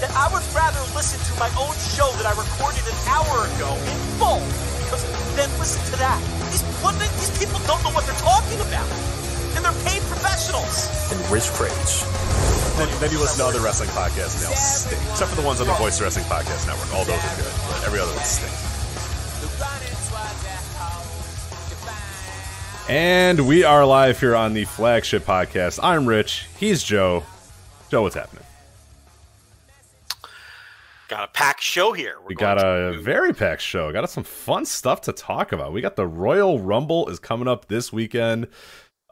that I would rather listen to my own show that I recorded an hour ago in full because then listen to that. These, what, these people don't know what they're talking about. And they're paid professionals. And Rich Kraetsch. Then, then you listen to other wrestling podcasts and they'll stink. Except for the ones on the Voice Wrestling Podcast Network. All those are good, but every other one stinks. And we are live here on the flagship podcast. I'm Rich. He's Joe. Joe, what's happening? Got a packed show here. We're we got a to... very packed show. Got some fun stuff to talk about. We got the Royal Rumble is coming up this weekend.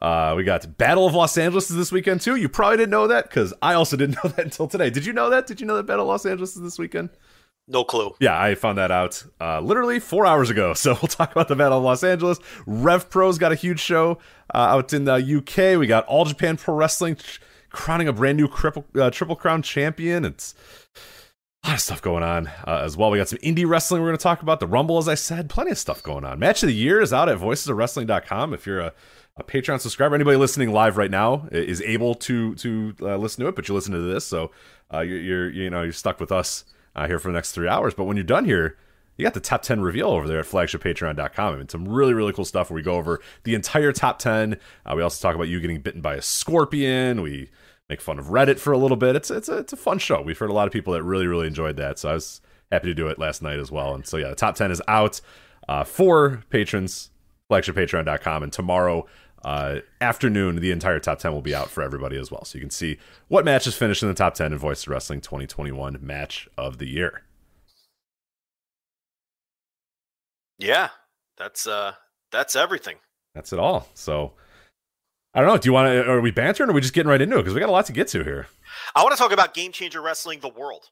Uh, we got Battle of Los Angeles is this weekend too. You probably didn't know that because I also didn't know that until today. Did you know that? Did you know that Battle of Los Angeles is this weekend? No clue. Yeah, I found that out uh, literally four hours ago. So we'll talk about the Battle of Los Angeles. Rev Pro's got a huge show uh, out in the UK. We got All Japan Pro Wrestling crowning a brand new triple, uh, triple crown champion. It's a lot of stuff going on uh, as well. We got some indie wrestling we're going to talk about. The Rumble, as I said, plenty of stuff going on. Match of the Year is out at voicesofwrestling.com. If you're a, a Patreon subscriber, anybody listening live right now is able to to uh, listen to it, but you're listening to this, so uh, you're, you're, you know you're stuck with us uh, here for the next three hours. But when you're done here, you got the top 10 reveal over there at flagshippatreon.com. I mean, some really, really cool stuff where we go over the entire top 10. Uh, we also talk about you getting bitten by a scorpion. We make fun of Reddit for a little bit. It's it's a, it's a fun show. We've heard a lot of people that really really enjoyed that, so I was happy to do it last night as well. And so yeah, the top ten is out uh, for patrons. FlagshipPatreon.com, and tomorrow uh, afternoon, the entire top 10 will be out for everybody as well. So you can see what matches finished in the top 10 in Voice of Wrestling 2021 Match of the Year. Yeah, that's uh that's everything. That's it all. So I don't know. Do you want to? Are we bantering? or Are we just getting right into it? Because we got a lot to get to here. I want to talk about Game Changer Wrestling, the world.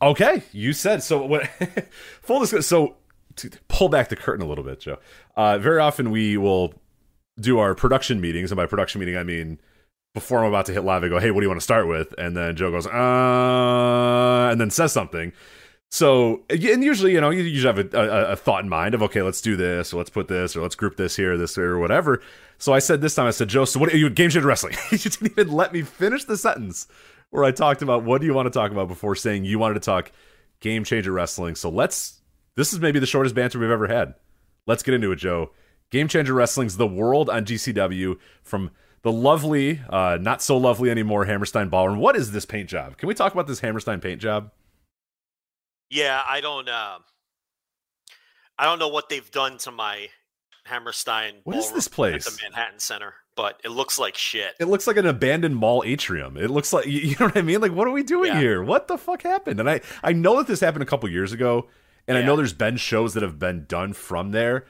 Okay, you said so. What? full disclosure. So to pull back the curtain a little bit, Joe. Uh, very often we will do our production meetings, and by production meeting I mean before I'm about to hit live, I go, "Hey, what do you want to start with?" And then Joe goes, "Uh," and then says something. So, and usually, you know, you usually have a, a, a, thought in mind of, okay, let's do this, or let's put this, or let's group this here, this, or whatever. So I said this time, I said, Joe, so what are you, Game Changer Wrestling? you didn't even let me finish the sentence where I talked about what do you want to talk about before saying you wanted to talk Game Changer Wrestling. So let's, this is maybe the shortest banter we've ever had. Let's get into it, Joe. Game Changer Wrestling's The World on GCW from the lovely, uh, not so lovely anymore, Hammerstein Ballroom. What is this paint job? Can we talk about this Hammerstein paint job? Yeah, I don't. Uh, I don't know what they've done to my Hammerstein. What is this place? At the Manhattan Center, but it looks like shit. It looks like an abandoned mall atrium. It looks like you know what I mean. Like, what are we doing yeah. here? What the fuck happened? And I I know that this happened a couple years ago, and yeah. I know there's been shows that have been done from there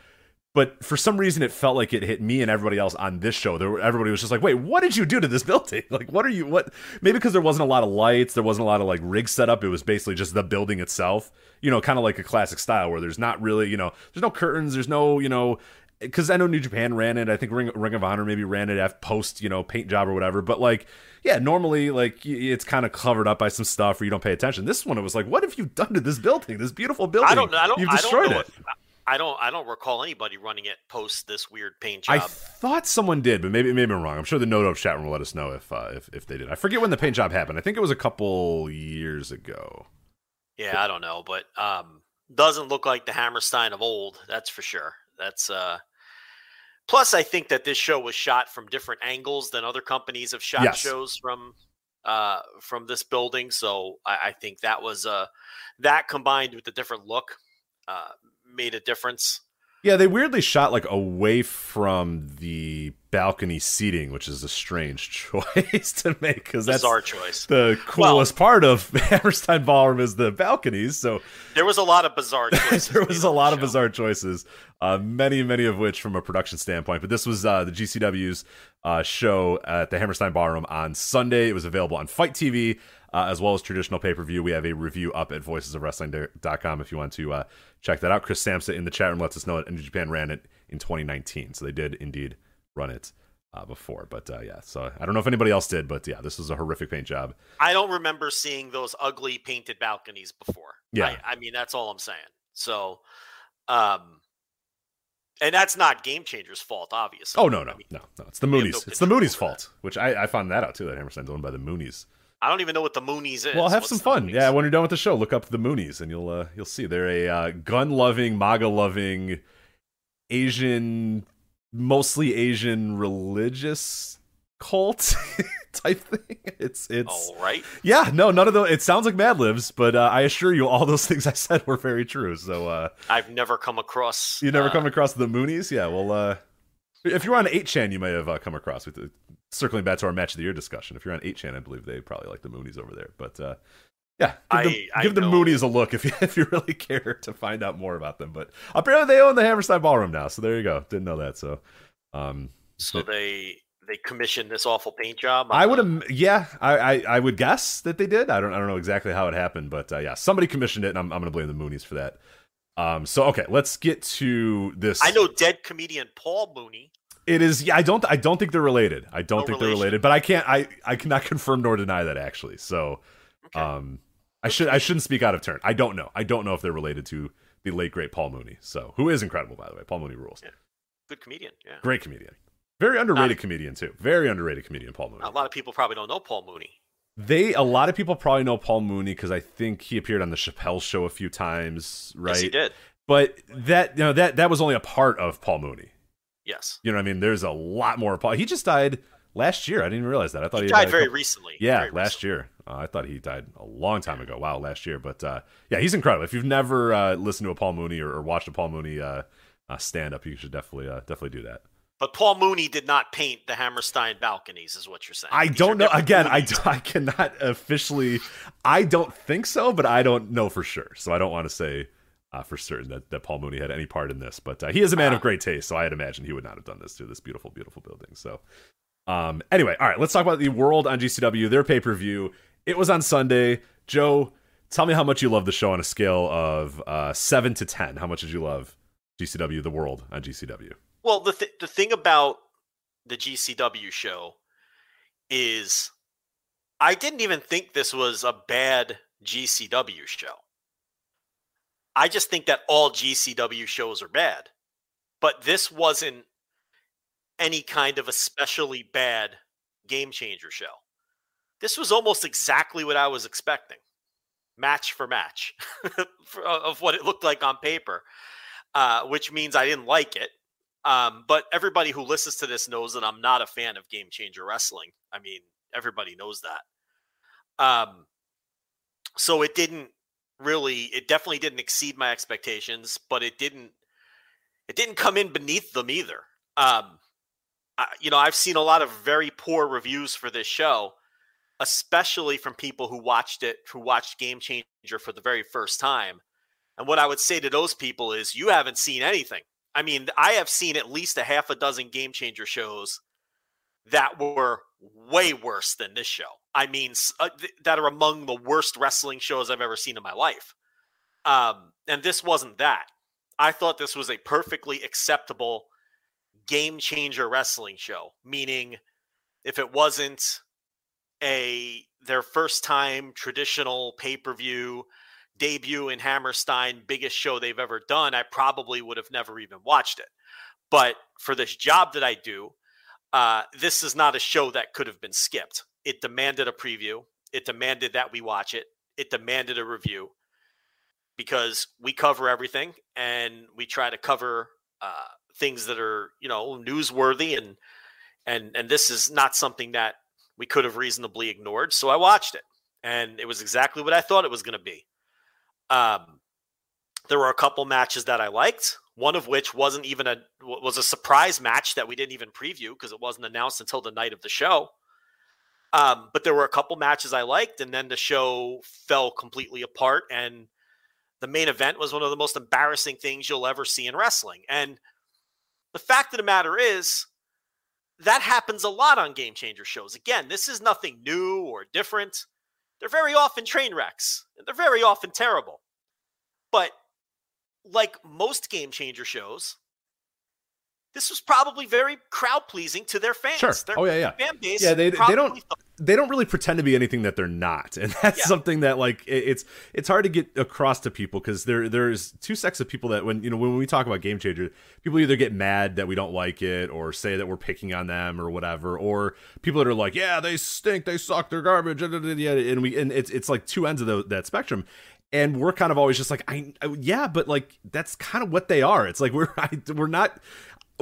but for some reason it felt like it hit me and everybody else on this show there everybody was just like wait what did you do to this building like what are you what maybe because there wasn't a lot of lights there wasn't a lot of like rig setup it was basically just the building itself you know kind of like a classic style where there's not really you know there's no curtains there's no you know because I know New Japan ran it. I think Ring, Ring of Honor maybe ran it after post, you know, paint job or whatever. But like, yeah, normally like it's kind of covered up by some stuff or you don't pay attention. This one, it was like, what have you done to this building? This beautiful building. I don't. I don't. You've I destroyed don't know it. if- I don't. I don't recall anybody running it post this weird paint job. I thought someone did, but maybe maybe I'm wrong. I'm sure the Noto chat room will let us know if uh, if if they did. I forget when the paint job happened. I think it was a couple years ago. Yeah, I don't know, but um, doesn't look like the Hammerstein of old. That's for sure. That's uh. Plus, I think that this show was shot from different angles than other companies have shot Yes. shows from uh from this building. So I, I think that was uh that combined with the different look uh made a difference. Yeah, they weirdly shot like away from the balcony seating, which is a strange choice to make because that's our choice. the coolest part of Hammerstein Ballroom is the balconies. So There was a lot of bizarre choices. there was a lot of bizarre choices, uh, many, many of which from a production standpoint. But this was uh, the GCW's uh, show at the Hammerstein Ballroom on Sunday. It was available on FITE TV uh, as well as traditional pay per view. We have a review up at voicesofwrestling.com if you want to uh, check that out. Chris Samsa in the chat room lets us know that New Japan ran it in 2019, so they did indeed run it. Uh, before, but uh, yeah, so I don't know if anybody else did, but yeah, this was a horrific paint job. I don't remember seeing those ugly painted balconies before. Yeah. I, I mean that's all I'm saying. So, um, and that's not Game Changer's fault, obviously. Oh no, no, I mean, no, no! It's the Moonies. no it's the Moonies' over that. fault, which I, I found that out too. That Hammerstein's owned by the Moonies. I don't even know what the Moonies is. Well, have What's some fun. Moonies? Yeah, when you're done with the show, look up the Moonies, and you'll uh, you'll see they're a uh, gun-loving, MAGA-loving, Asian, mostly Asian religious cult type thing. It's it's All right. yeah, no, none of those. It sounds like Mad Libs, but uh, I assure you, all those things I said were very true. So uh, I've never come across. you never uh, come across the Moonies? Yeah, well, uh, if you're on 8chan, you may have uh, come across with circling back to our match of the year discussion. If you're on 8chan, I believe they probably like the Moonies over there. But uh, yeah, give, the, I- I the Moonies a look if you if you really care to find out more about them. But apparently they own the Hammerstein Ballroom now, so there you go. Didn't know that. So um, So they they commissioned this awful paint job. I would have, yeah, I, I I would guess that they did. I don't I don't know exactly how it happened, but uh, yeah, somebody commissioned it, and I'm I'm gonna blame the Moonies for that. Um, so okay, let's get to this. I know dead comedian Paul Mooney. It is. Yeah, I don't. I don't think they're related. I don't No think they're related. But I can't. I I cannot confirm nor deny that actually. So, Okay. um, I should. I shouldn't speak out of turn. I don't know. I don't know if they're related to the late great Paul Mooney. So, who is incredible by the way. Paul Mooney rules. Yeah. Good comedian. Yeah. Great comedian. Very underrated uh, comedian too. Very underrated comedian. Paul Mooney. A lot of people probably don't know Paul Mooney. They. A lot of people probably know Paul Mooney because I think he appeared on the Chappelle Show a few times. Right. Yes, he did. But that you know that that was only a part of Paul Mooney. Yes. You know what I mean? There's a lot more. Paul. He just died last year. I didn't realize that. I thought He he, died a very recently. Yeah, Very last recently. year. Uh, I thought he died a long time ago. Wow, last year. But uh, yeah, he's incredible. If you've never uh, listened to a Paul Mooney or, or watched a Paul Mooney uh, uh, stand up, you should definitely uh, definitely do that. But Paul Mooney did not paint the Hammerstein balconies, is what you're saying. I These don't know. Again, I, cannot officially. I don't think so, but I don't know for sure. So I don't want to say uh, for certain that, that Paul Mooney had any part in this. But uh, he is a man of Ah. great taste, so I had imagined he would not have done this to this beautiful, beautiful building. So, um, anyway, all right, let's talk about the World on GCW, their pay per view. It was on Sunday. Joe, tell me how much you love the show on a scale of uh, seven to ten. How much did you love GCW, the World on GCW? Well, the th- the thing about the GCW show is I didn't even think this was a bad GCW show. I just think that all GCW shows are bad. But this wasn't any kind of especially bad game changer show. This was almost exactly what I was expecting. Match for match for- of what it looked like on paper, uh, which means I didn't like it. Um, but everybody who listens to this knows that I'm not a fan of Game Changer Wrestling. I mean, everybody knows that. Um, so it didn't really, it definitely didn't exceed my expectations, but it didn't, it didn't come in beneath them either. Um, You know, I've seen a lot of very poor reviews for this show, especially from people who watched it, who watched Game Changer for the very first time. And what I would say to those people is, you haven't seen anything. I mean, I have seen at least a half a dozen game changer shows that were way worse than this show. I mean, uh, th- that are among the worst wrestling shows I've ever seen in my life. Um, and this wasn't that. I thought this was a perfectly acceptable game changer wrestling show, meaning if it wasn't a their first time traditional pay per view debut in Hammerstein, biggest show they've ever done, I probably would have never even watched it. But for this job that I do, uh, this is not a show that could have been skipped. It demanded a preview. It demanded that we watch it. It demanded a review because we cover everything and we try to cover uh, things that are you know newsworthy and and and this is not something that we could have reasonably ignored. So I watched it, and it was exactly what I thought it was going to be. Um, there were a couple matches that I liked. One of which wasn't even a was a surprise match that we didn't even preview because it wasn't announced until the night of the show. Um, but there were a couple matches I liked, and then the show fell completely apart. And the main event was one of the most embarrassing things you'll ever see in wrestling. And the fact of the matter is, that happens a lot on game changer shows. Again, this is nothing new or different. They're very often train wrecks, and they're very often terrible. But like most game changer shows, this was probably very crowd pleasing to their fans. Sure. Their oh yeah, yeah. Fan base. Yeah, they, they don't they don't really pretend to be anything that they're not, and that's Yeah. something that like it's it's hard to get across to people because there there's two sects of people that when you know when we talk about game changer, people either get mad that we don't like it or say that we're picking on them or whatever, or people that are like, yeah, they stink, they suck, they're garbage, and we and it's it's like two ends of the, that spectrum. And we're kind of always just like, I, I yeah, but like that's kind of what they are. It's like we're I, we're not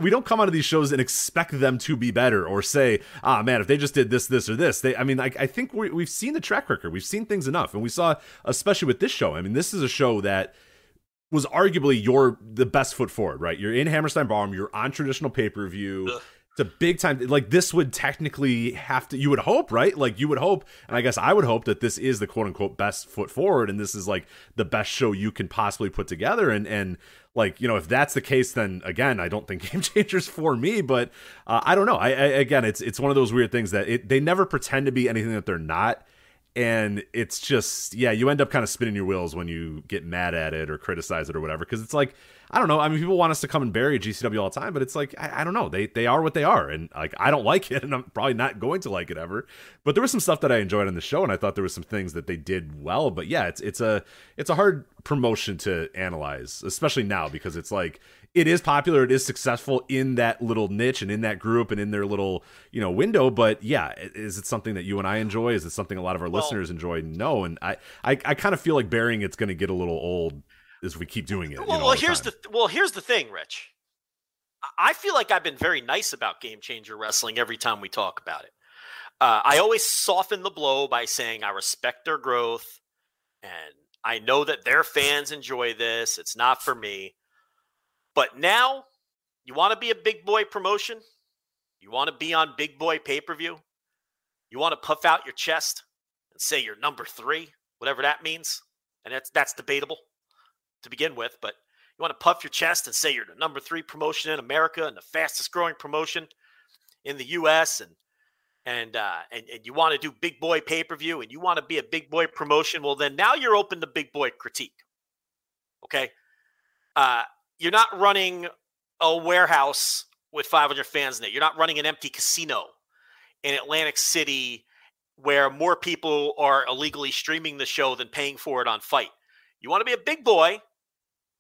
we don't come onto these shows and expect them to be better or say, ah, man, if they just did this, this, or this. They, I mean, I, I think we, we've seen the track record. We've seen things enough. And we saw, especially with this show, I mean, this is a show that was arguably your the best foot forward, right? You're in Hammerstein Ballroom, you're on traditional pay per view. It's a big time. Like this would technically have to. You would hope, right? Like you would hope, and I guess I would hope that this is the quote unquote best foot forward, and this is like the best show you can possibly put together. And and like you know, if that's the case, then again, I don't think Game Changers for me. But uh, I don't know. I, I again, it's it's one of those weird things that it, they never pretend to be anything that they're not and it's just yeah you end up kind of spinning your wheels when you get mad at it or criticize it or whatever because it's like i don't know. I mean people want us to come and bury gcw all the time but it's like I, I don't know. They they are what they are. And like i don't like it and i'm probably not going to like it ever. But there was some stuff that i enjoyed on the show and i thought there was some things that they did well. But yeah it's it's a it's a hard promotion to analyze especially now because it's like it is popular it is successful in that little niche and in that group and in their little you know window. But yeah is it something that you and i enjoy? Is it something a lot of our Well- listeners enjoy? No. And i i, I kind of feel like burying it's going to get a little old as we keep doing it you Well, know, well here's time. the well, here's the thing, Rich. I- I feel like I've been very nice about Game Changer Wrestling every time we talk about it. Uh, I always soften the blow by saying I respect their growth, and I know that their fans enjoy this. It's not for me, but now you want to be a big boy promotion. You want to be on big boy pay per view. You want to puff out your chest and say you're number three, whatever that means, and that's that's debatable to begin with, but you want to puff your chest and say you're the number three promotion in America and the fastest growing promotion in the U.S. and and uh, and, and you want to do big boy pay per view and you want to be a big boy promotion. Well, then now you're open to big boy critique. Okay, uh, you're not running a warehouse with 500 fans in it. You're not running an empty casino in Atlantic City where more people are illegally streaming the show than paying for it on FITE. You want to be a big boy?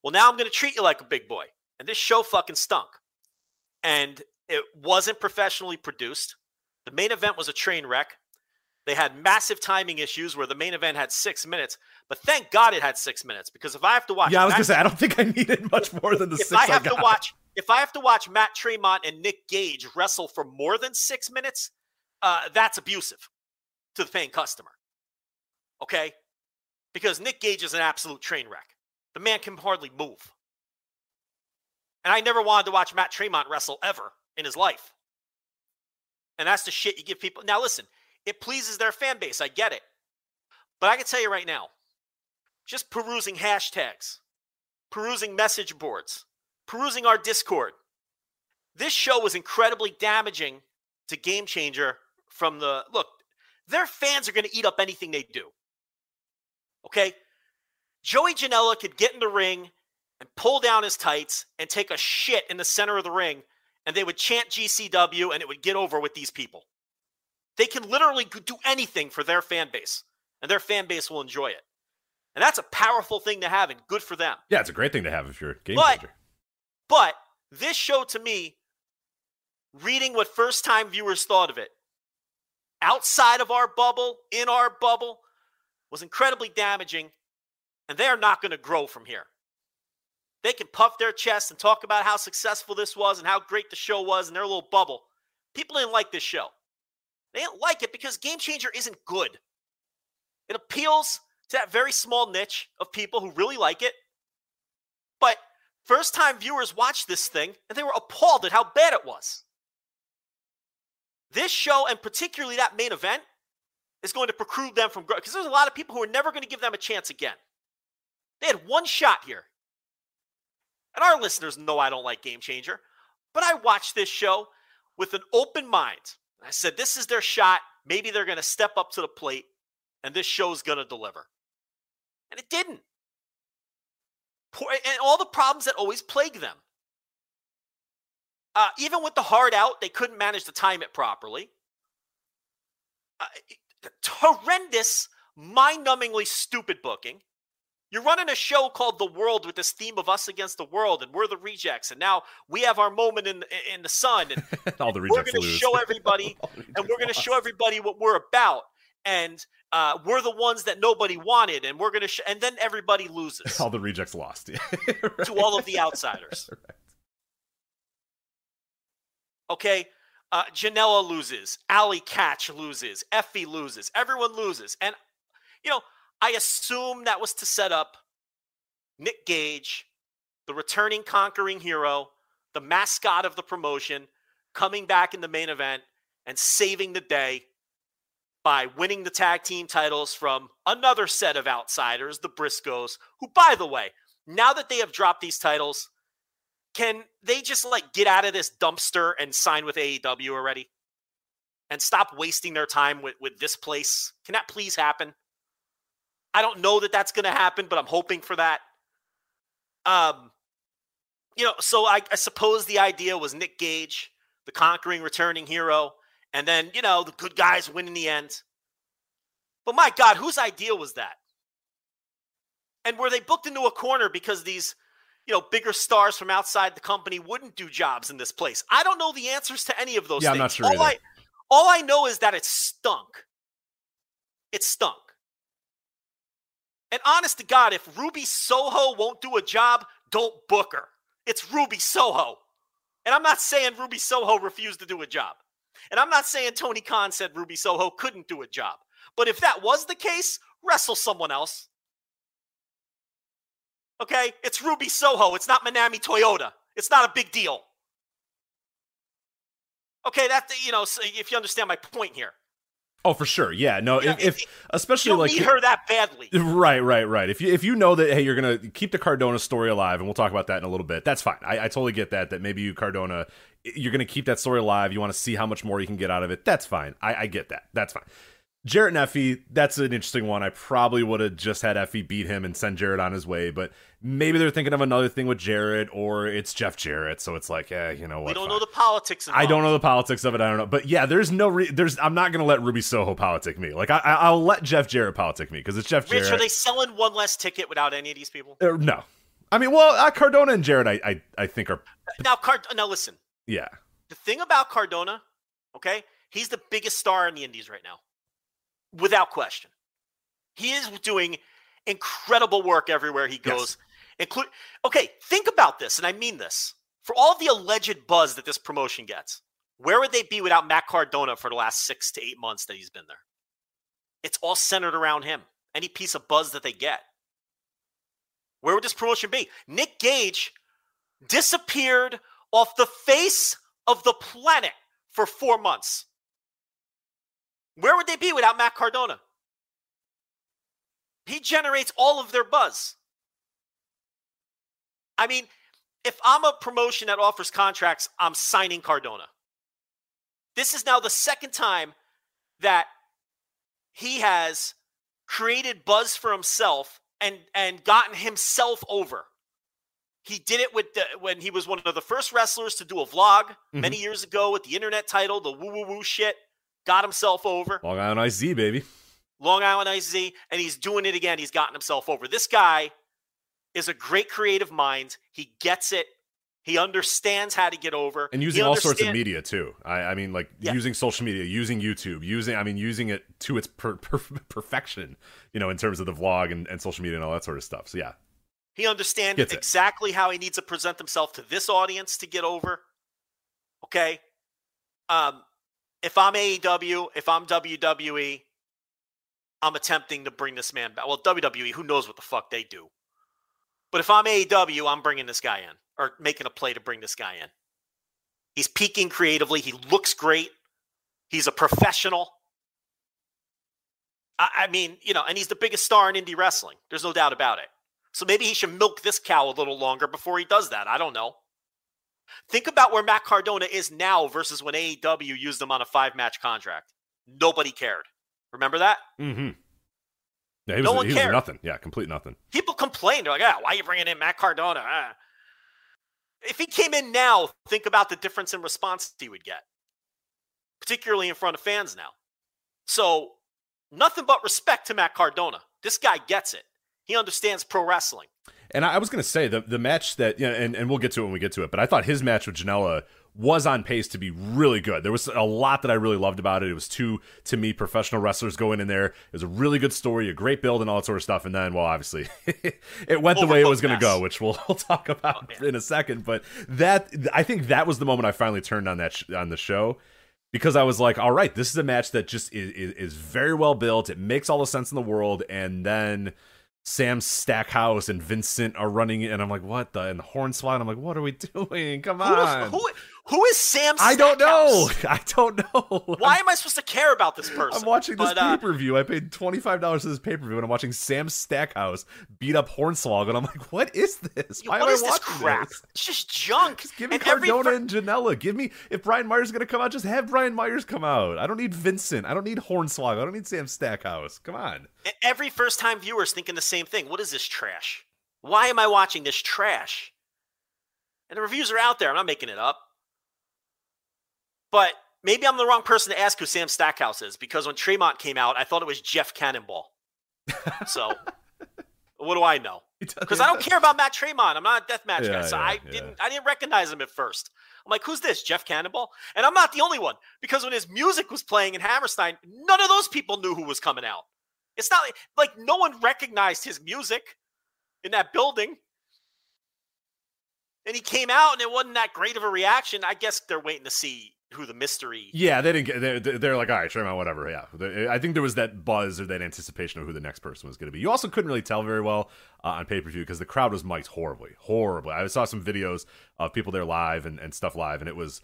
Well, now I'm going to treat you like a big boy. And this show fucking stunk. And it wasn't professionally produced. The main event was a train wreck. They had massive timing issues where the main event had six minutes, but thank God it had six minutes because if I have to watch, yeah i was Matt- gonna say i don't think i needed much more than the if six I have to got. watch, if I have to watch Matt Tremont and Nick Gage wrestle for more than six minutes, uh, that's abusive to the paying customer. Okay, because Nick Gage is an absolute train wreck. The man can hardly move, and I never wanted to watch Matt Tremont wrestle ever in his life. And that's the shit you give people. Now, listen, it pleases their fan base. I get it. But I can tell you right now, just perusing hashtags, perusing message boards, perusing our Discord. This show was incredibly damaging to Game Changer from the look, their fans are going to eat up anything they do. Okay? Joey Janela could get in the ring and pull down his tights and take a shit in the center of the ring, and they would chant GCW and it would get over with these people. They can literally do anything for their fan base, and their fan base will enjoy it. And that's a powerful thing to have and good for them. Yeah, it's a great thing to have if you're a game But- changer. But this show to me, reading what first time viewers thought of it, outside of our bubble, in our bubble, was incredibly damaging, and they are not going to grow from here. They can puff their chest and talk about how successful this was and how great the show was in their little bubble. People didn't like this show. They didn't like it because Game Changer isn't good. It appeals to that very small niche of people who really like it. But first time viewers watched this thing and they were appalled at how bad it was. This show, and particularly that main event, is going to preclude them from growing because there's a lot of people who are never going to give them a chance again. They had one shot here. And our listeners know I don't like Game Changer, but I watched this show with an open mind. I said, this is their shot. Maybe they're going to step up to the plate and this show's going to deliver. And it didn't. Poor, and all the problems that always plague them. Uh, even with the hard out, they couldn't manage to time it properly. Uh, horrendous, mind numbingly stupid booking. You're running a show called The World with this theme of us against the world, and we're the rejects, and now we have our moment in in the sun, and All the we're rejects going to show everybody, and we're going to show everybody what we're about, and uh, we're the ones that nobody wanted, and we're going to, sh- and then everybody loses All the rejects lost. Yeah. to all of the outsiders. Okay, uh, Janela loses, Allie Katch loses, Effy loses, everyone loses, and you know I assume that was to set up Nick Gage, the returning conquering hero, the mascot of the promotion, coming back in the main event and saving the day by winning the tag team titles from another set of outsiders, the Briscoes, who, by the way, now that they have dropped these titles, can they just like get out of this dumpster and sign with AEW already? And stop wasting their time with, with this place? Can that please happen? I don't know that that's going to happen, but I'm hoping for that. Um, you know, so I, I suppose the idea was Nick Gage, the conquering returning hero, and then, you know, the good guys win in the end. But my God, whose idea was that? And were they booked into a corner because these, you know, bigger stars from outside the company wouldn't do jobs in this place? I don't know the answers to any of those Yeah, I'm not sure all either. I all I know is that it stunk. It stunk. And honest to God, if Ruby Soho won't do a job, don't book her. It's Ruby Soho. And I'm not saying Ruby Soho refused to do a job. And I'm not saying Tony Khan said Ruby Soho couldn't do a job. But if that was the case, wrestle someone else. Okay? It's Ruby Soho. It's not Manami Toyota. It's not a big deal. Okay, that you know, if you understand my point here. Oh, for sure. Yeah. No. Yeah, if, if especially like need her that badly. Right, right, right. If you if you know that hey, you're gonna keep the Cardona story alive, and we'll talk about that in a little bit. That's fine. I, I totally get that. That maybe you Cardona, you're gonna keep that story alive. You want to see how much more you can get out of it. That's fine. I, I get that. That's fine. Jarrett and Effy, that's an interesting one. I probably would have just had Effy beat him and send Jarrett on his way, but maybe they're thinking of another thing with Jarrett, or it's Jeff Jarrett. So it's like, yeah, you know what? We don't fine. know the politics involved. I don't know the politics of it. I don't know, but yeah, there's no re- there's. I'm not gonna let Ruby Soho politic me. Like I, I I'll let Jeff Jarrett politic me because it's Jeff Rich, Jarrett. are they selling one less ticket without any of these people? Uh, no, I mean, well, uh, Cardona and Jarrett, I, I, I think are Now, Card- now listen. yeah, The thing about Cardona, okay, he's the biggest star in the Indies right now, without question. He is doing incredible work everywhere he goes. Include, okay, think about this, and I mean this. For all the alleged buzz that this promotion gets, where would they be without Matt Cardona for the last six to eight months that he's been there? It's all centered around him. Any piece of buzz that they get. Where would this promotion be? Nick Gage disappeared off the face of the planet for four months. Where would they be without Matt Cardona? He generates all of their buzz. I mean, if I'm a promotion that offers contracts, I'm signing Cardona. This is now the second time that he has created buzz for himself and and gotten himself over. He did it with the, when he was one of the first wrestlers to do a vlog mm-hmm. many years ago with the internet title, the woo woo woo shit. Got himself over. Long Island Ice Z, baby. Long Island Ice Z, and he's doing it again. He's gotten himself over. This guy is a great creative mind. He gets it. He understands how to get over. And using all sorts of media too. I, I mean, like Yeah. using social media, using YouTube, using, I mean, using it to its per, per, perfection, you know, in terms of the vlog and, and social media and all that sort of stuff. So, yeah. He understands Gets it. exactly how he needs to present himself to this audience to get over. Okay. Um, if I'm AEW, if I'm WWE, I'm attempting to bring this man back. Well, WWE, who knows what the fuck they do. But if I'm AEW, I'm bringing this guy in or making a play to bring this guy in. He's peaking creatively. He looks great. He's a professional. I, I mean, you know, and he's the biggest star in indie wrestling. There's no doubt about it. So maybe he should milk this cow a little longer before he does that. I don't know. Think about where Matt Cardona is now versus when AEW used him on a five match contract. Nobody cared. Remember that? Mm-hmm. Yeah, he was, No one he was cared. nothing. Yeah, complete nothing. People complained. They're like, ah, why are you bringing in Matt Cardona? Ah. If he came in now, think about the difference in response he would get, particularly in front of fans now. So, nothing but respect to Matt Cardona. This guy gets it. He understands pro wrestling. And I I was going to say the the match that you know, and and we'll get to it when we get to it. But I thought his match with Janela was on pace to be really good. There was a lot that I really loved about it. It was two to me professional wrestlers going in there. It was a really good story, a great build, and all that sort of stuff. And then, well, obviously, it went the way it was going to go, which we'll, we'll talk about Oh, in a second. But that I think that was the moment I finally turned on that sh- on the show because I was like, all right, this is a match that just is, is, is very well built. It makes all the sense in the world. And then Sam Stackhouse and Vincent are running it, and I'm like, what the? And the Hornswoggle, and I'm like, what are we doing? Come Who is, on. who, who is Sam Stackhouse? I don't know. I don't know. Why am I supposed to care about this person? I'm watching this uh, pay per view. I paid twenty five dollars for this pay per view, and I'm watching Sam Stackhouse beat up Hornswoggle, and I'm like, what is this? Why what am I this watching crap? this? It's just junk. Just give me And Cardona fr- and Janela. Give me if Brian Myers is gonna come out, just have Brian Myers come out. I don't need Vincent. I don't need Hornswoggle. I don't need Sam Stackhouse. Come on. E- Every first time viewer is thinking the same thing. What is this trash? Why am I watching this trash? And the reviews are out there. I'm not making it up. But maybe I'm the wrong person to ask who Sam Stackhouse is because when Tremont came out, I thought it was Jeff Cannonball. So what do I know? Because I don't care about Matt Tremont. I'm not a deathmatch Yeah, guy. So yeah, I yeah. didn't I didn't recognize him at first. I'm like, who's this? Jeff Cannonball? And I'm not the only one because when his music was playing in Hammerstein, none of those people knew who was coming out. It's not like, like no one recognized his music in that building. And he came out and it wasn't that great of a reaction. I guess they're waiting to see who the mystery. Yeah, they didn't get. They're, they're like, all right, Tremont, whatever. Yeah, I think there was that buzz or that anticipation of who the next person was going to be. You also couldn't really tell very well uh, on pay per view because the crowd was mic'd horribly, horribly. I saw some videos of people there live and, and stuff live, and it was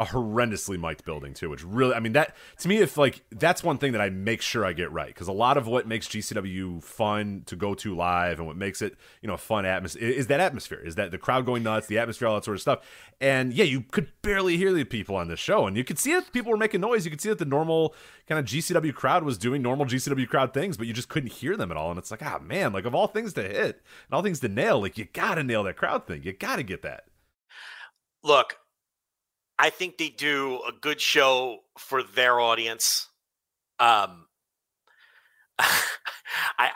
a horrendously mic'd building too. Which really, I mean, that to me, if like that's one thing that I make sure I get right because a lot of what makes GCW fun to go to live and what makes it you know a fun atmosphere is that atmosphere, is that the crowd going nuts, the atmosphere, all that sort of stuff. And yeah, you could barely hear the people on this show, and you could see that people were making noise. You could see that the normal kind of GCW crowd was doing normal GCW crowd things, but you just couldn't hear them at all. And it's like, ah, man, like of all things to hit and all things to nail, like you gotta nail that crowd thing. You gotta get that. Look, I think they do a good show for their audience. Um, I,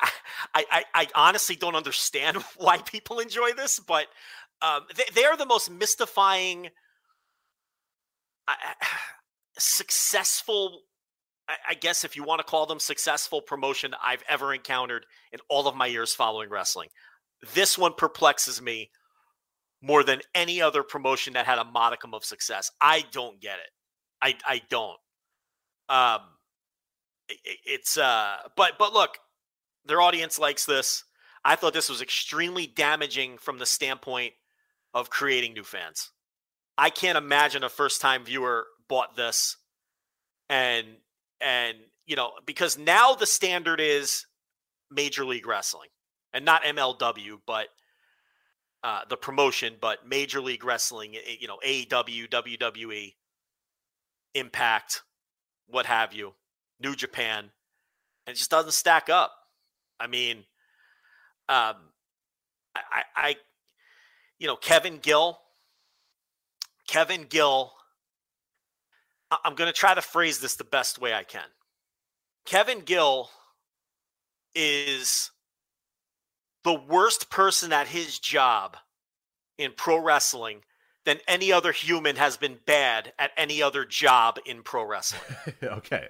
I, I, I honestly don't understand why people enjoy this, but um, they, they're the most mystifying, successful. I I guess if you want to call them successful promotion I've ever encountered in all of my years following wrestling. This one perplexes me more than any other promotion that had a modicum of success. I don't get it. I I don't. Um, i- i- it's uh, but but look, their audience likes this. I thought this was extremely damaging from the standpoint of creating new fans. I can't imagine a first time viewer bought this and and you know because now the standard is Major League Wrestling and not MLW, but uh, the promotion, but Major League Wrestling, eh, you know, AEW, WWE, Impact, what have you, New Japan, and it just doesn't stack up. I mean, um, I, I, I you know, Kevin Gill, Kevin Gill. I'm going to try to phrase this the best way I can. Kevin Gill is the worst person at his job in pro wrestling than any other human has been bad at any other job in pro wrestling. okay.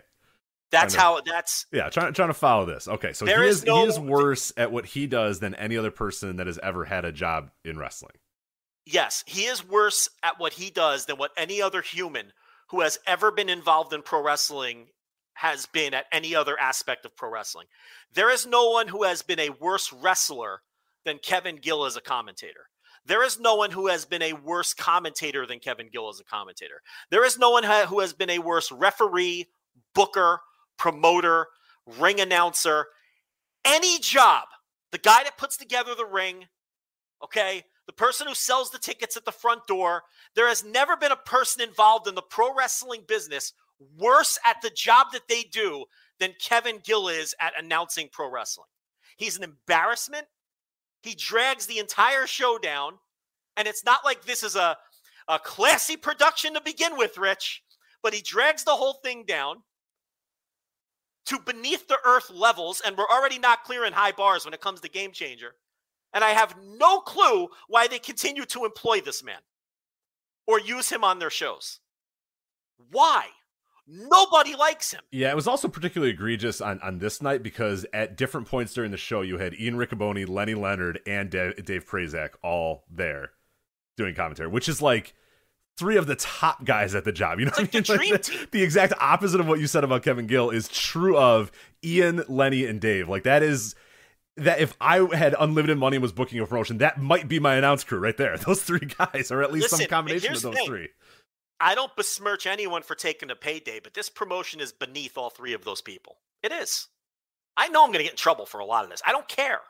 That's how that's Yeah, trying trying to follow this. Okay, so There he is is no- he is worse at what he does than any other person that has ever had a job in wrestling. yes, he is worse at what he does than what any other human who has ever been involved in pro wrestling has been at any other aspect of pro wrestling. There is no one who has been a worse wrestler than Kevin Gill as a commentator. There is no one who has been a worse commentator than Kevin Gill as a commentator. There is no one who has been a worse referee, booker, promoter, ring announcer, any job. The guy that puts together the ring, okay, the person who sells the tickets at the front door. There has never been a person involved in the pro wrestling business worse at the job that they do than Kevin Gill is at announcing pro wrestling. He's an embarrassment. He drags the entire show down. And it's not like this is a, a classy production to begin with, Rich, but he drags the whole thing down to beneath the earth levels. And we're already not clearing high bars when it comes to Game Changer. And I have no clue why they continue to employ this man or use him on their shows. Why? Nobody likes him. Yeah, it was also particularly egregious on, on this night because at different points during the show, you had Ian Riccoboni, Lenny Leonard, and Da- Dave Prazak all there doing commentary, which is like three of the top guys at the job. You know, like what I the mean? the, team. the exact opposite of what you said about Kevin Gill is true of Ian, Lenny, and Dave. Like that is that if I had unlimited money and was booking a promotion, that might be my announce crew right there. Those three guys, or at least Listen, some combination of those three. I don't besmirch anyone for taking a payday, but this promotion is beneath all three of those people. It is. I know I'm going to get in trouble for a lot of this. I don't care.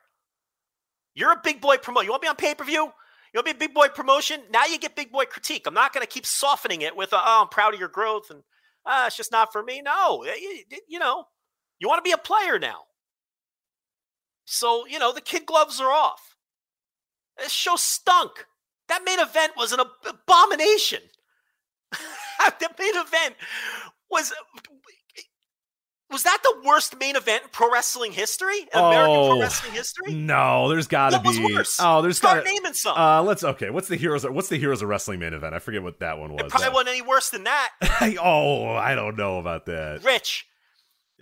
You're a big boy promote. You want to be on pay per view? You want to be a big boy promotion? Now you get big boy critique. I'm not going to keep softening it with, oh, I'm proud of your growth and ah, it's just not for me. No, you, you know, you want to be a player now. So, you know, the kid gloves are off. This show stunk. That main event was an ab- abomination. the main event was was that the worst main event in pro wrestling history? In American Oh, pro wrestling history? No, there's got to be. worse? Oh, there's Start got to. naming some. Uh, let's okay. What's the heroes? What's the heroes of wrestling main event? I forget what that one was. it probably Uh, wasn't any worse than that. oh, I don't know about that. Rich,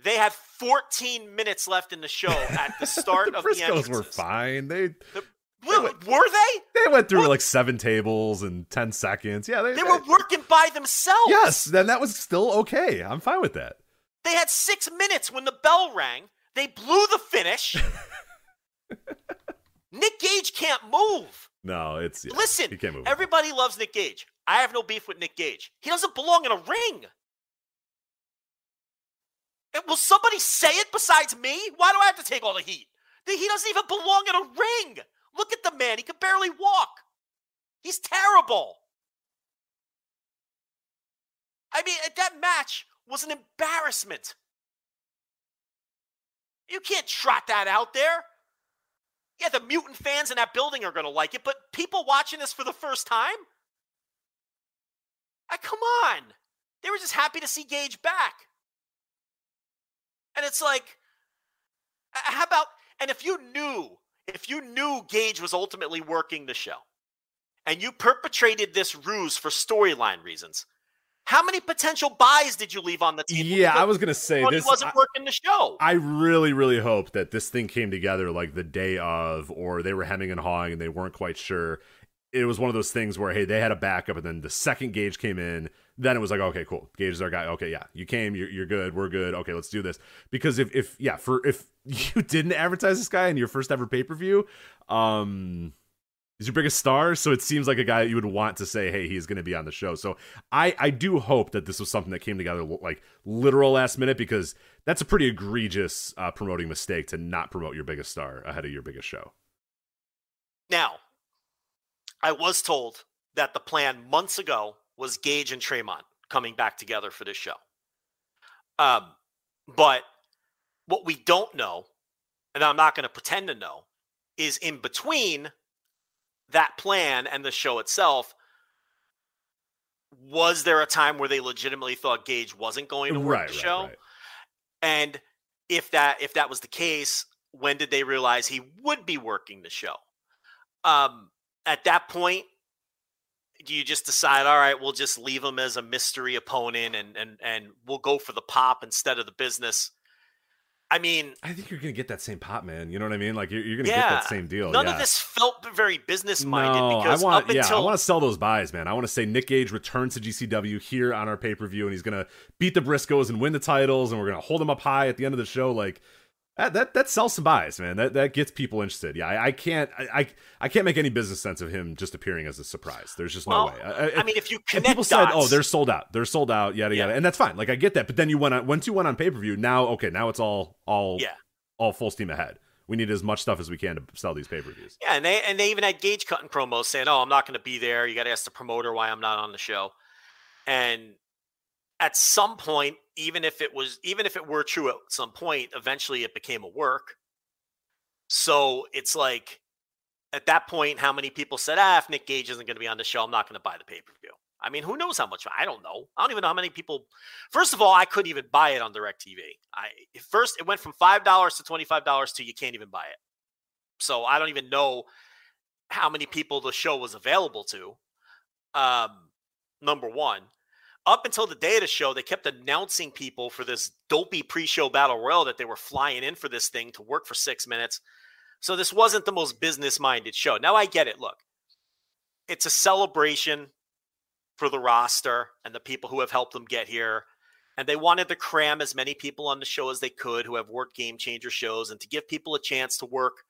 they had 14 minutes left in the show at the start the of the Briscoes entrances. were fine. They Were, were they? they went through What? like seven tables in ten seconds. Yeah, they, They were working by themselves. Yes, then that was still okay. I'm fine with that. They had six minutes when the bell rang. They blew the finish. Nick Gage can't move. No, it's yeah, Listen, he can't move. everybody loves Nick Gage. I have no beef with Nick Gage. He doesn't belong in a ring. And will somebody say it besides me? Why do I have to take all the heat? He doesn't even belong in a ring. Look at the man. He can barely walk. He's terrible. I mean, that match was an embarrassment. You can't trot that out there. Yeah, the mutant fans in that building are going to like it, but people watching this for the first time? Ah, come on. They were just happy to see Gage back. And it's like, how about, and if you knew, if you knew Gage was ultimately working the show and you perpetrated this ruse for storyline reasons, how many potential buys did you leave on the table? yeah, I was gonna say this. wasn't I- working the show. I really, really hope that this thing came together like the day of, or they were hemming and hawing and they weren't quite sure. It was one of those things where, hey, they had a backup, and then the second Gage came in, then it was like, okay, cool, Gage is our guy. Okay, yeah, you came, you're, you're good, we're good. Okay, let's do this. Because if, if, yeah, for if you didn't advertise this guy in your first ever pay per view, um, he's your biggest star, so it seems like a guy that you would want to say, hey, he's going to be on the show. So I, I do hope that this was something that came together like literal last minute because that's a pretty egregious uh, promoting mistake to not promote your biggest star ahead of your biggest show. Now, I was told that the plan months ago was Gage and Tremont coming back together for this show. Um, but what we don't know, and I'm not going to pretend to know, is in between that plan and the show itself, was there a time where they legitimately thought Gage wasn't going to work Right, the right, show? right. And if that if that was the case, when did they realize he would be working the show? Um, at that point, do you just decide, all right, we'll just leave him as a mystery opponent and and and we'll go for the pop instead of the business? I mean, I think you're gonna get that same pop, man. You know what I mean? Like you're, you're gonna yeah, get that same deal. None yeah. of this felt very business minded No, because I want, yeah, until I want to sell those buys, man. I want to say Nick Gage returns to GCW here on our pay per view, and he's gonna beat the Briscoes and win the titles, and we're gonna hold him up high at the end of the show. Like Ah, that, that, that sells some buys, man. That that gets people interested. Yeah, I, I can't, I, I, I can't make any business sense of him just appearing as a surprise. There's just well, no way. I, I mean, if you connect people said, "Oh, they're sold out. They're sold out." Yada Yeah. yada, and that's fine. Like I get that, but then you went on once you went on pay per view. Now, okay, now it's all all yeah. all full steam ahead. We need as much stuff as we can to sell these pay per views. Yeah, and they and they even had Gage cutting promos saying, "Oh, I'm not going to be there. You got to ask the promoter why I'm not on the show." And at some point, even if it was, even if it were true at some point, eventually it became a work. So it's like, at that point, how many people said, "Ah, if Nick Gage isn't going to be on the show, I'm not going to buy the pay per view." I mean, who knows how much? I don't know. I don't even know how many people. First of all, I couldn't even buy it on DirecTV I first it went from five dollars to twenty five dollars to you can't even buy it. So I don't even know how many people the show was available to. Um, number one, up until the day of the show, they kept announcing people for this dopey pre-show battle royal that they were flying in for this thing to work for six minutes. So this wasn't the most business-minded show. Now I get it. Look, it's a celebration for the roster and the people who have helped them get here. And they wanted to cram as many people on the show as they could who have worked game changer shows and to give people a chance to work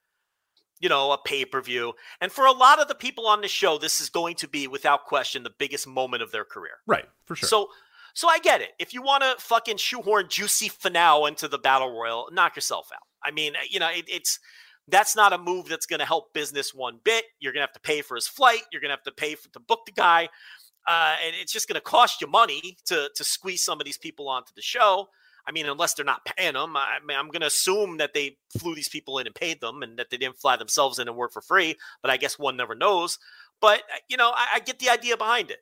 you know, a pay per view. And for a lot of the people on the show, this is going to be, without question, the biggest moment of their career. Right, for sure. So, so I get it. If you want to fucking shoehorn Juicy Finau into the battle royal, knock yourself out. I mean, you know, it, it's that's not a move that's going to help business one bit. You're going to have to pay for his flight. You're going to have to pay for, to book the guy, uh, and it's just going to cost you money to to squeeze some of these people onto the show. I mean, unless they're not paying them, I mean, I'm going to assume that they flew these people in and paid them, and that they didn't fly themselves in and work for free. But I guess one never knows. But uh, you know, I, I get the idea behind it.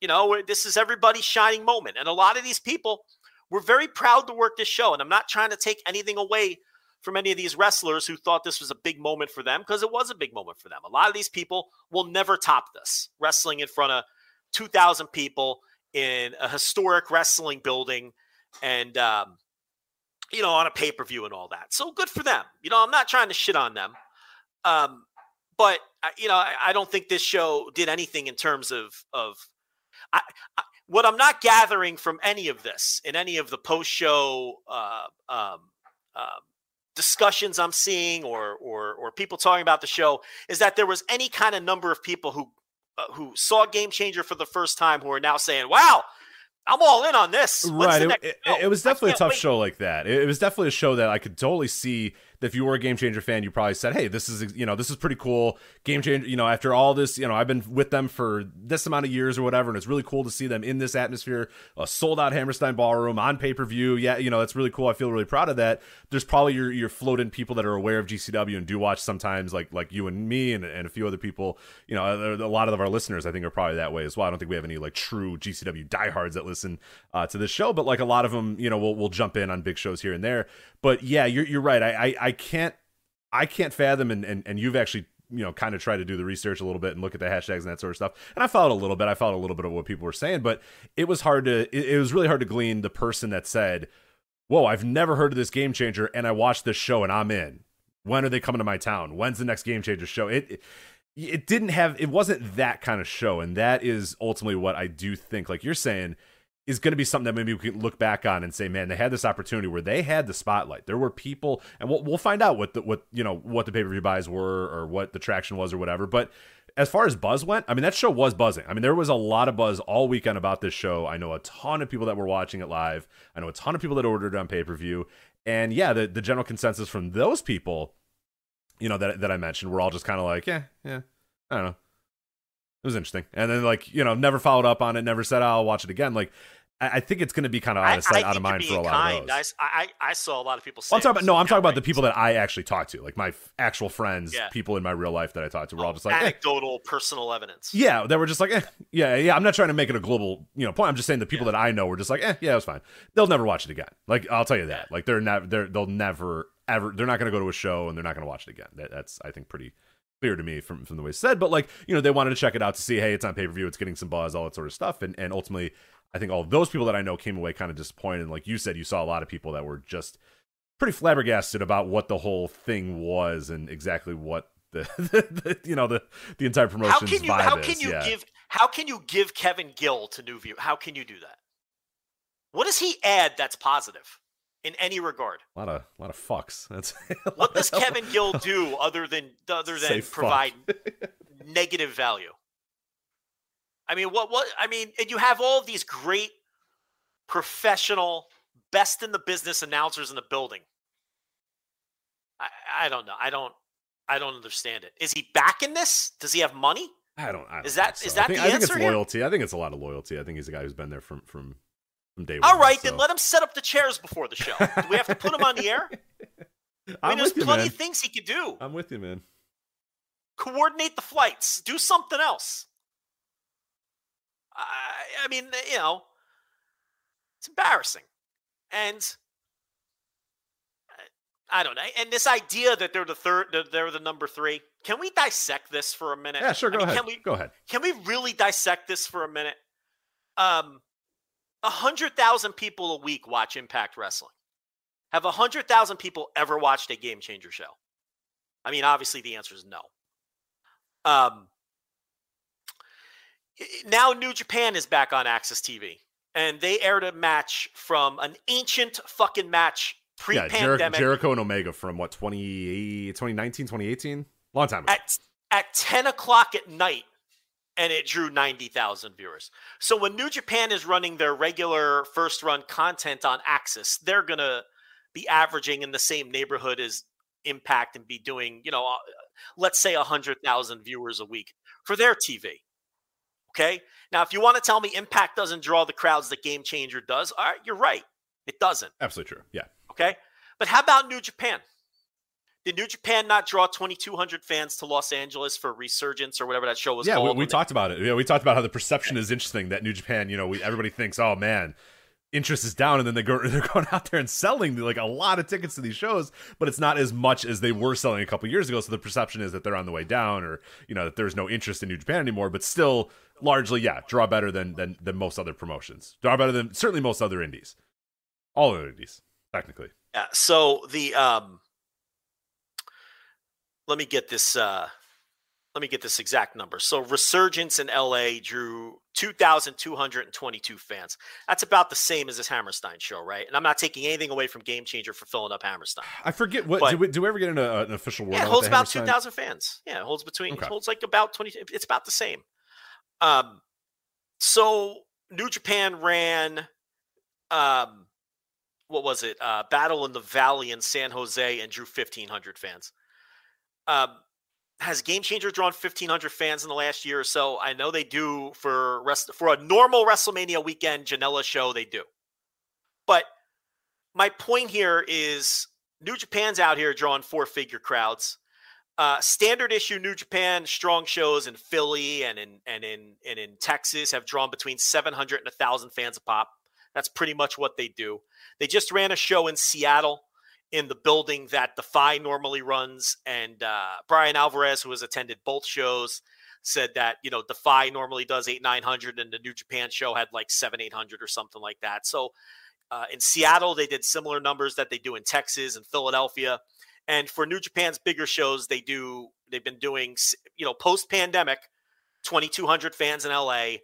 You know, this is everybody's shining moment, and a lot of these people were very proud to work this show. And I'm not trying to take anything away from any of these wrestlers who thought this was a big moment for them because it was a big moment for them. A lot of these people will never top this wrestling in front of 2,000 people in a historic wrestling building and um, you know on a pay per view and all that. So good for them. You know, I'm not trying to shit on them, um, but uh, you know, I, I don't think this show did anything in terms of of I, I, what I'm not gathering from any of this in any of the post show uh, um, um, discussions I'm seeing or or or people talking about the show is that there was any kind of number of people who uh, who saw Game Changer for the first time who are now saying, "Wow." I'm all in on this. Right. It, it- it was definitely a tough wait." show like that. It, it was definitely a show that I could totally see if you were a Game Changer fan, you probably said, "Hey, this is you know this is pretty cool." Game Changer, you know, after all this, you know, I've been with them for this amount of years or whatever, and it's really cool to see them in this atmosphere, a sold out Hammerstein Ballroom on pay per view. Yeah, you know, that's really cool. I feel really proud of that. There's probably your your floating people that are aware of GCW and do watch sometimes, like like you and me and, and a few other people. You know, a lot of our listeners, I think, are probably that way as well. I don't think we have any like true GCW diehards that listen uh, to this show, but like a lot of them, you know, will will jump in on big shows here and there. But yeah, you're you're right. I I, I can't I can't fathom, and, and and you've actually you know kind of tried to do the research a little bit and look at the hashtags and that sort of stuff. And I followed a little bit. I followed a little bit of what people were saying, but it was hard to. It, it was really hard to glean the person that said, "Whoa, I've never heard of this game changer, and I watched this show and I'm in." When are they coming to my town? When's the next game changer show? It, it it didn't have it wasn't that kind of show and that is ultimately what i do think like you're saying is going to be something that maybe we can look back on and say man they had this opportunity where they had the spotlight. There were people and we'll, we'll find out what the what you know what the pay-per-view buys were or what the traction was or whatever but as far as buzz went i mean that show was buzzing. I mean there was a lot of buzz all weekend about this show. I know a ton of people that were watching it live. I know a ton of people that ordered it on pay-per-view. And yeah the, the general consensus from those people you know that that I mentioned were all just kind of like, yeah, yeah, I don't know. It was interesting, and then like you know never followed up on it, never said oh, I'll watch it again. Like I, think it's going to be kind of out of sight, I out of mind for a lot kind. of those. I, I, I saw a lot of people. Well, I'm talking about no. I'm talking about the people that I actually talk to, like my f- actual friends, Yeah. people in my real life that I talk to. We're all just like, eh. anecdotal, personal evidence. yeah, they were just like, eh, yeah, yeah. I'm not trying to make it a global, you know, point. I'm just saying the people that I know were just like, eh, yeah, it was fine. They'll never watch it again. Like I'll tell you that. Like they're never, they're they'll never ever. They're not going to go to a show and they're not going to watch it again. That, that's I think pretty clear to me from from the way it's said. But like you know, they wanted to check it out to see, hey, it's on pay per view, it's getting some buzz, all that sort of stuff, and and ultimately. I think all those people that I know came away kind of disappointed. And like you said, you saw a lot of people that were just pretty flabbergasted about what the whole thing was and exactly what the, the, the you know the the entire promotion. How can you? vibe How is. can you yeah. give? How can you give Kevin Gill to New View? How can you do that? What does he add that's positive in any regard? a lot of a lot of fucks. That's What does Kevin Gill do other than other than provide negative value? I mean, what what I mean, and you have all of these great professional, best in the business announcers in the building. I, I don't know. I don't I don't understand it. Is he back in this? Does he have money? I don't. I don't Is that- think is so. I that think, the I think it's answer here? loyalty. I think it's a lot of loyalty. I think he's a guy who's been there from from from day one. All right, so. then let him set up the chairs before the show. Do we have to put him on the air? I mean, there's you, plenty man. of things he could do. I'm with you, man. Coordinate the flights. Do something else. I, I mean, you know, it's embarrassing, and I- I don't know. And this idea that they're the third, that they're the number three. Can we dissect this for a minute? Yeah, sure. I Go mean, ahead. Can we Go ahead. can we really dissect this for a minute? Um, a hundred thousand people a week watch Impact Wrestling. Have a hundred thousand people ever watched a Game Changer show? I mean, obviously the answer is no. Um, now New Japan is back on AXS TV, and they aired a match from an ancient fucking match Yeah, Jer- pre-pandemic Jericho and Omega from what 20, 2019, 2018? Long time ago. at at 10 o'clock at night and it drew 90,000 viewers. So when New Japan is running their regular first run content on AXS, they're going to be averaging in the same neighborhood as Impact and be doing, you know, uh, let's say 100,000 viewers a week for their TV. Okay? Now if you want to tell me Impact doesn't draw the crowds that Game Changer does, all right, you're right. It doesn't. Absolutely true. Yeah. Okay. But how about New Japan? Did New Japan not draw 2,200 fans to Los Angeles for Resurgence or whatever that show was yeah, we, called? we when they- talked about it. Yeah, we talked about how the perception is interesting that New Japan, you know, we, everybody thinks, oh man, interest is down, and then they go they're going out there and selling like a lot of tickets to these shows, but it's not as much as they were selling a couple years ago. So the perception is that they're on the way down, or you know that there's no interest in New Japan anymore. But still, largely, yeah, draw better than than than most other promotions. Draw better than certainly most other indies, all other indies, technically. Yeah. So the um, let me get this. Uh, let me get this exact number. So Resurgence in LA drew 2,222 fans. That's about the same as this Hammerstein show, right? And I'm not taking anything away from Game Changer for filling up Hammerstein. I forget what But- do we, do we ever get an, uh, an official word? Yeah, it holds about 2,000 fans. Yeah, it holds between, Okay. it holds like about 20, it's about the same. Um, so New Japan ran, um, what was it? Uh, Battle in the Valley in San Jose and drew 1,500 fans. Um, has Game Changer drawn 1,500 fans in the last year or so? I know they do for rest for a normal WrestleMania weekend Janela show. They do, but my point here is New Japan's out here drawing four figure crowds. Uh, standard issue New Japan strong shows in Philly and in and in and in Texas have drawn between 700 and 1,000 fans a pop. That's pretty much what they do. They just ran a show in Seattle in the building that Defy normally runs, and uh, Bryan Alvarez, who has attended both shows, said that you know Defy normally does eight nine hundred, and the New Japan show had like seven eight hundred or something like that. So uh, in Seattle, they did similar numbers that they do in Texas and Philadelphia. And for New Japan's bigger shows, they do they've been doing you know post pandemic, twenty two hundred fans in LA,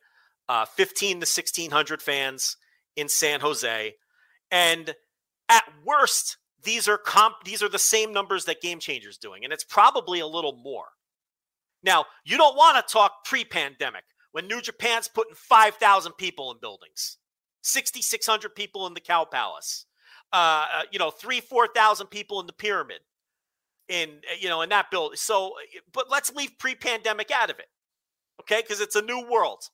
uh, fifteen to sixteen hundred fans in San Jose, and at worst, these are comp these are the same numbers that Game Changers doing, and it's probably a little more. Now, you don't want to talk pre-pandemic when New Japan's putting 5,000 people in buildings, 6,600 people in the Cow Palace, uh, uh, you know, three, 4,000 people in the Pyramid, in uh, you know, in that building. So, but let's leave pre-pandemic out of it, okay? Because it's a new world,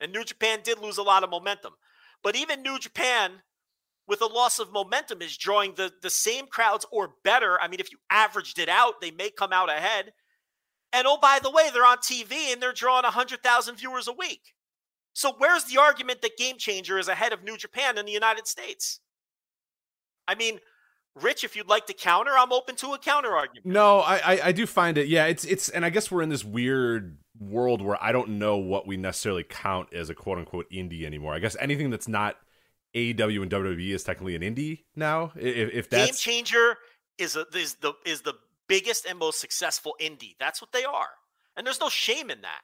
and New Japan did lose a lot of momentum. But even New Japan, with a loss of momentum, is drawing the, the same crowds or better. I mean, if you averaged it out, they may come out ahead. And oh, by the way, they're on TV and they're drawing 100,000 viewers a week. So where's the argument that Game Changer is ahead of New Japan in the United States? I mean, Rich, if you'd like to counter, I'm open to a counter argument. No, I, I, I do find it. Yeah, it's it's, and I guess we're in this weird world where I don't know what we necessarily count as a quote unquote indie anymore. I guess anything that's not AEW and WWE is technically an indie now. If, if that's Game Changer is a, is the is the biggest and most successful indie. That's what they are, and there's no shame in that.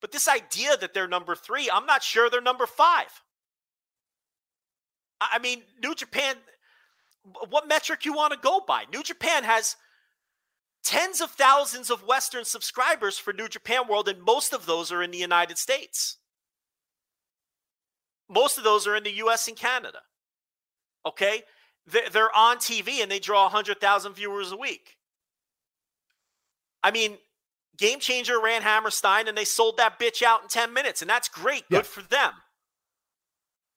But this idea that they're number three, I'm not sure they're number five. I mean, New Japan what metric you want to go by. New Japan has tens of thousands of Western subscribers for New Japan World, and most of those are in the United States. Most of those are in the US and Canada. Okay? They're on TV and they draw 100,000 viewers a week. I mean, Game Changer ran Hammerstein and they sold that bitch out in 10 minutes, and that's great. Good yeah. for them.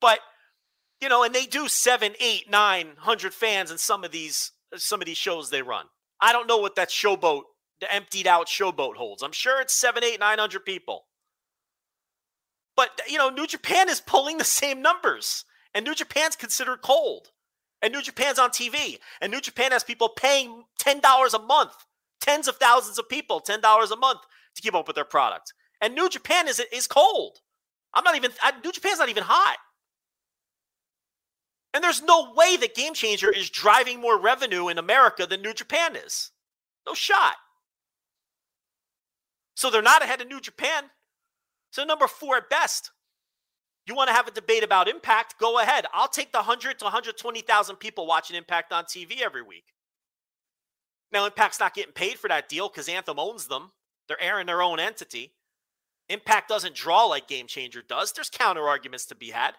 But you know, and they do seven, eight, nine hundred fans in some of these some of these shows they run. I don't know what that showboat, the emptied out showboat holds. I'm sure it's seven, eight, nine hundred people. But you know, New Japan is pulling the same numbers, and New Japan's considered cold, and New Japan's on TV, and New Japan has people paying ten dollars a month, tens of thousands of people, ten dollars a month to keep up with their product, and New Japan is is cold. I'm not even I, New Japan's not even hot. And there's no way that Game Changer is driving more revenue in America than New Japan is. No shot. So they're not ahead of New Japan. So number four at best. You want to have a debate about Impact? Go ahead. I'll take the 100 to 120,000 people watching Impact on TV every week. Now, Impact's not getting paid for that deal because Anthem owns them. They're airing their own entity. Impact doesn't draw like Game Changer does. There's counter arguments to be had.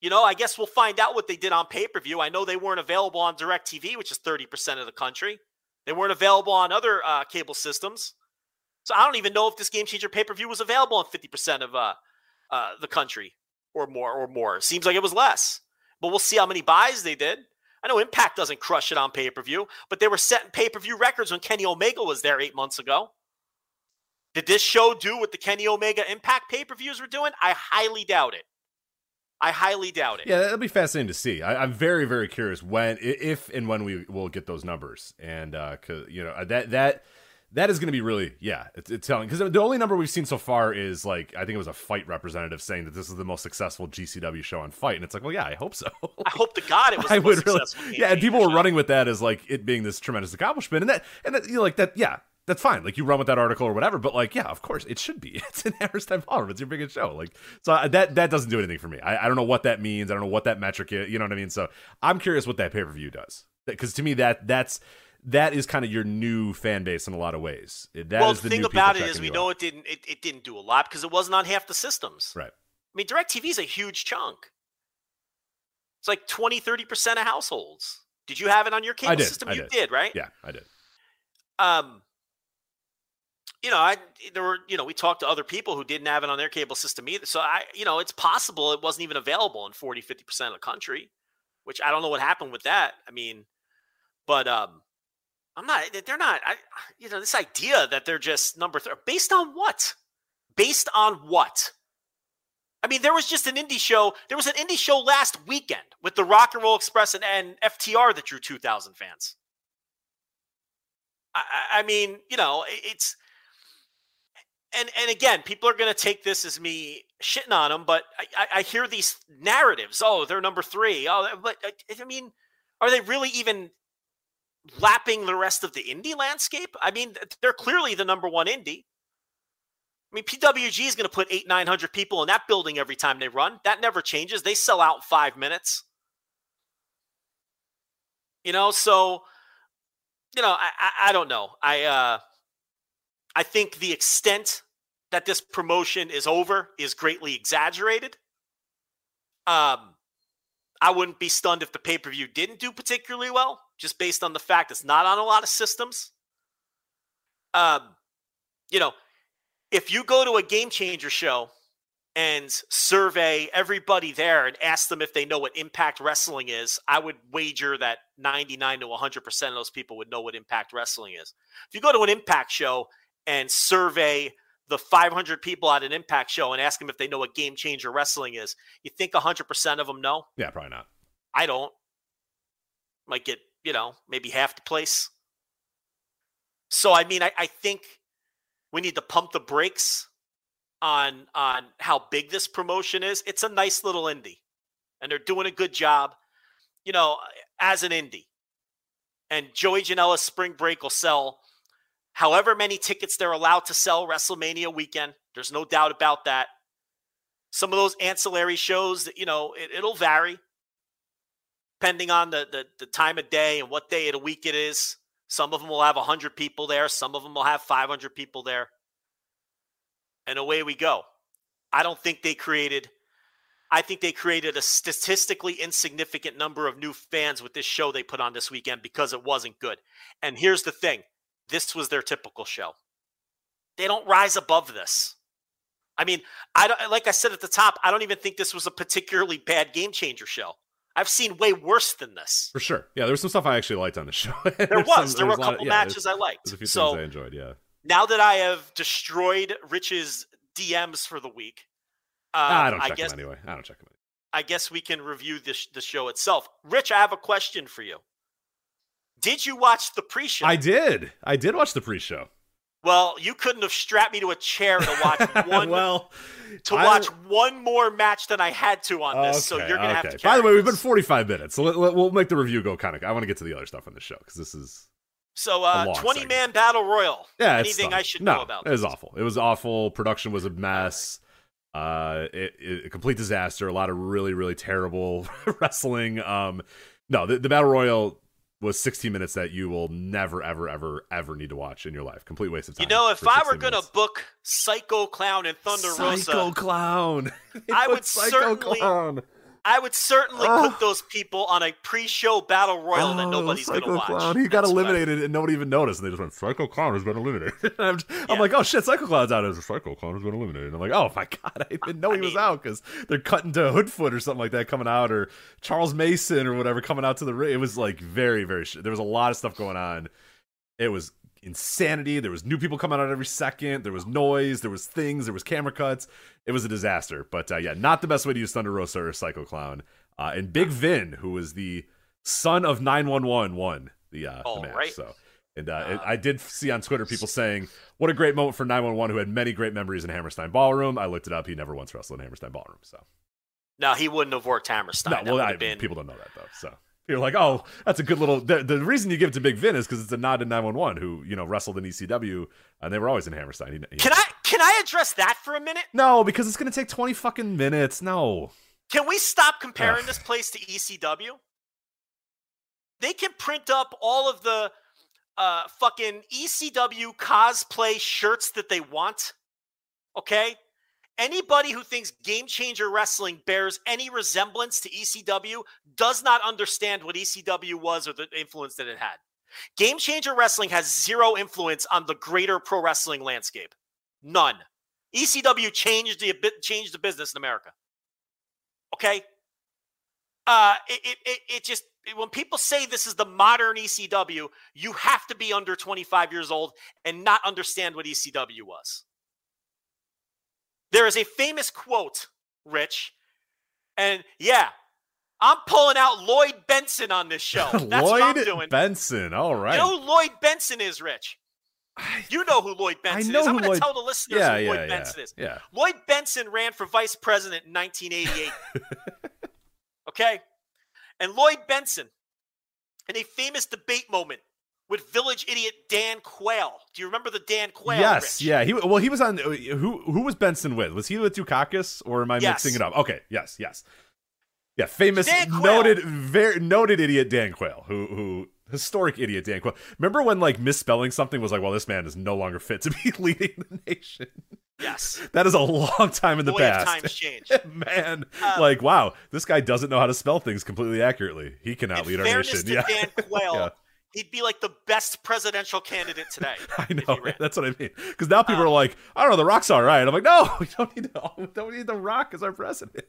You know, I guess we'll find out what they did on pay per view. I know they weren't available on DirecTV, which is 30% of the country. They weren't available on other uh, cable systems. So I don't even know if this Game Changer pay per view was available on 50% of uh, uh, the country or more or more. Seems like it was less. But we'll see how many buys they did. I know Impact doesn't crush it on pay per view, but they were setting pay per view records when Kenny Omega was there eight months ago. Did this show do what the Kenny Omega Impact pay per views were doing? I highly doubt it. I highly doubt it. Yeah, that'll be fascinating to see. I, am very, very curious when, if, and when we will get those numbers, and uh, cause you know that that that is going to be really, yeah, it's, it's telling because the only number we've seen so far is like I think it was a FITE representative saying that this is the most successful GCW show on FITE, and it's like, well, yeah, I hope so. I hope to God it was. I would really, yeah, and people were running with that as like it being this tremendous accomplishment, and that and that, you know, like that, yeah, that's fine. Like you run with that article or whatever, but like, yeah, of course it should be. It's an Hammerstein Ballroom. It's your biggest show. Like, so that that doesn't do anything for me. I, I don't know what that means. I don't know what that metric is. You know what I mean? So I'm curious what that pay per view does because to me that that's that is kind of your new fan base in a lot of ways. That well, the, the thing about it is we know it didn't it, it didn't do a lot because it wasn't on half the systems. Right. I mean, DirecTV is a huge chunk. It's like 20, 30% of households. Did you have it on your cable system? I you did. did, right? Yeah, I did. Um, you know, I there were you know we talked to other people who didn't have it on their cable system either. So I you know it's possible it wasn't even available in 40 50 percent of the country, which I don't know what happened with that. I mean, but um, I'm not. Eh, they're not. I you know this idea that they're just number three based on what? Based on what? I mean, there was just an indie show. There was an indie show last weekend with the Rock and Roll Express and, and FTR that drew 2,000 fans. I, I mean, you know, it's and and again, people are going to take this as me shitting on them, but I, I, hear these narratives. Oh, they're number three. Oh, but I mean, are they really even lapping the rest of the indie landscape? I mean, they're clearly the number one indie. I mean, PWG is going to put eight, nine hundred people in that building every time they run. That never changes. They sell out in five minutes. You know, so you know, I, I, I don't know. I uh I think the extent that this promotion is over is greatly exaggerated. Um, I wouldn't be stunned if the pay per view didn't do particularly well, just based on the fact it's not on a lot of systems. Um, you know, if you go to a game changer show and survey everybody there and ask them if they know what Impact Wrestling is, I would wager that 99 to 100% of those people would know what Impact Wrestling is. If you go to an Impact show and survey the 500 people at an Impact show and ask them if they know what Game Changer Wrestling is, you think 100% of them know? Yeah, probably not. I don't. Might get, you know, maybe half the place. So, I mean, I, I think we need to pump the brakes on on how big this promotion is. It's a nice little indie, and they're doing a good job. You know, as an indie, and Joey Janela's Spring Break will sell however many tickets they're allowed to sell WrestleMania weekend. There's no doubt about that. Some of those ancillary shows, that you know, it, will vary depending on the, the the time of day and what day of the week it is. Some of them will have 100 people there. Some of them will have 500 people there and away we go. I don't think they created I think they created a statistically insignificant number of new fans with this show they put on this weekend because it wasn't good. And here's the thing. This was their typical show. They don't rise above this. I mean, I don't like I said at the top, I don't even think this was a particularly bad game changer show. I've seen way worse than this. For sure. Yeah, there was some stuff I actually liked on the show. there was. Some, there were a couple of, yeah, matches I liked. There's a few so, things I enjoyed, yeah now that I have destroyed Rich's DMs for the week, um, I don't check I guess, them anyway. I don't check them. Anyway. I guess we can review the the show itself. Rich, I have a question for you. Did you watch the pre-show? I did. I did watch the pre-show. Well, you couldn't have strapped me to a chair to watch one. well, to watch one more match than I had to on this. Okay, so you're gonna okay. have to. By the way, we've been 45 minutes, so let, let, we'll make the review go kind of. I want to get to the other stuff on the show because this is so, uh, 20 man battle royal. Yeah, anything I should no, know about? It was awful. It was awful. Production was a mess. Uh, it, it, a complete disaster. A lot of really, really terrible wrestling. Um, no, the, the battle royal was 16 minutes that you will never, ever, ever, ever need to watch in your life. Complete waste of time. You know, if I were going to book Psycho Clown and Thunder Psycho Rosa, Psycho Clown, I would Psycho certainly. Clown. I would certainly oh. put those people on a pre-show battle royal oh, that nobody's going to watch. Clown. He got eliminated and nobody even noticed. And they just went, Psycho Clown has been eliminated. I'm, yeah. I'm, like, oh shit, Psycho Clown's out. As Psycho Clown has been eliminated. And I'm like, oh my god, I didn't know I he mean, was out because they're cutting to Hoodfoot or something like that coming out, or Charles Mason or whatever coming out to the ring. It was like very, very. Sh- there was a lot of stuff going on. It was insanity. There was new people coming out every second. There was noise. There was things. There was camera cuts. It was a disaster. But uh, yeah, not the best way to use Thunder Rosa or Psycho Clown. Uh, and Big Vin, who was the son of 911, won the, uh, the match. Right. So, and uh, it, I did see on Twitter people saying, "What a great moment for 911, who had many great memories in Hammerstein Ballroom." I looked it up; he never once wrestled in Hammerstein Ballroom. So, no, he wouldn't have worked Hammerstein. No, well, I, been... people don't know that though. So you're like, oh, that's a good little. The, the reason you give it to Big Vin is because it's a nod to 911, who you know wrestled in ECW, and they were always in Hammerstein. He, he, can I can I address that for a minute? No, because it's going to take 20 fucking minutes. No. Can we stop comparing this place to ECW? They can print up all of the uh, fucking ECW cosplay shirts that they want. Okay? Anybody who thinks Game Changer Wrestling bears any resemblance to ECW does not understand what ECW was or the influence that it had. Game Changer Wrestling has zero influence on the greater pro wrestling landscape. None. ECW changed the changed the business in America. Okay. Uh, it, it, it just, when people say this is the modern ECW, you have to be under 25 years old and not understand what ECW was. There is a famous quote, Rich, and yeah, I'm pulling out Lloyd Bentsen on this show. That's Lloyd what I'm doing. Bentsen, all right. You know who Lloyd Bentsen is, Rich? You know who Lloyd Bentsen is. I'm going to Lloyd... tell the listeners yeah, who yeah, Lloyd yeah, Bentsen is. Yeah. Lloyd Bentsen ran for vice president in 1988. okay? And Lloyd Bentsen, in a famous debate moment with village idiot Dan Quayle. Do you remember the Dan Quayle? Yes, Rich? yeah. He well, he was on. Who who was Bentsen with? Was he with Dukakis, or am I yes. mixing it up? Okay, yes, yes. Yeah, famous, noted, very noted idiot Dan Quayle, who who historic idiot Dan Quayle. Remember when like misspelling something was like, well, this man is no longer fit to be leading the nation. Yes, that is a long time in the Boy, past. Times change, man. Um, like, wow, this guy doesn't know how to spell things completely accurately. He cannot lead our nation. yeah, Dan Quayle, yeah. He'd be like the best presidential candidate today. I know. That's what I mean. Because now people um, are like, I don't know, The Rock's all right. I'm like, no, we don't need to, we don't need The Rock as our president.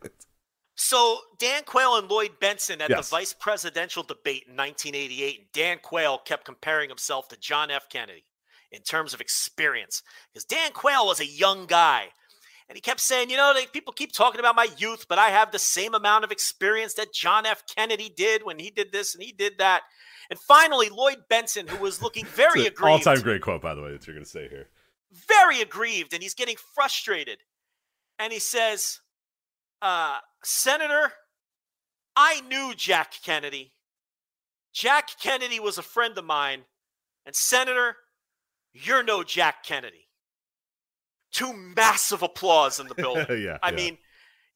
So Dan Quayle and Lloyd Bentsen at Yes. the vice presidential debate in 1988, and Dan Quayle kept comparing himself to John F. Kennedy in terms of experience, because Dan Quayle was a young guy, and he kept saying, you know, they, people keep talking about my youth, but I have the same amount of experience that John F. Kennedy did when he did this and he did that. And finally, Lloyd Bentsen, who was looking very an All time great quote, by the way, that you're going to say here. very aggrieved and he's getting frustrated. And he says, uh, Senator, I knew Jack Kennedy. Jack Kennedy was a friend of mine. And Senator, you're no Jack Kennedy. Two massive applause in the building. yeah. I yeah. mean,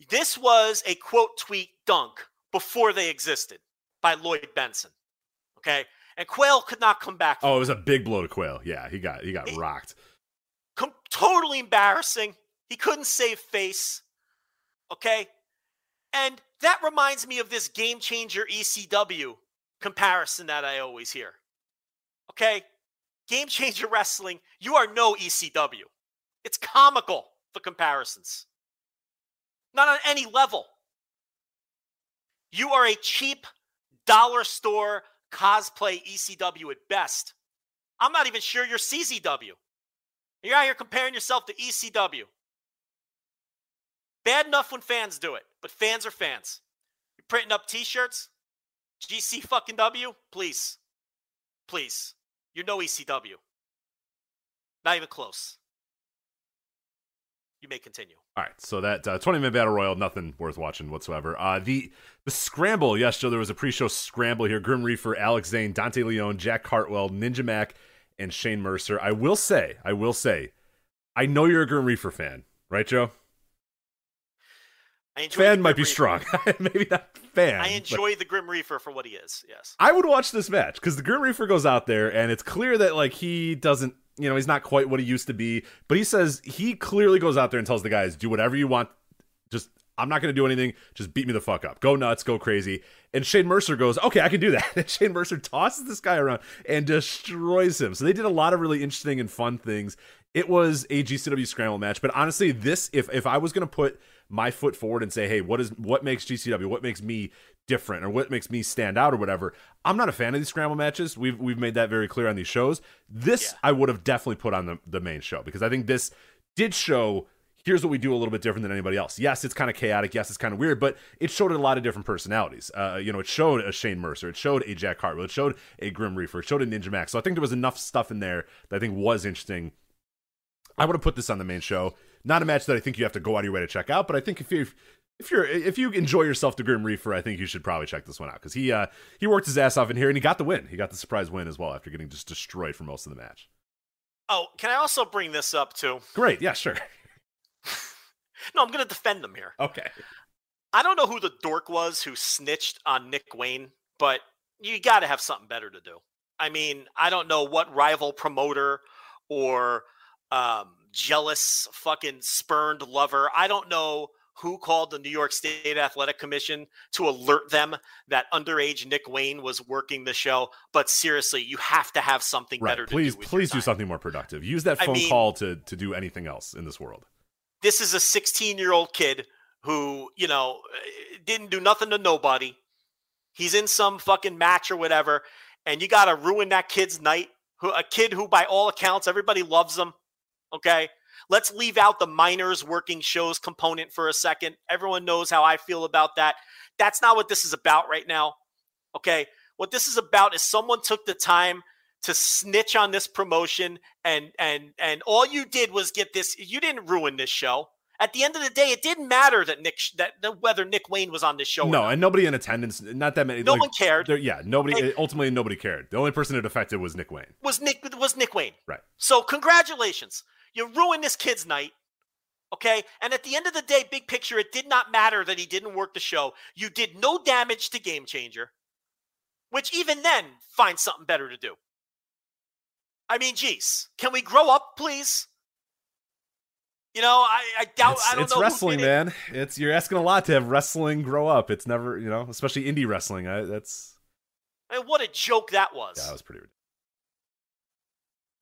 this was a quote tweet dunk before they existed by Lloyd Bentsen. Okay. And Quayle could not come back. oh, it was a big blow to Quayle. Yeah, he got he got He- rocked. com- totally embarrassing. He couldn't save face. Okay. And that reminds me of this game changer ECW comparison that I always hear. Okay. Game changer wrestling, you are no ECW. It's comical, the comparisons. Not on any level. You are a cheap dollar store cosplay ECW at best. I'm not even sure you're CZW. You're out here comparing yourself to ECW. Bad enough when fans do it, but fans are fans. You're printing up T-shirts, GC fucking W. Please, please. You're no ECW. Not even close. You may continue. All right, so that uh, 20 minute battle royal, nothing worth watching whatsoever. Uh, the the scramble, yes, Joe, there was a pre show scramble here. Grim Reaper, Alex Zayne, Dante Leone, Jack Cartwheel, Ninja Mac, and Shane Mercer. I will say, I will say, I know you're a Grim Reaper fan, right, Joe? I enjoy Fan might be Reaper. strong. Maybe not fan. I enjoy the Grim Reaper for what he is. Yes. I would watch this match because the Grim Reaper goes out there and it's clear that like he doesn't, you know, he's not quite what he used to be. But he says he clearly goes out there and tells the guys, "Do whatever you want. Just I'm not going to do anything. Just beat me the fuck up. Go nuts. Go crazy." And Shane Mercer goes, "Okay, I can do that." And Shane Mercer tosses this guy around and destroys him. So they did a lot of really interesting and fun things. It was a GCW scramble match, but honestly, this if if I was going to put my foot forward and say, "Hey, what is what makes GCW? What makes me different, or what makes me stand out, or whatever?" I'm not a fan of these scramble matches. We've we've made that very clear on these shows. This Yeah. I would have definitely put on the the main show because I think this did show. Here's what we do a little bit different than anybody else. Yes, it's kind of chaotic. Yes, it's kind of weird, but it showed a lot of different personalities. Uh, you know, it showed a Shane Mercer. It showed a Jack Cartwheel. It showed a Grim Reaper. It showed a Ninja Max. So I think there was enough stuff in there that I think was interesting I would have put this on the main show. Not a match that I think you have to go out of your way to check out, but I think if you if you're if you enjoy yourself to Grim Reaper, I think you should probably check this one out because he uh he worked his ass off in here and he got the win. He got the surprise win as well after getting just destroyed for most of the match. Oh, can I also bring this up too? Great, yeah, sure, No, I'm going to defend them here. okay. I don't know who the dork was who snitched on Nick Wayne, but you got to have something better to do. I mean, I don't know what rival promoter or um, jealous fucking spurned lover. I don't know who called the New York State Athletic Commission to alert them that underage Nick Wayne was working the show. But seriously, you have to have something Right, better please to do. with your please do something more productive. Use that I phone mean- call to to do anything else in this world. this is a 16 year old kid who, you know, eh, didn't do nothing to nobody. He's in some fucking match or whatever, and you got to ruin that kid's night. Who, a kid who, by all accounts, everybody loves him. Okay. Let's leave out the minors working shows component for a second. Everyone knows how I feel about that. That's not what this is about right now. Okay. What this is about is someone took the time to snitch on this promotion and and and all you did was get this you didn't ruin this show at the end of the day it didn't matter that nick that, that whether nick wayne was on this show or No, and nobody in attendance. Not that many. No like, one cared. Yeah, nobody. Ultimately, nobody cared. The only person it affected was Nick Wayne. was nick was nick wayne Right. so congratulations you ruined this kid's night okay and at the end of the day big picture it did not matter that he didn't work the show you did no damage to game changer which even then find something better to do i mean geez can we grow up please you know i, I doubt it's i don't it's know wrestling, it. man. It's you're asking a lot to have wrestling grow up. It's never, you know, especially indie wrestling. I, that's I mean, what a joke that was. Yeah, that was pretty. ridiculous.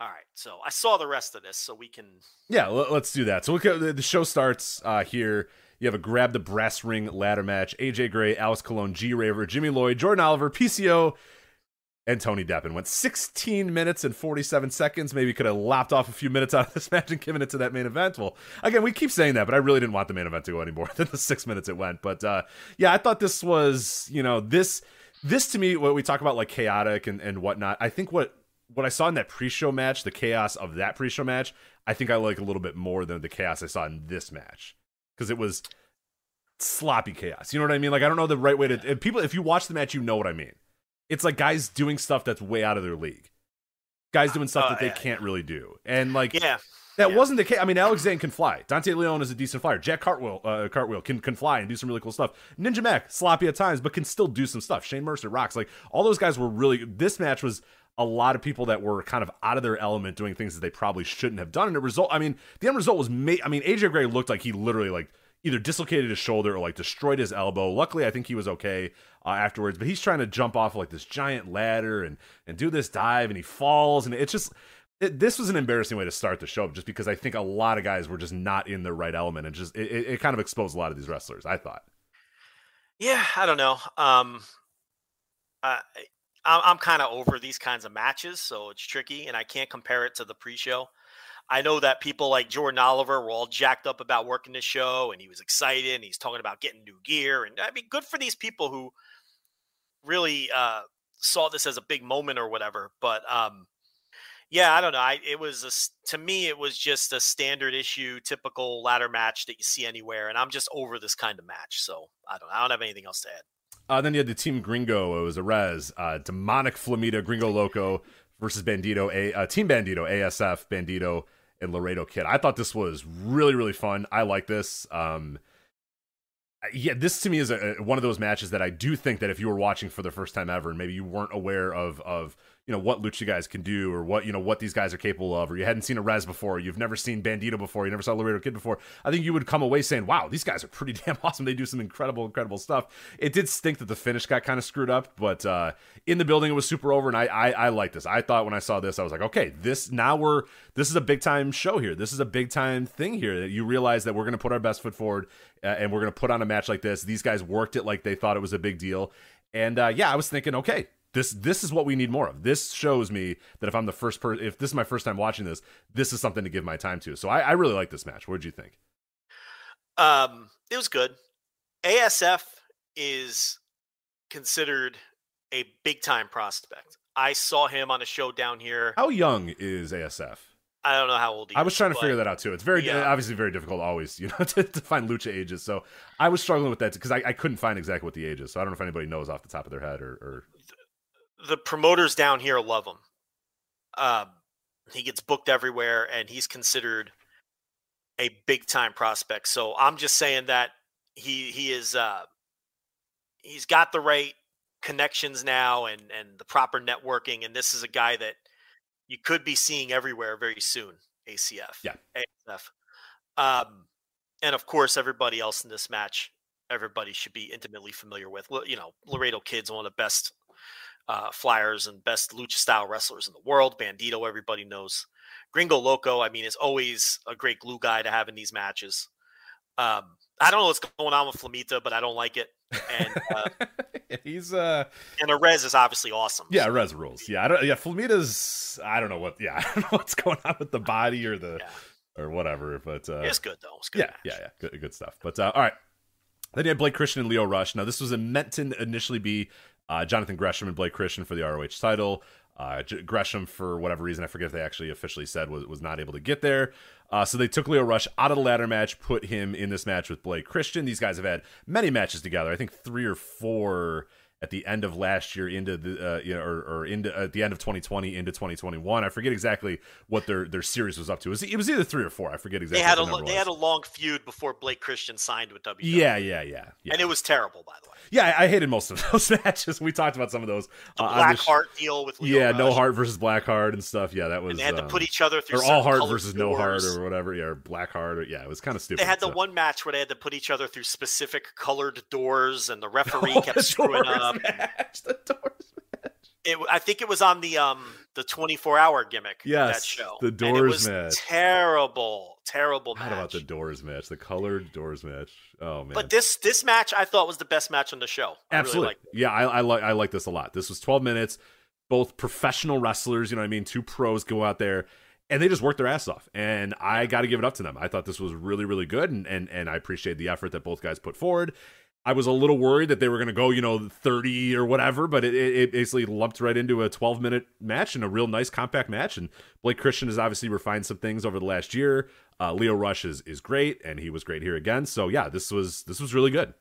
All right, so I saw the rest of this, so we can. Yeah, let's do that. So at the show starts uh, here. You have a grab the brass ring ladder match. AJ Gray, Alex Colon, G Raver, Jimmy Lloyd, Jordan Oliver, PCO, and Tony Deppen. Went 16 minutes and 47 seconds. Maybe could have lopped off a few minutes out of this match and given it to that main event. Well, again, we keep saying that, but I really didn't want the main event to go any more than the six minutes it went. But uh, yeah, I thought this was, you know, this this to me, what we talk about like chaotic and, and whatnot. I think what what I saw in that pre-show match, the chaos of that pre-show match, I think I like a little bit more than the chaos I saw in this match because it was sloppy chaos. You know what I mean? Like I don't know the right way to. If people, if you watch the match, you know what I mean. It's like guys doing stuff that's way out of their league. Guys doing stuff Uh, that they yeah, can't really do, and like Yeah. that yeah. wasn't the case. I mean, Alex Zayne can fly. Dante Leon is a decent flyer. Jack Cartwheel, uh, Cartwheel can can fly and do some really cool stuff. Ninja Mac sloppy at times, but can still do some stuff. Shane Mercer rocks. Like all those guys were really. This match was a lot of people that were kind of out of their element, doing things that they probably shouldn't have done. And the result, I mean, the end result was. Ma- I mean, AJ Gray looked like he literally like either dislocated his shoulder or like destroyed his elbow. Luckily, I think he was okay uh, afterwards. But he's trying to jump off like this giant ladder and and do this dive, and he falls, and it's just. It, this was an embarrassing way to start the show, just because I think a lot of guys were just not in the right element, and just it, it kind of exposed a lot of these wrestlers. I thought. Yeah, I don't know. Um, I, I'm, I'm kind of over these kinds of matches, so it's tricky, and I can't compare it to the pre-show. I know that people like Jordan Oliver were all jacked up about working the show, and he was excited, and he's talking about getting new gear, and I mean, good for these people who really uh, saw this as a big moment or whatever. But um, yeah, I don't know. I, it was a to me, it was just a standard issue, typical ladder match that you see anywhere, and I'm just over this kind of match. So I don't, I don't have anything else to add. Uh, then you had the Team Gringo. It was Arez, uh, Demonic Flamita, Gringo Loco versus Bandito, a uh, Team Bandito, ASF, Bandito, and Laredo Kid. I thought this was really, really fun. I like this. Um, yeah, this to me is a- one of those matches that I do think that if you were watching for the first time ever, and maybe you weren't aware of of you know what lucha guys can do or what you know what these guys are capable of, or you hadn't seen Arez before, you've never seen Bandito before, you never saw Laredo Kid before, I think you would come away saying, "Wow, these guys are pretty damn awesome. They do some incredible, incredible stuff." It did stink that the finish got kind of screwed up, but uh, in the building it was super over, and I I, I like this. I thought when I saw this, I was like, "Okay, this now we're this is a big time show here. This is a big time thing here that you realize that we're going to put our best foot forward uh, and we're going to put on a match like this. These guys worked it like they thought it was a big deal, and uh, yeah, I was thinking, okay, this this is what we need more of. This shows me that if I'm the first person, if this is my first time watching this, this is something to give my time to. So I, I really like this match. What did you think? Um, it was good. ASF is considered a big time prospect. I saw him on a show down here. How young is ASF? I don't know how old he I was is, trying to figure that out too. It's very Yeah. obviously very difficult always, you know, to, to find lucha ages. So I was struggling with that because I, I couldn't find exactly what the age is. So I don't know if anybody knows off the top of their head or, or The promoters down here love him. Um, he gets booked everywhere, and he's considered a big time prospect. So I'm just saying that he he is uh, he's got the right connections now and and the proper networking, and this is a guy that you could be seeing everywhere very soon. ACF, Yeah. ACF, um, and of course everybody else in this match, everybody should be intimately familiar with. Well, You know, Laredo Kid's one of the best uh, flyers and best lucha style wrestlers in the world. Bandito, everybody knows. Gringo Loco, I mean, is always a great glue guy to have in these matches. Um, I don't know what's going on with Flamita, but I don't like it. And uh, he's uh and Arez is obviously awesome. yeah, res rules. Yeah, I don't yeah, Flamita's I don't know what yeah, I don't know what's going on with the body or the Yeah. or whatever, but uh It's good though. It's good yeah, match. yeah, yeah, good, good stuff. But uh, all right, then you had Blake Christian and Leo Rush. Now this was a, meant to initially be uh, Jonathan Gresham and Blake Christian for the ROH title. Uh, J- Gresham, for whatever reason, I forget if they actually officially said was was not able to get there. Uh, so they took Leo Rush out of the ladder match, put him in this match with Blake Christian. These guys have had many matches together. I think three or four at the end of last year into the uh, you know or, or into at the end of 2020 into 2021. I forget exactly what their their series was up to. It was, it was either three or four. I forget exactly They had a what the lo- they had a long feud before Blake Christian signed with WWE. Yeah, yeah, yeah, yeah. and it was terrible, by the way. yeah, I I hated most of those matches. We talked about some of those. The uh, Black Heart deal with Leo Yeah, no heart versus black heart and stuff. Yeah, that was. and they had to um, put each other through or all heart versus no heart or whatever. Yeah, or black heart. Or, yeah, it was kind of stupid. They had the so. one match where they had to put each other through specific colored doors, and the referee Oh, kept screwing doors up. Match, the doors match. It, I think it was on the um the 24 hour gimmick. Yes, that show. the Doors was match. Terrible, terrible match. How about the doors match? The colored doors match. Oh man. But this this match I thought was the best match on the show. I Absolutely. Really yeah, I, I like I like this a lot. This was 12 minutes. Both professional wrestlers, you know what I mean? Two pros go out there and they just work their ass off. And I got to give it up to them. I thought this was really, really good. And, and, and I appreciate the effort that both guys put forward. I was a little worried that they were going to go, you know, 30 or whatever, but it, it basically lumped right into a 12 minute match and a real nice compact match. And Blake Christian has obviously refined some things over the last year. Uh, Leo Rush is, is great, and he was great here again. So yeah, this was this was really good.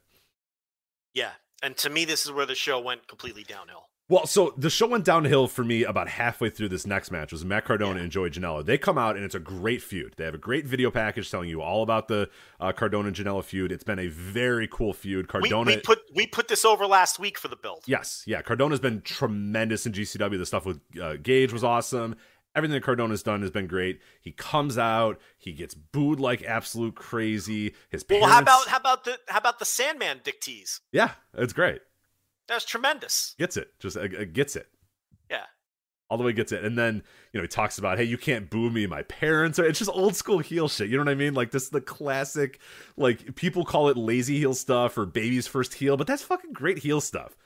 Yeah. And to me, this is where the show went completely downhill. Well, so the show went downhill for me about halfway through this next match. It was Matt Cardona and Joey Janela. They come out and it's a great feud. They have a great video package telling you all about the uh, Cardona and Janela feud. It's been a very cool feud. Cardona, we put we put this over last week for the build. yes, yeah, Cardona's been tremendous in GCW. The stuff with uh, Gage was awesome. Everything that Cardona's done has been great. He comes out, he gets booed like absolute crazy. His Well, how about how about the how about the Sandman Dick tease? yeah, it's great. That was tremendous. Gets it, just uh, uh, gets it. Yeah. all the way gets it and then you know he talks about hey you can't boo me my parents are it's just old school heel shit you know what i mean like this is the classic like people call it lazy heel stuff or baby's first heel but that's fucking great heel stuff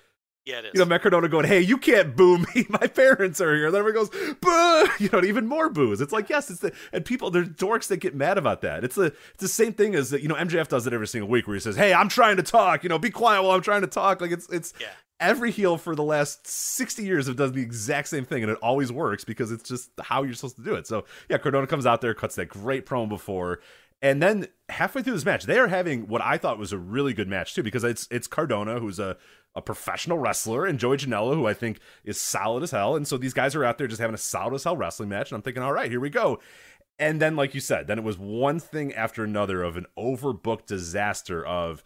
Yeah, it is. you know Cardona going hey you can't boo me. My parents are here. And then everyone goes boo! You know even more boos. It's like yes it's the and people they're dorks that get mad about that. It's the it's the same thing as you know mjf does it every single week where he says hey i'm trying to talk. You know be quiet while i'm trying to talk. Like it's it's Yeah. every heel for the last 60 years have done the exact same thing and it always works because it's just how you're supposed to do it. So yeah cardona comes out there cuts that great promo before and then halfway through this match they are having what i thought was a really good match too because it's it's cardona who's a a professional wrestler and Joey Janela, who I think is solid as hell. And so these guys are out there just having a solid as hell wrestling match. And I'm thinking, all right, here we go. And then, like you said, then it was one thing after another of an overbooked disaster of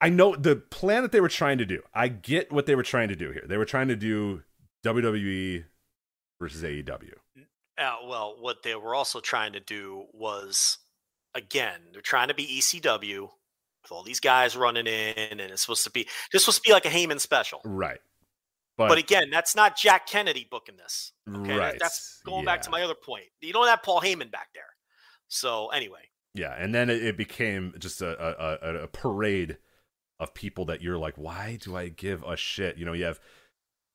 I know the plan that they were trying to do. I get what they were trying to do here. They were trying to do WWE versus AEW. Uh, well, what they were also trying to do was, again, they're trying to be ECW with all these guys running in, and it's supposed to be this supposed to be like a Heyman special. Right. But again, that's not Jack Kennedy booking this. Okay, Right, that's going back to my other point. You don't have Paul Heyman back there. So anyway, Yeah, and then it, became just a, a, a, a parade of people that you're like, why do I give a shit? You know, you have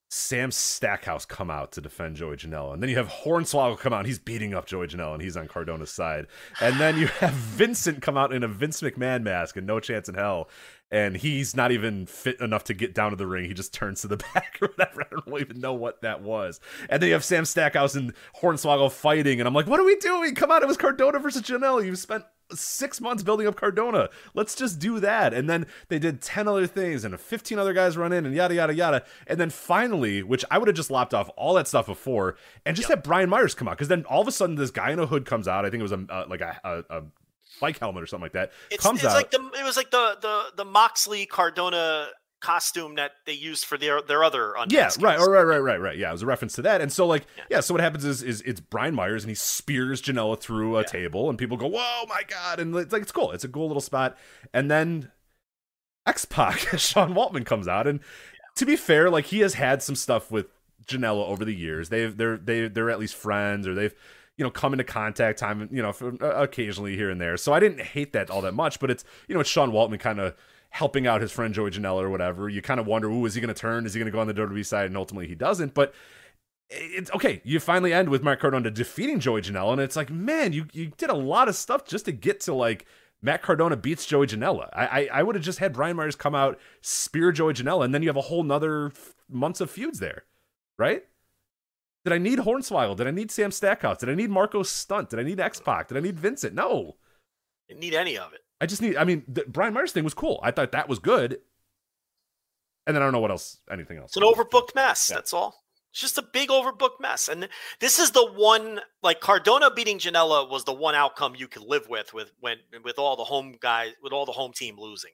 Sam Stackhouse come out to defend Joey Janela, and then you have Hornswoggle come out. He's beating up Joey Janela, and he's on Cardona's side. And then you have Vincent come out in a Vince McMahon mask and no chance in hell. And he's not even fit enough to get down to the ring. He just turns to the back or whatever. I don't even know what that was. And then you have Sam Stackhouse and Hornswoggle fighting, and I'm like, what are we doing? Come on, it was Cardona versus Janela. You've spent six months building up Cardona. Let's just do that. And then they did 10 other things, and 15 other guys run in, and yada, yada, yada. And then finally, which I would have just lopped off all that stuff before, and just had Brian Myers come out. Because then all of a sudden, this guy in a hood comes out. I think it was a uh, like a, a, a bike helmet or something like that. it's, comes it's out. like the it was like the the the Moxley Cardona costume that they used for their their other Yeah, right, right, right, right, right. Yeah, it was a reference to that. And so, like, yeah, so what happens is, is it's Brian Myers and he spears Janela through a table, and people go, "Whoa, my god!" And it's like it's cool. It's a cool little spot. And then X Pac, Sean Waltman comes out, and to be fair, like he has had some stuff with Janela over the years. They've they're they they're at least friends, or they've you know come into contact time, you know, uh, occasionally here and there. So I didn't hate that all that much. But it's you know it's Sean Waltman kind of helping out his friend Joey Janela or whatever. You kind of wonder, ooh, is he going to turn? Is he going to go on the WWE side? And ultimately, he doesn't. But it's okay. You finally end with Matt Cardona defeating Joey Janela, and it's like, man, you you did a lot of stuff just to get to like Matt Cardona beats Joey Janela. I I, I would have just had Brian Myers come out, spear Joey Janela, and then you have a whole nother months of feuds there, right? Did I need Hornswoggle? Did I need Sam Stackhouse? Did I need Marco Stunt? Did I need X Pac? Did I need Vincent? No. Didn't need any of it. I just need. I mean, the Brian Myers thing was cool. I thought that was good. And then I don't know what else. Anything else? It's an overbooked mess. Yeah. That's all. It's just a big overbooked mess. And this is the one like Cardona beating Janela was the one outcome you could live with with when with all the home guys with all the home team losing.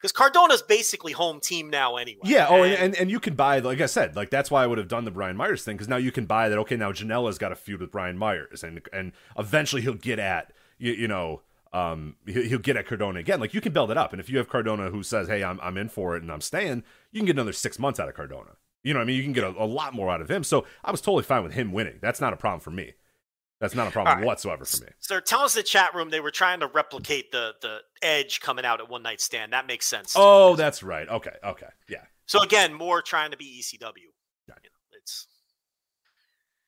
Because Cardona's basically home team now anyway. Yeah. Oh, and, and and you can buy, like I said, like that's why I would have done the Brian Myers thing because now you can buy that. Okay, now Janela's got a feud with Brian Myers, and and eventually he'll get at you, you know. Um, he'll, get at Cardona again. Like you can build it up, and if you have Cardona who says, "Hey, I'm I'm in for it and I'm staying," you can get another six months out of Cardona. You know, what I mean, you can get a, a lot more out of him. So I was totally fine with him winning. That's not a problem for me. That's not a problem right. whatsoever for me. So they're us the chat room they were trying to replicate the the edge coming out at one night stand. That makes sense. Oh, that's right. Okay, okay, yeah. So again, more trying to be ECW. Yeah. You know, it's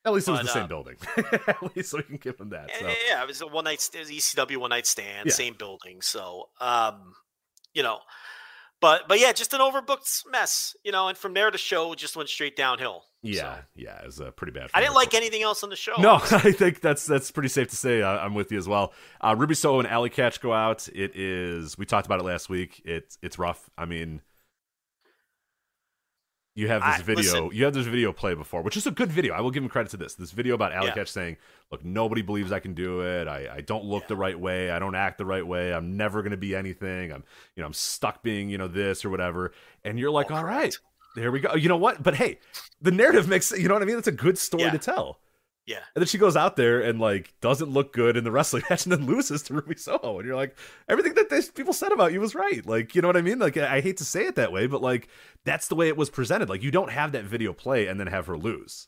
At least it was But, the same uh, building. At least we can give them that. yeah, So. yeah, it was a one night ECW one night stand, Yeah. same building. So um, you know, but but yeah, just an overbooked mess. You know, and from there the show just went straight downhill. Yeah, So, yeah, it was uh, pretty bad. I didn't like anything else on the show. No, I think that's that's pretty safe to say. I, I'm with you as well. Uh, Ruby Soho and Allie Katch go out. It is. We talked about it last week. It's it's rough. I mean, you have this I- video. listen. you have this video play before, which is a good video. I will give him credit to this. This video about Allie Yeah. Katch saying, "Look, nobody believes I can do it. I, I don't look Yeah. the right way. I don't act the right way. I'm never going to be anything. I'm you know I'm stuck being you know this or whatever." And you're like, Oh, "All right, correct. there we go." You know what? But hey, the narrative makes you know what I mean. It's a good story Yeah. to tell. Yeah. And then she goes out there and like doesn't look good in the wrestling match and then loses to Ruby Soho. And you're like, everything that these people said about you was right. Like, you know what I mean? Like, I I hate to say it that way, but like, that's the way it was presented. Like, you don't have that video play and then have her lose.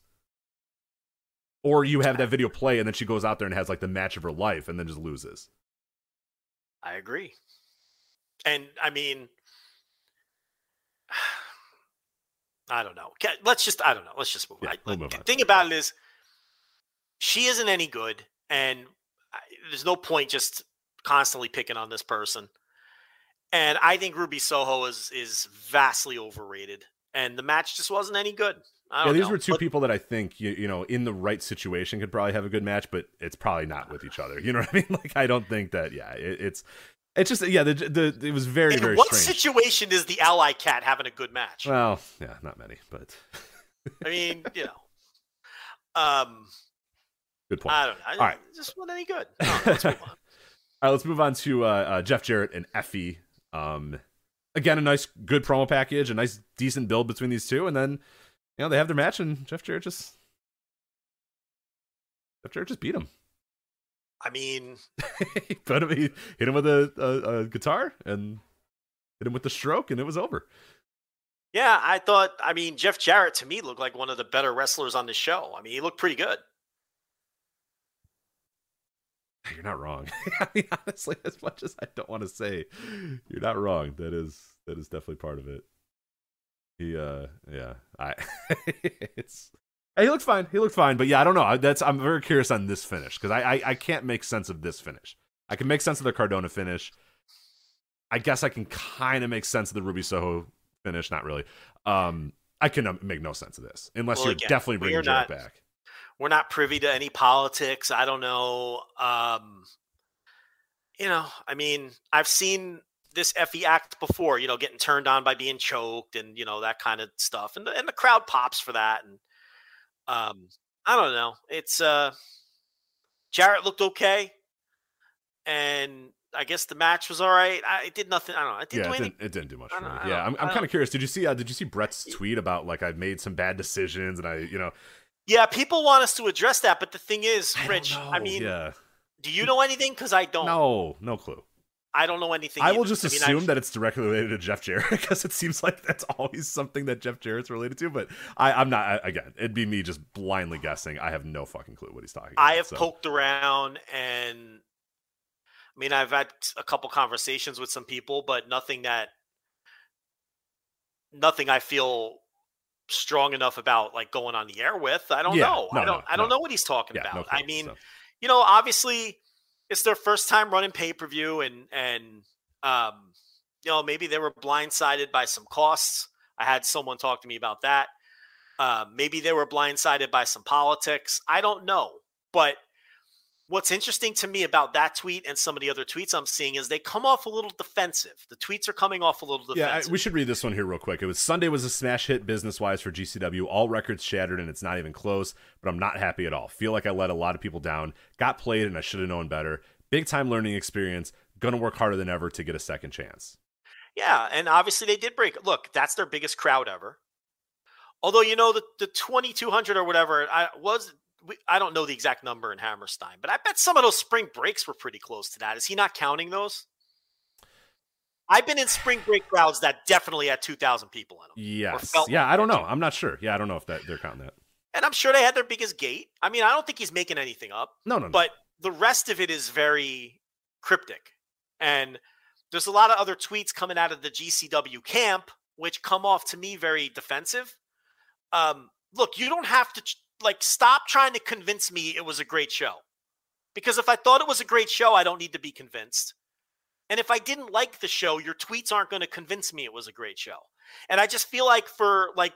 Or you have that video play and then she goes out there and has like the match of her life and then just loses. I agree. And I mean, I don't know. Let's just, I don't know. Let's just move Yeah, on. we'll move the on. thing about it is, she isn't any good. And there's no point just constantly picking on this person. And I think Ruby Soho is is vastly overrated. And the match just wasn't any good. Yeah, these know. were two But- people that I think you, you know in the right situation could probably have a good match, but it's probably not with each other. You know what I mean? Like I don't think that. Yeah, it, it's it's just yeah. The, the it was very In very what strange. situation is the Ally Cat having a good match? well, yeah, not many, but I mean, you know. Um, good point. I don't know. I, All right. just wasn't any good. No, let's move on. All right, let's move on to uh, uh, Jeff Jarrett and Effy. Um, again, a nice, good promo package, a nice, decent build between these two, and then you know they have their match, and Jeff Jarrett just Jeff Jarrett just beat him. I mean, he him, he hit him with a, a, a guitar, and hit him with the stroke, and it was over. yeah, I thought. I mean, Jeff Jarrett to me looked like one of the better wrestlers on the show. I mean, he looked pretty good. You're not wrong. I mean, honestly, as much as I don't want to say, you're not wrong. That is that is definitely part of it. He, uh, yeah, I, it's. He looked fine. He looked fine, but yeah, I don't know. I- That's I'm very curious on this finish because I, I I can't make sense of this finish. I can make sense of the Cardona finish. I guess I can kind of make sense of the Ruby Soho finish. Not really. Um, I can uh, make no sense of this unless Well, you're again, definitely bringing Jarrett back. We're not privy to any politics. I don't know. Um, you know, I mean, I've seen this Effy act before. You know, getting turned on by being choked and you know that kind of stuff, and the, and the crowd pops for that. And um, I don't know. It's uh, Jarrett looked okay, and I guess the match was all right. I it did nothing. I don't know. It didn't yeah, do it didn't, it didn't do much for me. Yeah, I'm, I I'm kind of curious. Did you see? Uh, did you see Brett's tweet about like I've made some bad decisions and I, you know, Yeah, people want us to address that, but the thing is, Rich. I mean, yeah, do you know anything? Because I don't. no, no clue. I don't know anything. I will either. just I mean, assume I've- that it's directly related to Jeff Jarrett because it seems like that's always something that Jeff Jarrett's related to. But I, I'm not. I, again, it'd be me just blindly guessing. I have no fucking clue what he's talking. about. I have so. poked around and I mean I've had a couple conversations with some people, but nothing that nothing I feel strong enough about like going on the air with. I don't Yeah, know. no, I don't no, I don't no. know what he's talking Yeah, about. I mean, so. you know, obviously it's their first time running pay-per-view and and um you know, maybe they were blindsided by some costs. I had someone talk to me about that. Uh, maybe they were blindsided by some politics. I don't know. But what's interesting to me about that tweet and some of the other tweets I'm seeing is they come off a little defensive. The tweets are coming off a little defensive. Yeah, I, we should read this one here real quick. It was Sunday was a smash hit business wise for GCW. All records shattered and it's not even close, but I'm not happy at all. Feel like I let a lot of people down. Got played and I should have known better. Big time learning experience. Gonna work harder than ever to get a second chance. Yeah, and obviously they did break. Look, that's their biggest crowd ever. Although you know the the 2200 or whatever, I was we- I don't know the exact number in Hammerstein, but I bet some of those spring breaks were pretty close to that. Is he not counting those? I've been in spring break crowds that definitely had 2,000 people in them. Yes. Yeah, I don't know. I'm not sure. Yeah, I don't know if that they're counting that. And I'm sure they had their biggest gate. I mean, I don't think he's making anything up. No, no, no. But the rest of it is very cryptic. And there's a lot of other tweets coming out of the GCW camp, which come off to me very defensive. Um, look, you don't have to like stop trying to convince me it was a great show. Because if I thought it was a great show, I don't need to be convinced. And if I didn't like the show, your tweets aren't going to convince me it was a great show. And I just feel like for like